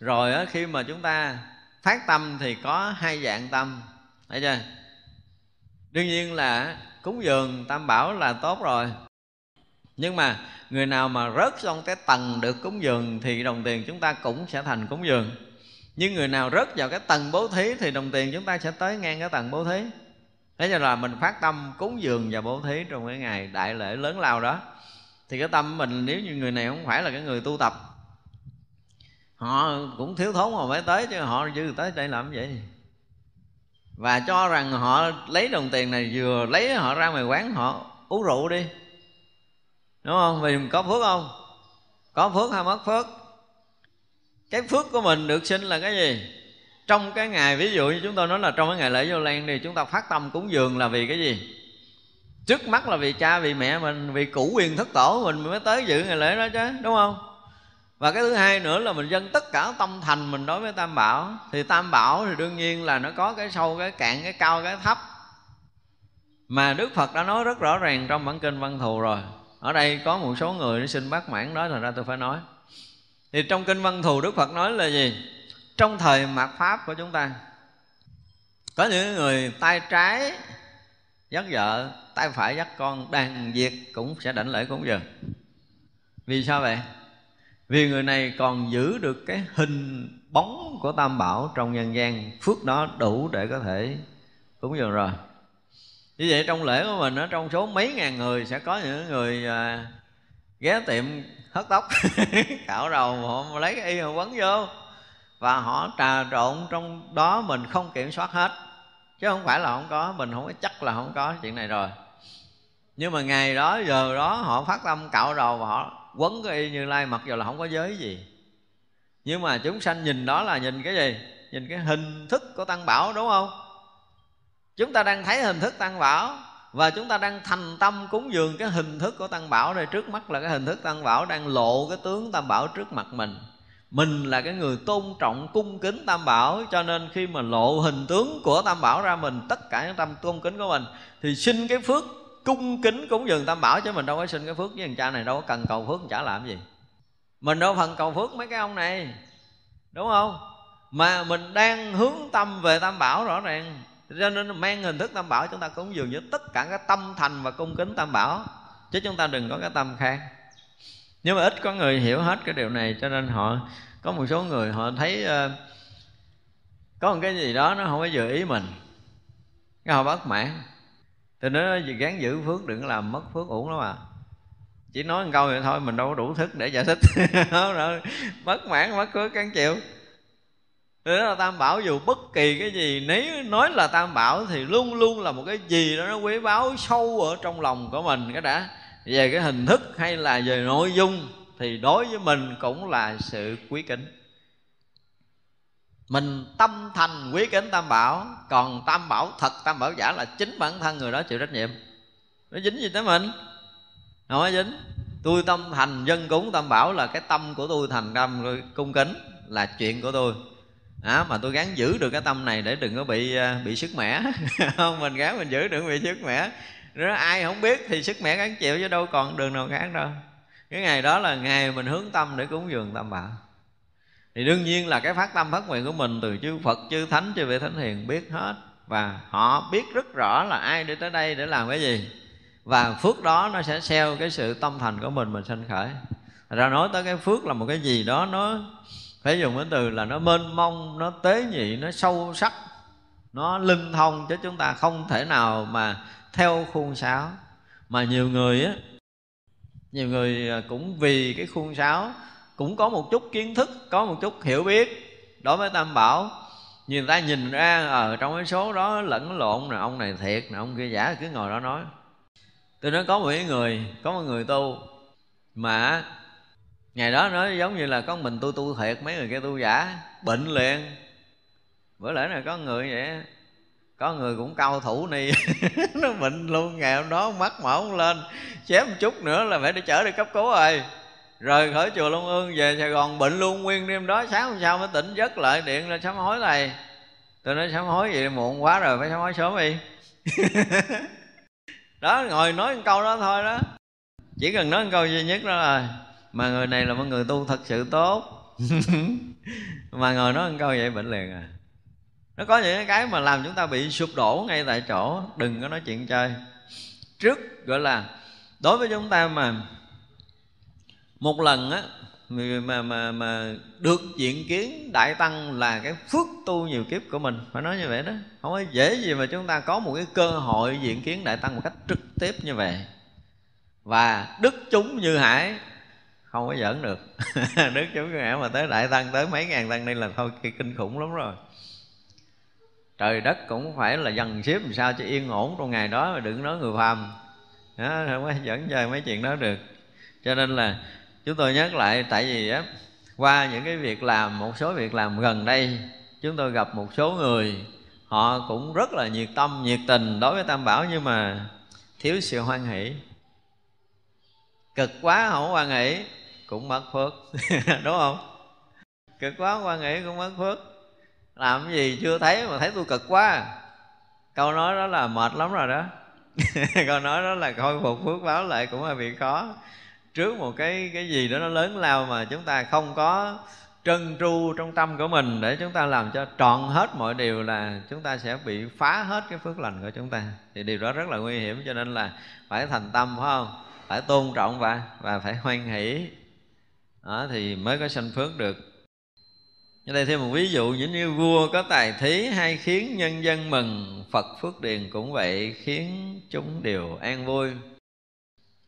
Speaker 2: Rồi á, khi mà chúng ta phát tâm thì có hai dạng tâm. Thấy chưa? Đương nhiên là cúng dường tam bảo là tốt rồi. Nhưng mà người nào mà rớt xong cái tầng được cúng dường thì đồng tiền chúng ta cũng sẽ thành cúng dường nhưng người nào rớt vào cái tầng bố thí thì đồng tiền chúng ta sẽ tới ngang cái tầng bố thí. Thế cho là mình phát tâm cúng dường và bố thí trong cái ngày đại lễ lớn lao đó. Thì cái tâm mình nếu như người này không phải là cái người tu tập, họ cũng thiếu thốn mà mới tới chứ họ dư tới đây làm vậy và cho rằng họ lấy đồng tiền này vừa lấy họ ra ngoài quán họ uống rượu đi. Đúng không? Vì có phước không? Có phước hay mất phước? Cái phước của mình được sinh là cái gì? Trong cái ngày, ví dụ như chúng tôi nói là trong cái ngày lễ vô lan thì chúng ta phát tâm cúng dường là vì cái gì? Trước mắt là vì cha, vì mẹ mình, vì củ quyền thất tổ mình mới tới dự ngày lễ đó chứ, đúng không? Và cái thứ hai nữa là mình dâng tất cả tâm thành mình đối với tam bảo. Thì tam bảo thì đương nhiên là nó có cái sâu, cái cạn, cái cao, cái thấp. Mà đức phật đã nói rất rõ ràng trong bản kinh văn thù rồi. Ở đây có một số người nó xin bác mãn đó là ra tôi phải nói thì trong kinh văn thù đức phật nói là gì? Trong thời mạt pháp của chúng ta, có những người tay trái dắt vợ, tay phải dắt con, đàn diệt cũng sẽ đảnh lễ cúng dường. Vì sao vậy? Vì người này còn giữ được cái hình bóng của tam bảo trong nhân gian. Phước đó đủ để có thể cúng dường rồi. Như vậy trong lễ của mình ở trong số mấy ngàn người sẽ có những người à, ghé tiệm hớt tóc. <laughs> Cạo đầu họ lấy cái y họ quấn vô. Và họ trà trộn trong đó mình không kiểm soát hết. Chứ không phải là không có, mình không có chắc là không có chuyện này rồi. Nhưng mà ngày đó, giờ đó họ phát tâm cạo đầu và họ quấn cái y như lai, mặc dù là không có giới gì. Nhưng mà chúng sanh nhìn đó là nhìn cái gì? Nhìn cái hình thức của tăng bảo, đúng không? Chúng ta đang thấy hình thức tăng bảo và chúng ta đang thành tâm cúng dường cái hình thức của tăng bảo đây. Trước mắt là cái hình thức tăng bảo đang lộ cái tướng tam bảo trước mặt mình. Mình là cái người tôn trọng cung kính tam bảo, cho nên khi mà lộ hình tướng của tam bảo ra mình, tất cả những tâm tôn kính của mình, thì xin cái phước cung kính cúng dường tam bảo chứ mình đâu có xin cái phước với thằng cha này, đâu có cần cầu phước chả làm gì. Mình đâu phần cầu phước mấy cái ông này, đúng không? Mà mình đang hướng tâm về tam bảo rõ ràng cho nên mang hình thức tam bảo chúng ta cúng dường với tất cả cái tâm thành và cung kính tam bảo chứ chúng ta đừng có cái tâm khác. Nhưng mà ít có người hiểu hết cái điều này cho nên họ có một số người họ thấy uh, có một cái gì đó nó không có vừa ý mình cái họ bất mãn. Thì nó gì gắng giữ phước đừng làm mất phước uổng lắm à. Chỉ nói một câu vậy thôi mình đâu có đủ thức để giải thích. <laughs> Rồi mất mãn mất phước cán chịu đó là tam bảo dù bất kỳ cái gì, nếu nói là tam bảo thì luôn luôn là một cái gì đó nó quý báu sâu ở trong lòng của mình cái đã. Về cái hình thức hay là về nội dung thì đối với mình cũng là sự quý kính. Mình tâm thành quý kính tam bảo, còn tam bảo thật, tam bảo giả là chính bản thân người đó chịu trách nhiệm. Nó dính gì tới mình? Không có dính. Tôi tâm thành dân cúng tam bảo là cái tâm của tôi thành tâm cung kính là chuyện của tôi à, mà tôi gắng giữ được cái tâm này để đừng có bị à, bị sức mẻ. <laughs> Không mình gắng mình giữ đừng bị sức mẻ. Nếu ai không biết thì sức mẻ gắng chịu chứ đâu còn đường nào khác đâu. Cái ngày đó là ngày mình hướng tâm để cúng dường tam bảo. Thì đương nhiên là cái phát tâm phát nguyện của mình từ chư Phật chư Thánh chư vị Thánh Hiền biết hết. Và họ biết rất rõ là ai đi tới đây để làm cái gì. Và phước đó nó sẽ xeo cái sự tâm thành của mình mình sanh khởi. Ra nói tới cái phước là một cái gì đó nó phải dùng cái từ là nó mênh mông, nó tế nhị, nó sâu sắc, nó linh thông chứ chúng ta không thể nào mà theo khuôn sáo. Mà nhiều người á, nhiều người à, cũng vì cái khuôn sáo, cũng có một chút kiến thức, có một chút hiểu biết đối với tam bảo. Người ta nhìn ra ở trong cái số đó lẫn lộn nè, ông này thiệt nè, ông kia giả, cứ ngồi đó nói. Tôi nói có một người, có một người tu mà ngày đó nó giống như là có mình tu tu thiệt, mấy người kia tu giả, bệnh liền. Bữa lễ này có người vậy, có người cũng cao thủ ni. <laughs> Nó bệnh luôn, ngày hôm đó mắt mở không lên chém một chút nữa là phải đi chở đi cấp cứu rồi. Rời khỏi chùa Long Ương về Sài Gòn, bệnh luôn, nguyên đêm đó, sáng hôm sau mới tỉnh, giấc lại, điện lên sám hối thầy. Tôi nói, sám hối vậy muộn quá rồi, phải sám hối sớm đi. <laughs> Đó, ngồi nói một câu đó thôi đó. Chỉ cần nói một câu duy nhất đó là mà người này là một người tu thật sự tốt. <laughs> Mà ngồi nói một câu vậy bệnh liền à. Nó có những cái mà làm chúng ta bị sụp đổ ngay tại chỗ. Đừng có nói chuyện chơi. Trước gọi là, đối với chúng ta mà một lần á, mà mà mà được diện kiến đại tăng là cái phước tu nhiều kiếp của mình. Phải nói như vậy đó. Không có dễ gì mà chúng ta có một cái cơ hội diện kiến đại tăng một cách trực tiếp như vậy. Và đức chúng như hải không có giỡn được. Đức chúng ngã mà tới đại tăng tới mấy ngàn tăng đây là thôi kinh khủng lắm rồi. Trời đất cũng phải là dần xếp làm sao cho yên ổn trong ngày đó mà đừng nói người phàm. Đó, không có dẫn chơi mấy chuyện đó được. Cho nên là chúng tôi nhắc lại tại vì á qua những cái việc làm một số việc làm gần đây chúng tôi gặp một số người họ cũng rất là nhiệt tâm nhiệt tình đối với tam bảo nhưng mà thiếu sự hoan hỷ. Cực quá không hoan hỷ cũng mất phước. <laughs> Đúng không? Cực quá hoan nghĩ cũng mất phước. Làm cái gì chưa thấy mà thấy tôi cực quá à. câu nói đó là mệt lắm rồi đó. <laughs> Câu nói đó là khôi phục phước báo lại cũng là bị khó. Trước một cái cái gì đó nó lớn lao mà chúng ta không có trân tru trong tâm của mình để chúng ta làm cho trọn hết mọi điều là chúng ta sẽ bị phá hết cái phước lành của chúng ta. Thì điều đó rất là nguy hiểm cho nên là phải thành tâm, phải không? Phải tôn trọng và và phải hoan hỷ đó thì mới có sanh phước được. Ở đây thêm một ví dụ giống như vua có tài thí hay khiến nhân dân mừng Phật phước điền cũng vậy khiến chúng đều an vui.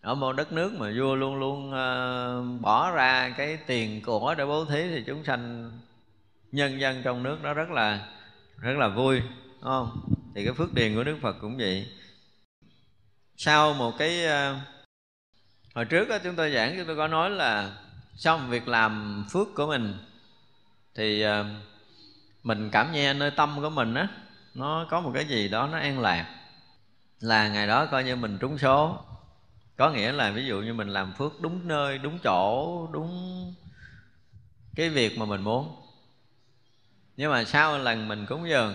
Speaker 2: Ở một đất nước mà vua luôn luôn uh, bỏ ra cái tiền của để bố thí thì chúng sanh nhân dân trong nước đó rất là rất là vui đúng không? Thì cái phước điền của đức phật cũng vậy. Sau một cái uh, hồi trước đó, chúng tôi giảng chúng tôi có nói là xong việc làm phước của mình thì ờ, mình cảm nhận nơi tâm của mình á, nó có một cái gì đó nó an lạc. Là ngày đó coi như mình trúng số. Có nghĩa là ví dụ như mình làm phước đúng nơi, đúng chỗ, đúng cái việc mà mình muốn. Nhưng mà sau lần mình cúng dường,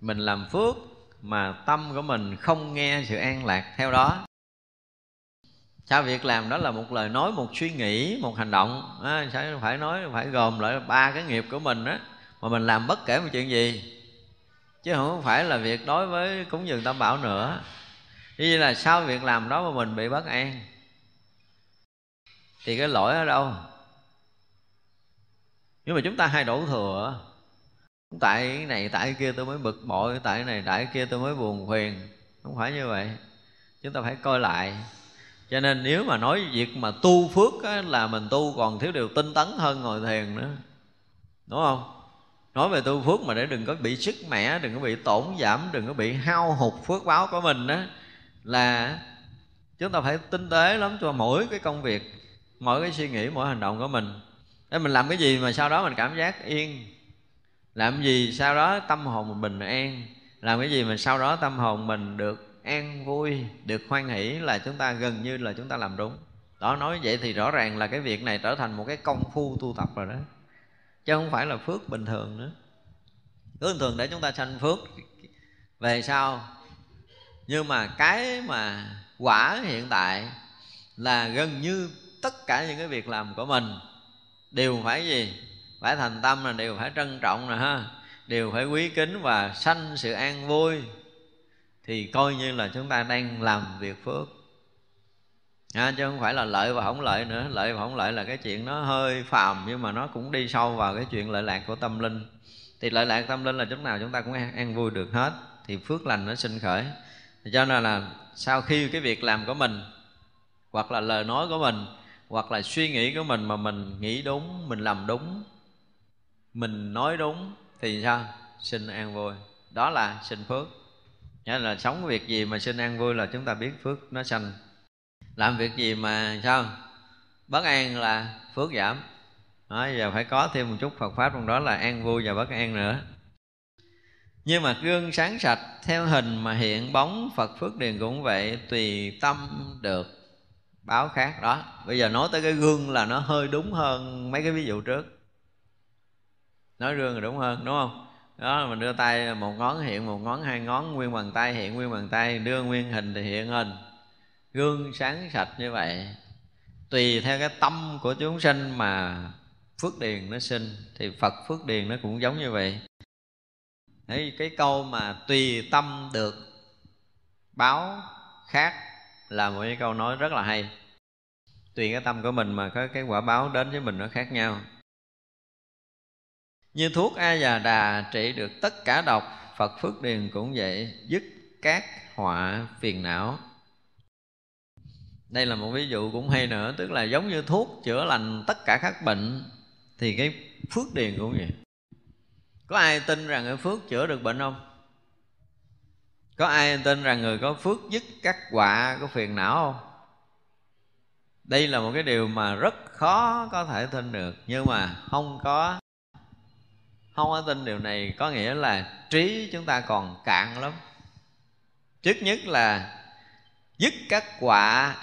Speaker 2: mình làm phước mà tâm của mình không nghe sự an lạc theo đó sao việc làm đó là một lời nói một suy nghĩ một hành động. À, sẽ phải nói phải gồm lại ba cái nghiệp của mình á mà mình làm bất kể một chuyện gì. Chứ không phải là việc đối với cúng dường tam bảo nữa. Như là sau việc làm đó mà mình bị bất an. Thì cái lỗi ở đâu? Nhưng mà chúng ta hay đổ thừa. Tại cái này tại cái kia tôi mới bực bội tại cái này tại cái kia tôi mới buồn phiền. Không phải như vậy. Chúng ta phải coi lại cho nên nếu mà nói việc mà tu phước á, là mình tu còn thiếu điều tinh tấn hơn ngồi thiền nữa. Đúng không? Nói về tu phước mà để đừng có bị sức mẻ đừng có bị tổn giảm đừng có bị hao hụt phước báo của mình đó là chúng ta phải tinh tế lắm cho mỗi cái công việc mỗi cái suy nghĩ mỗi hành động của mình. Để mình làm cái gì mà sau đó mình cảm giác yên? Làm gì sau đó tâm hồn mình bình an? Làm cái gì mà sau đó tâm hồn mình được an vui, được hoan hỷ là chúng ta gần như là chúng ta làm đúng. Đó, nói vậy thì rõ ràng là cái việc này trở thành một cái công phu tu tập rồi đó. Chứ không phải là phước bình thường nữa. Phước bình thường để chúng ta sanh phước, về sau. Nhưng mà cái mà quả hiện tại là gần như tất cả những cái việc làm của mình đều phải gì? Phải thành tâm là đều phải trân trọng nè ha. Đều phải quý kính và sanh sự an vui thì coi như là chúng ta đang làm việc phước. À, chứ không phải là lợi và không lợi nữa. Lợi và không lợi là cái chuyện nó hơi phàm nhưng mà nó cũng đi sâu vào cái chuyện lợi lạc của tâm linh. Thì lợi lạc tâm linh là lúc nào chúng ta cũng an, an vui được hết. Thì phước lành nó sinh khởi. Cho nên là sau khi cái việc làm của mình hoặc là lời nói của mình hoặc là suy nghĩ của mình mà mình nghĩ đúng mình làm đúng mình nói đúng thì sao? Sinh an vui. Đó là sinh phước. Nghĩa là sống việc gì mà sinh an vui là chúng ta biết phước nó sanh. Làm việc gì mà sao? Bất an là phước giảm. Đó, giờ phải có thêm một chút Phật pháp trong đó là an vui và bất an nữa. Nhưng mà gương sáng sạch theo hình mà hiện bóng phật phước điền cũng vậy tùy tâm được báo khác đó. Bây giờ nói tới cái gương là nó hơi đúng hơn mấy cái ví dụ trước. Nói gương là đúng hơn đúng không? Đó mình đưa tay một ngón hiện một ngón hai ngón nguyên bàn tay hiện nguyên bàn tay đưa nguyên hình thì hiện hình. Gương sáng sạch như vậy. Tùy theo cái tâm của chúng sinh mà phước điền nó sinh thì phật phước điền nó cũng giống như vậy. Đấy, cái câu mà tùy tâm được báo khác là một cái câu nói rất là hay. Tùy cái tâm của mình mà có cái quả báo đến với mình nó khác nhau như thuốc a già đà trị được tất cả độc, phật phước điền cũng vậy, dứt các họa phiền não. Đây là một ví dụ cũng hay nữa, tức là giống như thuốc chữa lành tất cả các bệnh, thì cái phước điền cũng vậy. Có ai tin rằng cái phước chữa được bệnh không? Có ai tin rằng người có phước dứt các họa có phiền não không? Đây là một cái điều mà rất khó có thể tin được, nhưng mà không có không có tin điều này, có nghĩa là trí chúng ta còn cạn lắm. Trước nhất là dứt các quả.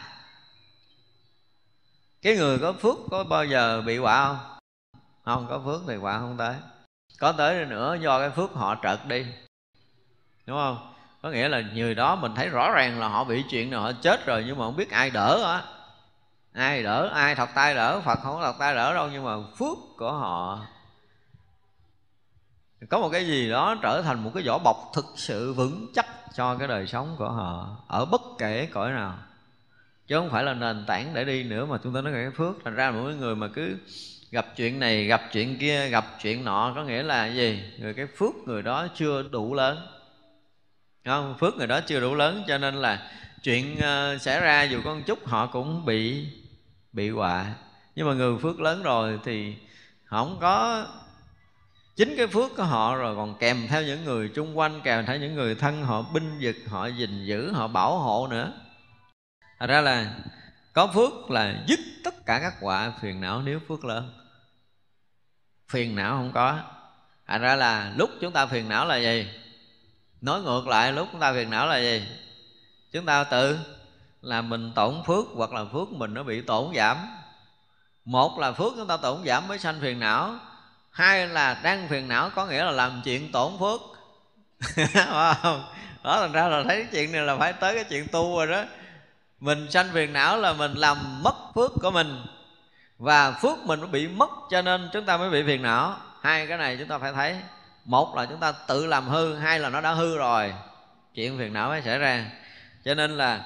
Speaker 2: Cái người có phước có bao giờ bị quả không? Không, có phước thì quả không tới. Có tới nữa, do cái phước họ trợt đi. Đúng không? Có nghĩa là người đó mình thấy rõ ràng là họ bị chuyện nào họ chết rồi, nhưng mà không biết ai đỡ á. Ai đỡ, ai thọc tay đỡ, phật không có thọc tay đỡ đâu, nhưng mà phước của họ có một cái gì đó trở thành một cái vỏ bọc thực sự vững chắc cho cái đời sống của họ, ở bất kể cõi nào. Chứ không phải là nền tảng để đi nữa mà chúng ta nói cái phước. Thành ra mỗi người mà cứ gặp chuyện này, gặp chuyện kia, gặp chuyện nọ, có nghĩa là gì? Người cái phước người đó chưa đủ lớn. Không? Phước người đó chưa đủ lớn, cho nên là chuyện ờ, xảy ra dù có một chút họ cũng bị bị họa. Nhưng mà người phước lớn rồi thì không có chính cái phước của họ rồi, còn kèm theo những người chung quanh, kèm theo những người thân, họ binh vực, họ gìn giữ, họ bảo hộ nữa. Thật ra là có phước là dứt tất cả các quả phiền não nếu phước lớn. Phiền não không có. Thật ra là lúc chúng ta phiền não là gì? Nói ngược lại, lúc chúng ta phiền não là gì? Chúng ta tự là mình tổn phước hoặc là phước mình nó bị tổn giảm. Một là phước chúng ta tổn giảm mới sanh phiền não hai là đang phiền não có nghĩa là làm chuyện tổn phước. <laughs> Không? Đó thành ra là thấy cái chuyện này là phải tới cái chuyện tu rồi đó. Mình sanh phiền não là mình làm mất phước của mình. Và phước mình nó bị mất cho nên chúng ta mới bị phiền não. Hai cái này chúng ta phải thấy. Một là chúng ta tự làm hư hai là nó đã hư rồi. Chuyện phiền não mới xảy ra. Cho nên là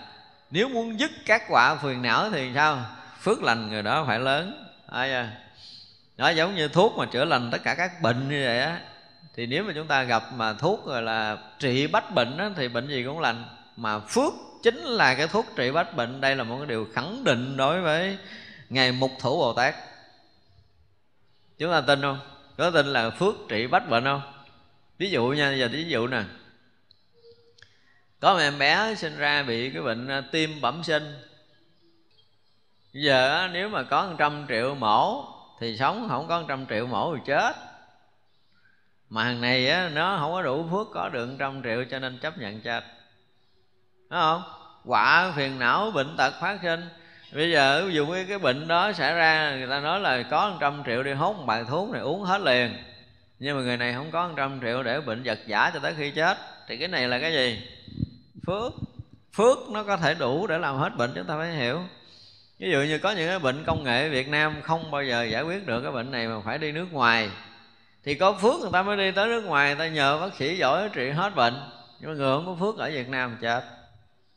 Speaker 2: nếu muốn dứt các quả phiền não thì sao? Phước lành người đó phải lớn. Ai à, nó giống như thuốc mà chữa lành tất cả các bệnh như vậy á. Thì nếu mà chúng ta gặp mà thuốc gọi là trị bách bệnh á, thì bệnh gì cũng lành. Mà phước chính là cái thuốc trị bách bệnh. Đây là một cái điều khẳng định đối với ngài mục thủ bồ tát. Chúng ta tin không? Có tin là phước trị bách bệnh không? Ví dụ nha giờ ví dụ nè. Có một em bé sinh ra bị cái bệnh à, tim bẩm sinh. Bây giờ nếu mà có một trăm triệu mổ thì sống không có trăm triệu mổ thì chết. Mà hàng này á, nó không có đủ phước có được trăm triệu cho nên chấp nhận chết. Đúng không? Quả phiền não bệnh tật phát sinh. Bây giờ ví dụ cái, cái bệnh đó xảy ra người ta nói là có trăm triệu đi hốt một bài thuốc này uống hết liền. Nhưng mà người này không có trăm triệu để bệnh vật giả cho tới khi chết. Thì cái này là cái gì? Phước. Phước nó có thể đủ để làm hết bệnh chúng ta phải hiểu ví dụ như có những cái bệnh công nghệ Việt Nam không bao giờ giải quyết được cái bệnh này mà phải đi nước ngoài. Thì có phước người ta mới đi tới nước ngoài, người ta nhờ bác sĩ giỏi trị hết bệnh. Nhưng mà người không có phước ở Việt Nam chết.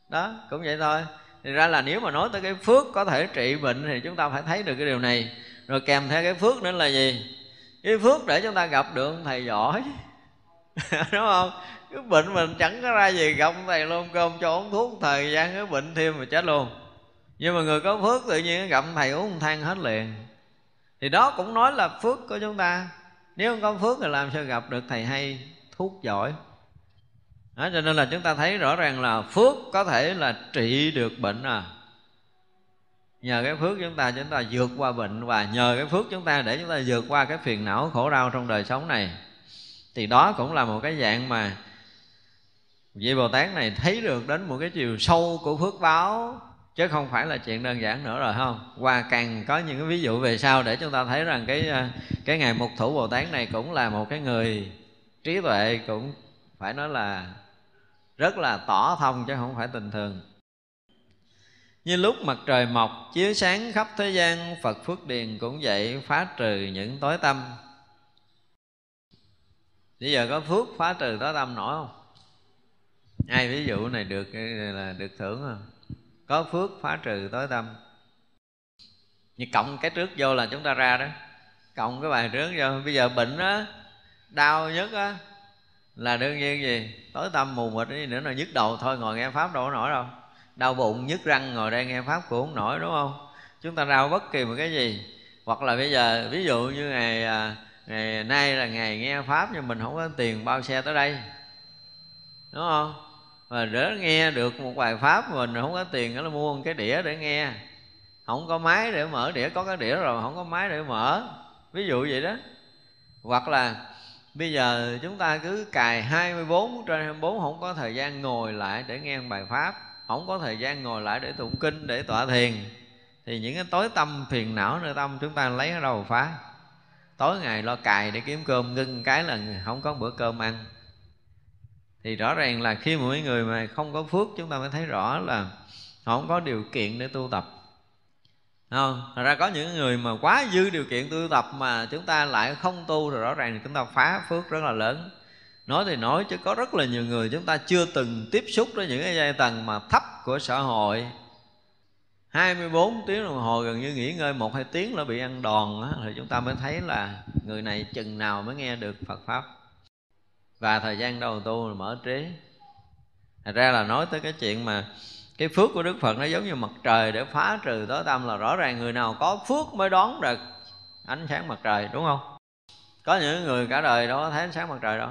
Speaker 2: Đó, cũng vậy thôi. Thì ra là nếu mà nói tới cái phước có thể trị bệnh thì chúng ta phải thấy được cái điều này. Rồi kèm theo cái phước nữa là gì? Cái phước để chúng ta gặp được thầy giỏi. <laughs> Đúng không? Cái bệnh mình chẳng có ra gì gặp thầy luôn cơm cho uống thuốc thời gian cái bệnh thêm mà chết luôn nhưng mà người có phước tự nhiên gặp thầy uống than hết liền. Thì đó cũng nói là phước của chúng ta. Nếu không có phước thì làm sao gặp được thầy hay thuốc giỏi? Đó, cho nên là chúng ta thấy rõ ràng là phước có thể là trị được bệnh à. Nhờ cái phước chúng ta chúng ta vượt qua bệnh và nhờ cái phước chúng ta để chúng ta vượt qua cái phiền não khổ đau trong đời sống này. Thì đó cũng là một cái dạng mà vị bồ tát này thấy được đến một cái chiều sâu của phước báo chứ không phải là chuyện đơn giản nữa rồi không qua càng có những cái ví dụ về sau để chúng ta thấy rằng cái ờ, cái ngài mục thủ bồ tát này cũng là một cái người trí tuệ, cũng phải nói là rất là tỏ thông chứ không phải tình thường như lúc mặt trời mọc, chiếu sáng khắp thế gian, Phật Phước Điền cũng vậy phá trừ những tối tâm Bây giờ có phước phá trừ tối tâm nổi không? Ai ví dụ này được là được thưởng không? Có phước phá trừ tối tâm. Như cộng cái trước vô là chúng ta ra đó. Cộng cái bài trước vô. Bây giờ bệnh á, Đau nhất á, Là đương nhiên gì? Tối tâm mù mịt nữa là nhức đầu thôi, Ngồi nghe Pháp đâu có nổi đâu. Đau bụng, nhức răng, ngồi đây nghe pháp cũng không nổi, đúng không? Chúng ta đau bất kỳ một cái gì. Hoặc là bây giờ, ví dụ như ngày à, ngày nay là ngày nghe pháp nhưng mình không có tiền bao xe tới đây. Đúng không? Và để nghe được một bài pháp mình không có tiền nó mua một cái đĩa để nghe. Không có máy để mở đĩa, có cái đĩa rồi không có máy để mở. Ví dụ vậy đó. Hoặc là bây giờ chúng ta cứ cài 24 trên 24 không có thời gian ngồi lại để nghe bài pháp, không có thời gian ngồi lại để tụng kinh, để tọa thiền, thì những cái tối tâm phiền não nơi tâm chúng ta lấy ở đâu phá? Tối ngày lo cài để kiếm cơm, ngưng cái là không có bữa cơm ăn thì rõ ràng là khi mỗi người mà không có phước chúng ta mới thấy rõ là họ không có điều kiện để tu tập. Không? Thật ra có những người mà quá dư điều kiện tu tập mà chúng ta lại không tu rồi rõ ràng chúng ta phá phước rất là lớn. Nói thì nói chứ có rất là nhiều người chúng ta chưa từng tiếp xúc với những cái giai tầng mà thấp của xã hội. 24 tiếng đồng hồ gần như nghỉ ngơi một hai tiếng là bị ăn đòn đó, thì chúng ta mới thấy là người này chừng nào mới nghe được Phật pháp và thời gian đầu tu là mở trí. Thật ra là nói tới cái chuyện mà cái phước của đức phật nó giống như mặt trời để phá trừ tối tâm là rõ ràng người nào có phước mới đón được ánh sáng mặt trời, đúng không? Có những người cả đời đâu có thấy ánh sáng mặt trời đâu.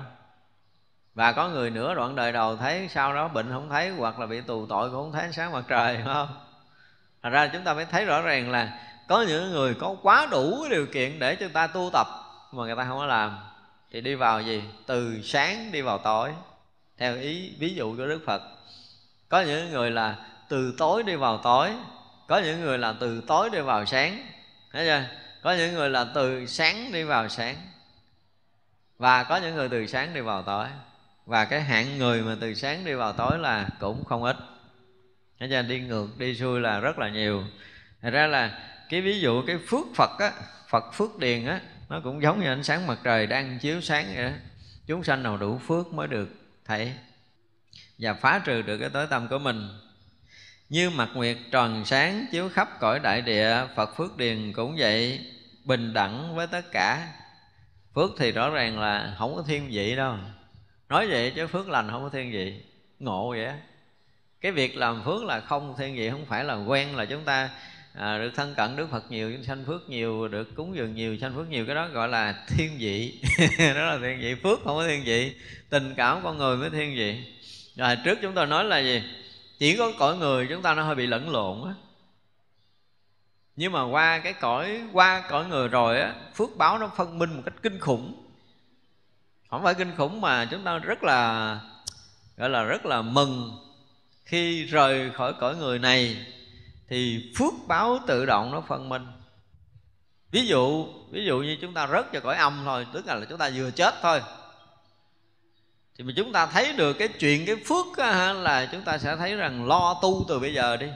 Speaker 2: Và có người nửa đoạn đời đầu thấy, sau đó bệnh không thấy, hoặc là bị tù tội cũng không thấy ánh sáng mặt trời, đúng không? Thật ra chúng ta mới thấy rõ ràng là có những người có quá đủ điều kiện để chúng ta tu tập mà người ta không có làm thì đi vào gì? Từ sáng đi vào tối. Theo ý, ví dụ của đức phật. Có những người là từ tối đi vào tối, có những người là từ tối đi vào sáng. Thấy chưa? Có những người là từ sáng đi vào sáng. Và có những người từ sáng đi vào tối. Và cái hạng người mà từ sáng đi vào tối là cũng không ít. Thấy chưa? Đi ngược, đi xuôi là rất là nhiều. Thật ra là cái ví dụ, cái phước phật á, phật phước điền á nó cũng giống như ánh sáng mặt trời đang chiếu sáng vậy đó. Chúng sanh nào đủ phước mới được thấy và phá trừ được cái tối tâm của mình. Như mặt nguyệt tròn sáng chiếu khắp cõi đại địa, phật phước điền cũng vậy, bình đẳng với tất cả. Phước thì rõ ràng là không có thiên vị đâu. Nói vậy chứ phước lành không có thiên vị. Ngộ vậy cái việc làm phước là không thiên vị, không phải là quen là chúng ta à, được thân cận đức phật nhiều sanh phước nhiều được cúng dường nhiều sanh phước nhiều cái đó gọi là thiên vị. <laughs> Đó là thiên vị phước không có thiên vị tình cảm con người mới thiên vị. Rồi trước chúng tôi nói là gì? Chỉ có cõi người chúng ta nó hơi bị lẫn lộn á. Nhưng mà qua cái cõi qua cõi người rồi á phước báo nó phân minh một cách kinh khủng. Không phải kinh khủng mà chúng ta rất là gọi là rất là mừng khi rời khỏi cõi người này thì phước báo tự động nó phân minh. Ví dụ ví dụ như chúng ta rớt vào cõi âm thôi tức là là chúng ta vừa chết thôi. Thì mà chúng ta thấy được cái chuyện cái phước á, là chúng ta sẽ thấy rằng lo tu từ bây giờ đi.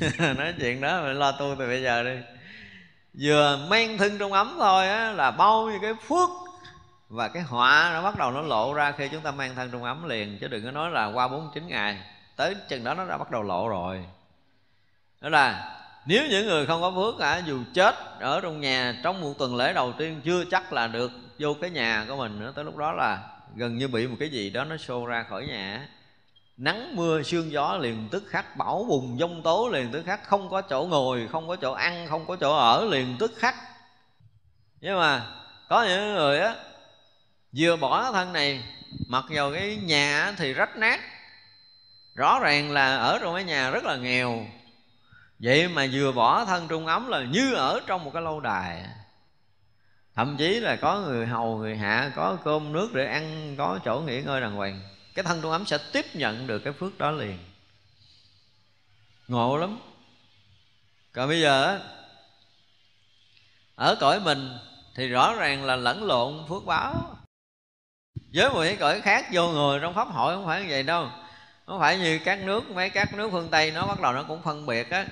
Speaker 2: <laughs> Nói chuyện đó mà lo tu từ bây giờ đi. Vừa men thân trong ấm thôi á, là bao nhiêu cái phước và cái họa nó bắt đầu nó lộ ra khi chúng ta mang thân trong ấm liền. Chứ đừng có nói là qua 49 ngày tới chừng đó nó đã bắt đầu lộ rồi đó là, nếu những người không có phước cả dù chết ở trong nhà, trong một tuần lễ đầu tiên, chưa chắc là được vô cái nhà của mình nữa. Tới lúc đó là gần như bị một cái gì đó nó xô ra khỏi nhà. Nắng mưa, sương gió liền tức khắc, bão bùng, giông tố liền tức khắc. Không có chỗ ngồi, không có chỗ ăn, không có chỗ ở liền tức khắc. Nhưng mà có những người á, vừa bỏ thân này, mặc vào cái nhà thì rách nát. Rõ ràng là ở trong cái nhà rất là nghèo vậy mà vừa bỏ thân trung ấm là như ở trong một cái lâu đài. Thậm chí là có người hầu, người hạ, có cơm nước để ăn, có chỗ nghỉ ngơi đàng hoàng. Cái thân trung ấm sẽ tiếp nhận được cái phước đó liền. Ngộ lắm. Còn bây giờ ở cõi mình thì rõ ràng là lẫn lộn phước báo. Với một cái cõi khác vô người trong pháp hội không phải như vậy đâu. Không phải như các nước, mấy các nước phương tây nó bắt đầu nó cũng phân biệt á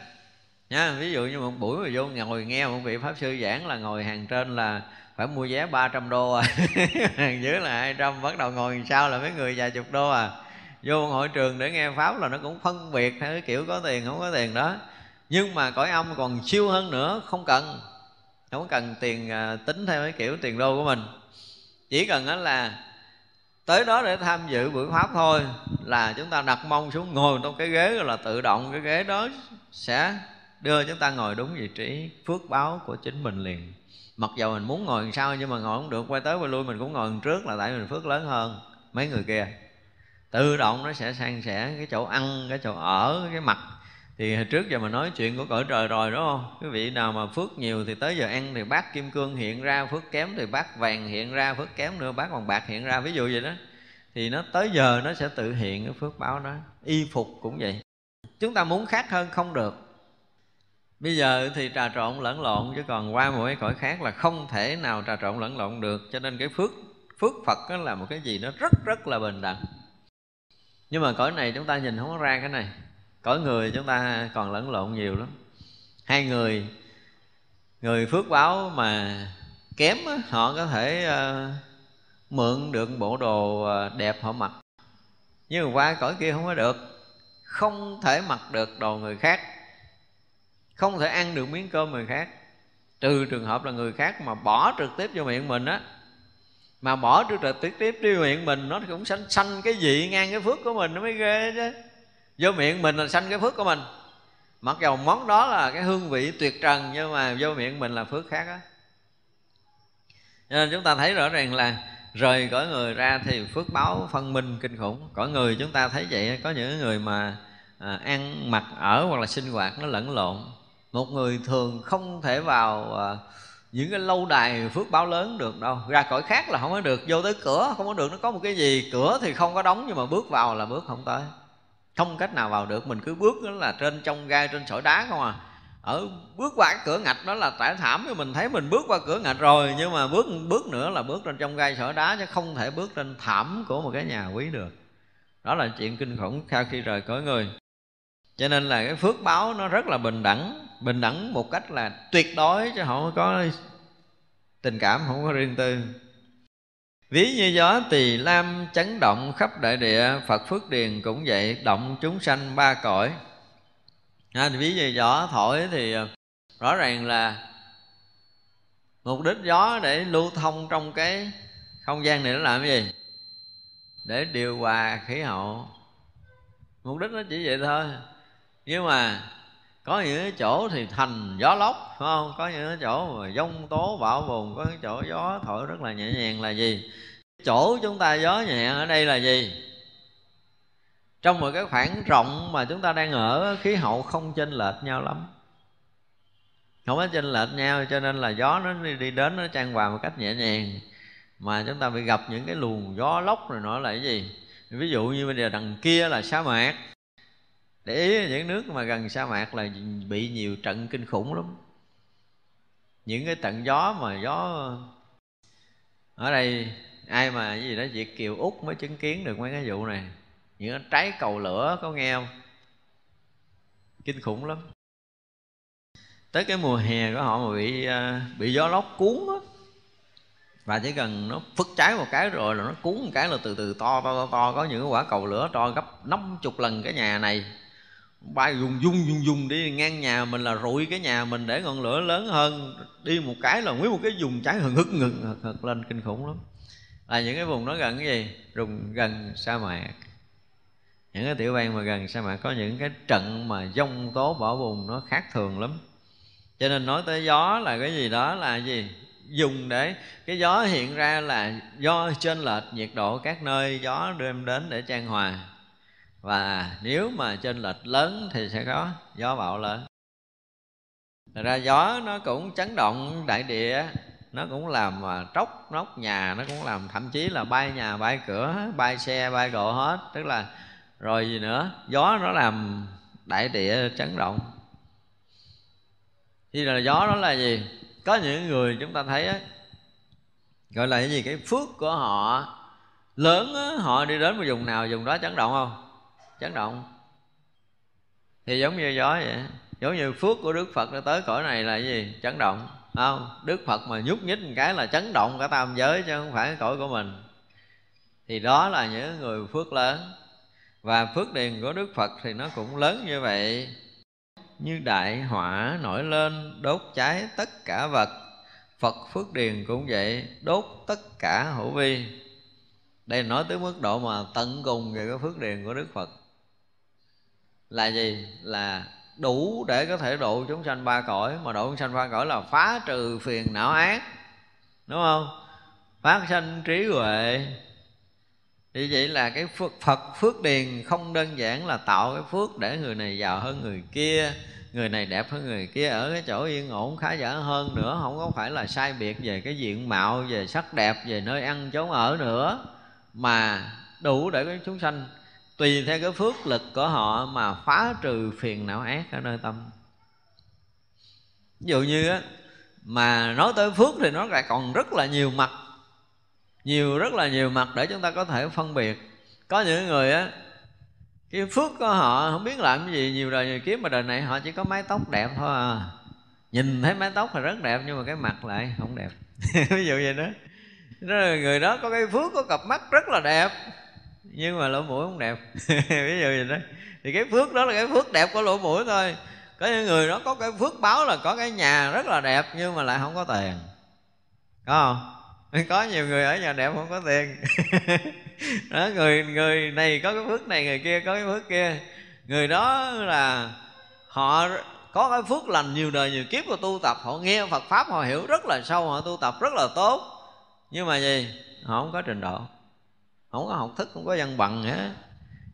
Speaker 2: nha ví dụ như một buổi mà vô ngồi nghe một vị pháp sư giảng là ngồi hàng trên là phải mua vé 300 đô à. Hàng <laughs> dưới là 200 bắt đầu ngồi sau là mấy người vài chục đô à. Vô hội trường để nghe pháp là nó cũng phân biệt theo cái kiểu có tiền, không có tiền đó. Nhưng mà cõi âm còn siêu hơn nữa, không cần. Không cần tiền à, tính theo cái kiểu tiền đô của mình. Chỉ cần đó là tới đó để tham dự buổi pháp thôi là chúng ta đặt mông xuống ngồi trong cái ghế là tự động cái ghế đó sẽ đưa chúng ta ngồi đúng vị trí phước báo của chính mình liền. Mặc dầu mình muốn ngồi sau nhưng mà ngồi không được, quay tới quay lui mình cũng ngồi trước là tại mình phước lớn hơn mấy người kia. Tự động nó sẽ san sẻ cái chỗ ăn, cái chỗ ở, cái mặt. Thì hồi trước giờ mà nói chuyện của cõi trời rồi, đúng không? Cái vị nào mà phước nhiều thì tới giờ ăn thì bát kim cương hiện ra, phước kém thì bát vàng hiện ra, phước kém nữa bát bằng bạc hiện ra. Ví dụ vậy đó. Thì nó tới giờ nó sẽ tự hiện cái phước báo đó. Y phục cũng vậy. Chúng ta muốn khác hơn không được bây giờ thì trà trộn lẫn lộn chứ còn qua một cái cõi khác là không thể nào trà trộn lẫn lộn được. Cho nên cái phước phước phật đó là một cái gì nó rất rất là bình đẳng. Nhưng mà cõi này chúng ta nhìn không có ra cái này. Cõi người chúng ta còn lẫn lộn nhiều lắm. Hai người người phước báo mà kém họ có thể uh, mượn được bộ đồ ờ, đẹp họ mặc. Nhưng mà qua cõi kia không có được không thể mặc được đồ người khác không thể ăn được miếng cơm người khác. Trừ trường hợp là người khác mà bỏ trực tiếp vô miệng mình á mà bỏ trực tiếp tiếp đi miệng mình nó cũng sanh sanh cái gì ngang cái phước của mình nó mới ghê chứ. Vô miệng mình là sanh cái phước của mình. Mặc dầu món đó là cái hương vị tuyệt trần nhưng mà vô miệng mình là phước khác á. Nên chúng ta thấy rõ ràng là rời cõi người ra thì phước báo phân minh kinh khủng. Cõi người chúng ta thấy vậy có những người mà à, ăn mặc ở hoặc là sinh hoạt nó lẫn lộn một người thường không thể vào à, những cái lâu đài phước báo lớn được đâu. Ra cõi khác là không có được vô tới cửa không có được nó có một cái gì cửa thì không có đóng nhưng mà bước vào là bước không tới. Không cách nào vào được mình cứ bước đó là trên trong gai trên sỏi đá không à. Ở bước qua cái cửa ngạch đó là trải thảm thì mình thấy mình bước qua cửa ngạch rồi nhưng mà bước bước nữa là bước trên trong gai sỏi đá chứ không thể bước trên thảm của một cái nhà quý được. Đó là chuyện kinh khủng sau khi rời cõi người cho nên là cái phước báo nó rất là bình đẳng bình đẳng một cách là tuyệt đối chứ không có tình cảm không có riêng tư. Ví như gió tỳ lam chấn động khắp đại địa phật phước điền cũng vậy động chúng sanh ba cõi. À, ví như gió thổi thì à, rõ ràng là mục đích gió để lưu thông trong cái không gian này nó làm cái gì? Để điều hòa khí hậu. Mục đích nó chỉ vậy thôi nhưng mà có những cái chỗ thì thành gió lốc, phải không? Có những cái chỗ mà giông tố, bão bùng, có những chỗ gió thổi rất là nhẹ nhàng là gì? Chỗ chúng ta gió nhẹ ở đây là gì? Trong một cái khoảng rộng mà chúng ta đang ở, khí hậu không chênh lệch nhau lắm. Không có chênh lệch nhau, cho nên là gió nó đi đến nó trang hòa một cách nhẹ nhàng. Mà chúng ta bị gặp những cái luồng gió lốc rồi nó là cái gì? Ví dụ như bây giờ đằng kia là sa mạc để ý những nước mà gần sa mạc là bị nhiều trận kinh khủng lắm. Những cái trận gió mà gió ở đây ai mà cái gì đó việt kiều úc mới chứng kiến được mấy cái vụ này. Những trái cầu lửa có nghe không? Kinh khủng lắm. Tới cái mùa hè của họ mà bị à, bị gió lốc cuốn á. Và chỉ cần nó phất cháy một cái rồi là nó cuốn một cái là từ từ to to to, to. có những quả cầu lửa to gấp năm chục lần cái nhà này bay dùng dung dùng dùng đi, ngang nhà mình là rụi cái nhà mình để ngọn lửa lớn hơn. Đi một cái là nguyên một cái vùng cháy hừng hực, ngừng hực lên kinh khủng lắm. Là những cái vùng nó gần cái gì? Rùng gần sa mạc. Những cái tiểu bang mà gần sa mạc có những cái trận mà dông tố bỏ vùng nó khác thường lắm. Cho nên nói tới gió là cái gì đó là gì? Dùng để, cái gió hiện ra là do trên lệch nhiệt độ các nơi gió đem đến để trang hòa và nếu mà trên lệch lớn thì sẽ có gió bão lớn Thật ra gió nó cũng chấn động đại địa nó cũng làm mà tróc nóc nhà nó cũng làm thậm chí là bay nhà bay cửa bay xe bay đồ hết. Tức là rồi gì nữa? Gió nó làm đại địa chấn động. Thì là gió đó là gì? Có những người chúng ta thấy á gọi là cái gì? Cái phước của họ lớn á, họ đi đến một vùng nào vùng đó chấn động không? Chấn động. Thì giống như gió vậy. Giống như phước của đức phật nó tới cõi này là gì? Chấn động. Không, đức phật mà nhúc nhích một cái là chấn động cả tam giới chứ không phải cái cõi của mình. Thì đó là những người phước lớn. Và phước điền của đức phật thì nó cũng lớn như vậy. Như đại hỏa nổi lên, đốt cháy tất cả vật. Phật phước điền cũng vậy, đốt tất cả hữu vi. Đây nói tới mức độ mà tận cùng về cái phước điền của đức phật là gì? Là đủ để có thể độ chúng sanh ba cõi. Mà độ chúng sanh ba cõi là phá trừ phiền não ác. Đúng không? Phát sanh trí huệ. Thì vậy là cái phước, Phật phước điền không đơn giản là tạo cái phước để người này giàu hơn người kia người này đẹp hơn người kia ở cái chỗ yên ổn khá giả hơn nữa. Không có phải là sai biệt về cái diện mạo về sắc đẹp về nơi ăn chốn ở nữa. Mà đủ để cái chúng sanh tùy theo cái phước lực của họ mà phá trừ phiền não ác ở nơi tâm. Ví dụ như á, mà nói tới phước thì nó lại còn rất là nhiều mặt. Nhiều, rất là nhiều mặt để chúng ta có thể phân biệt. Có những người á, cái phước của họ không biết làm cái gì, nhiều đời nhiều kiếp mà đời này họ chỉ có mái tóc đẹp thôi à. Nhìn thấy mái tóc là rất đẹp nhưng mà cái mặt lại không đẹp. <laughs> Ví dụ vậy đó. Đó là người đó có cái phước, có cặp mắt rất là đẹp nhưng mà lỗ mũi không đẹp. <laughs> Ví dụ vậy đó. Thì cái phước đó là cái phước đẹp của lỗ mũi thôi. Có những người đó có cái phước báo là có cái nhà rất là đẹp nhưng mà lại không có tiền. Có không? <laughs> Có nhiều người ở nhà đẹp không có tiền. <laughs> Đó, người người này có cái phước này, người kia có cái phước kia. Người đó là họ có cái phước lành nhiều đời, nhiều kiếp của tu tập. Họ nghe Phật pháp, họ hiểu rất là sâu, họ tu tập rất là tốt. Nhưng mà gì? Họ không có trình độ không có học thức, không có văn bằng hết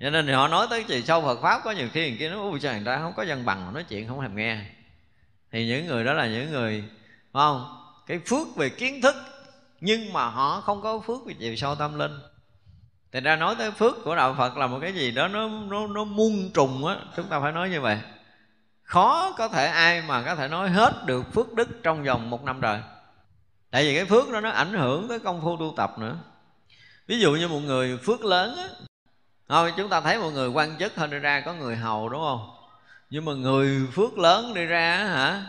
Speaker 2: cho nên thì họ nói tới chị sâu Phật pháp có nhiều khi người kia nói ui sao người ta không có văn bằng nói chuyện không thèm nghe? Thì những người đó là những người, phải không? Cái phước về kiến thức, nhưng mà họ không có phước về chiều sâu tâm linh. Thì ra nói tới phước của đạo Phật là một cái gì đó nó nó nó muôn trùng á, chúng ta phải nói như vậy. Khó có thể ai mà có thể nói hết được phước đức trong vòng một năm trời. Tại vì cái phước đó nó ảnh hưởng tới công phu tu tập nữa ví dụ như một người phước lớn á. Thôi, chúng ta thấy một người quan chức hơn đi ra có người hầu, đúng không? Nhưng mà người phước lớn đi ra hả?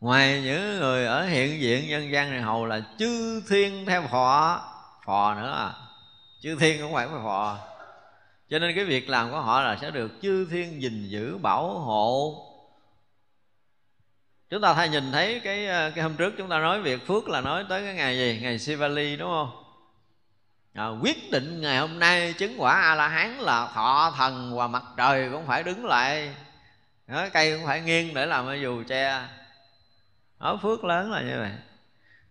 Speaker 2: Ngoài những người ở hiện diện nhân gian này hầu là chư thiên theo phò. Phò nữa à. Chư thiên không phải phò. Cho nên cái việc làm của họ là sẽ được chư thiên gìn giữ, bảo hộ. Chúng ta thay nhìn thấy cái ờ, cái hôm trước chúng ta nói việc phước là nói tới cái ngày gì? Ngày Sivali, đúng không? À, quyết định ngày hôm nay chứng quả a la hán là thọ thần và mặt trời cũng phải đứng lại. Đó, cây cũng phải nghiêng để làm cái dù che đó phước lớn là như vậy.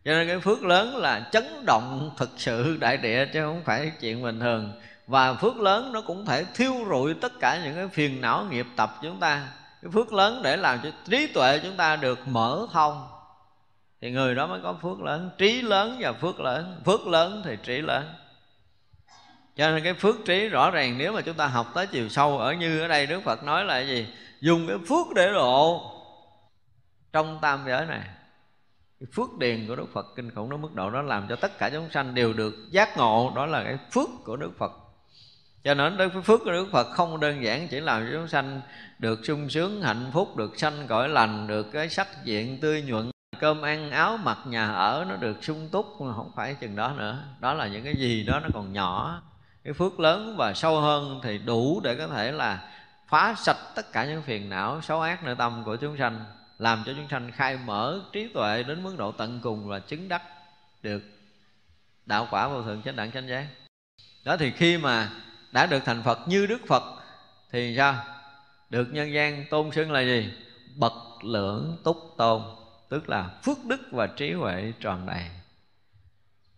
Speaker 2: Cho nên cái phước lớn là chấn động thực sự đại địa chứ không phải chuyện bình thường. Và phước lớn nó cũng thể thiêu rụi tất cả những cái phiền não nghiệp tập chúng ta. Cái phước lớn để làm cho trí tuệ chúng ta được mở thông. Thì người đó mới có phước lớn. Trí lớn và phước lớn. Phước lớn thì trí lớn cho nên cái phước trí rõ ràng, nếu mà chúng ta học tới chiều sâu, ở như ở đây đức phật nói là cái gì? Dùng cái phước để độ trong tam giới này. Cái phước điền của đức phật kinh khủng nó mức độ đó làm cho tất cả chúng sanh đều được giác ngộ. Đó là cái phước của đức phật. Cho nên cái phước của đức phật không đơn giản chỉ làm cho chúng sanh được sung sướng, hạnh phúc, được sanh cõi lành, được cái sắc diện tươi nhuận, cơm ăn áo mặc nhà ở nó được sung túc không phải chừng đó nữa. Đó là những cái gì đó nó còn nhỏ cái phước lớn và sâu hơn thì đủ để có thể là phá sạch tất cả những phiền não xấu ác nội tâm của chúng sanh, làm cho chúng sanh khai mở trí tuệ đến mức độ tận cùng và chứng đắc được đạo quả vô thượng chánh đẳng chánh giác. Đó thì khi mà đã được thành phật như đức phật thì sao? Được nhân gian tôn xưng là gì? Bậc lưỡng túc tôn, tức là phước đức và trí huệ tròn đầy.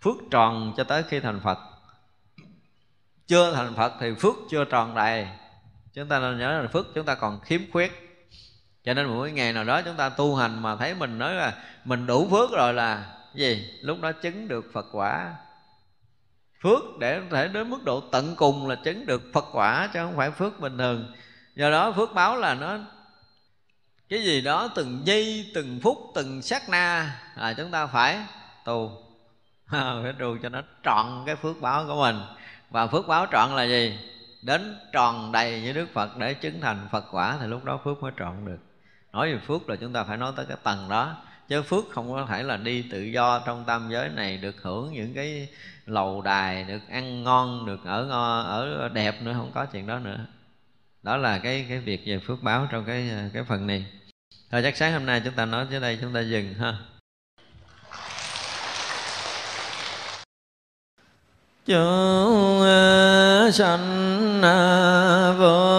Speaker 2: Phước tròn cho tới khi thành phật chưa thành phật thì phước chưa tròn đầy. Chúng ta nên nhớ là phước chúng ta còn khiếm khuyết. Cho nên mỗi ngày nào đó chúng ta tu hành mà thấy mình nói là mình đủ phước rồi là gì? Lúc đó chứng được phật quả. Phước để có thể đến mức độ tận cùng là chứng được phật quả chứ không phải phước bình thường. Do đó phước báo là nó cái gì đó từng giây, từng phút, từng sát na là chúng ta phải tu. <laughs> Phải tu cho nó trọn cái phước báo của mình và phước báo trọn là gì? Đến tròn đầy như đức phật để chứng thành phật quả thì lúc đó phước mới trọn được. Nói về phước là chúng ta phải nói tới cái tầng đó. Chứ phước không có thể là đi tự do trong tam giới này, được hưởng những cái lầu đài, được ăn ngon, được ở ngon, ở đẹp nữa, không có chuyện đó nữa. Đó là cái cái việc về phước báo trong cái cái phần này. Thôi chắc sáng hôm nay chúng ta nói tới đây, chúng ta dừng ha. Chúng à, sanh
Speaker 3: à, vô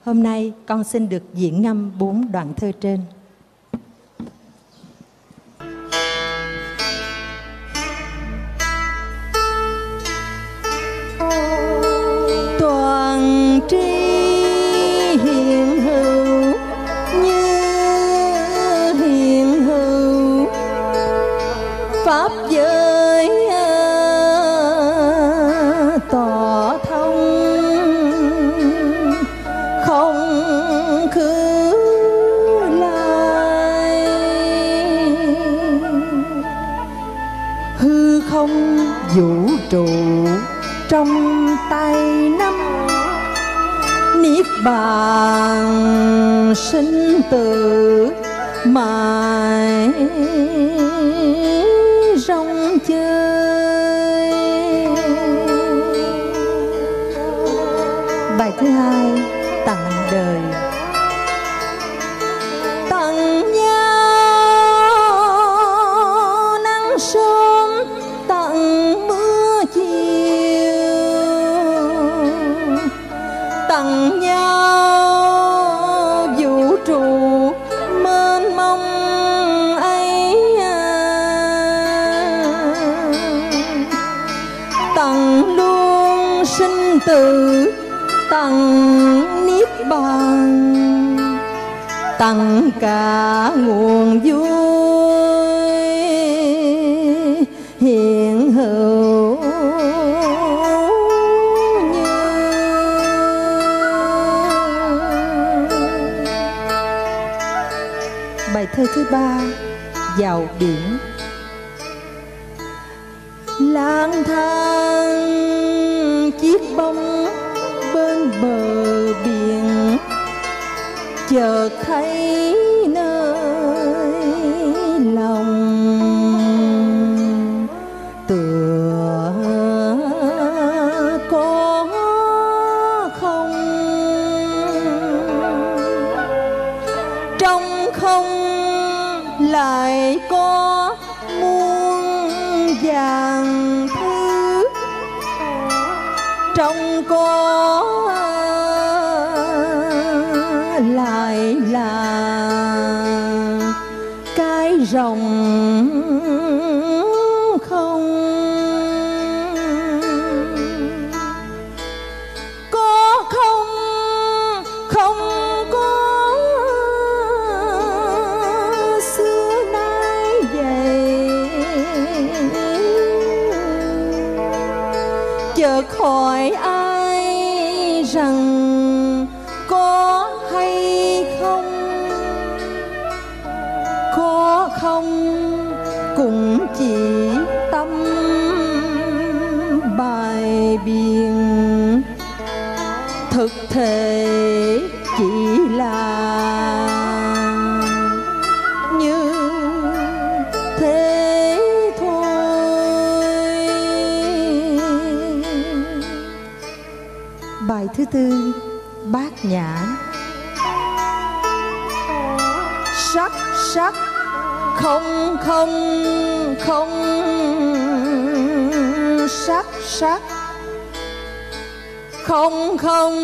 Speaker 3: hôm nay con xin được diễn ngâm bốn đoạn thơ trên. Hư không vũ trụ trong tay năm. Niết bàn sinh tử mãi rong chơi. Bài thứ hai. Tặng cả nguồn vui. Hiện hữu như bài thơ thứ ba, vào biển. Lang thang, chiếc bóng bên bờ biển. Chợt không không sắc sắc. Không không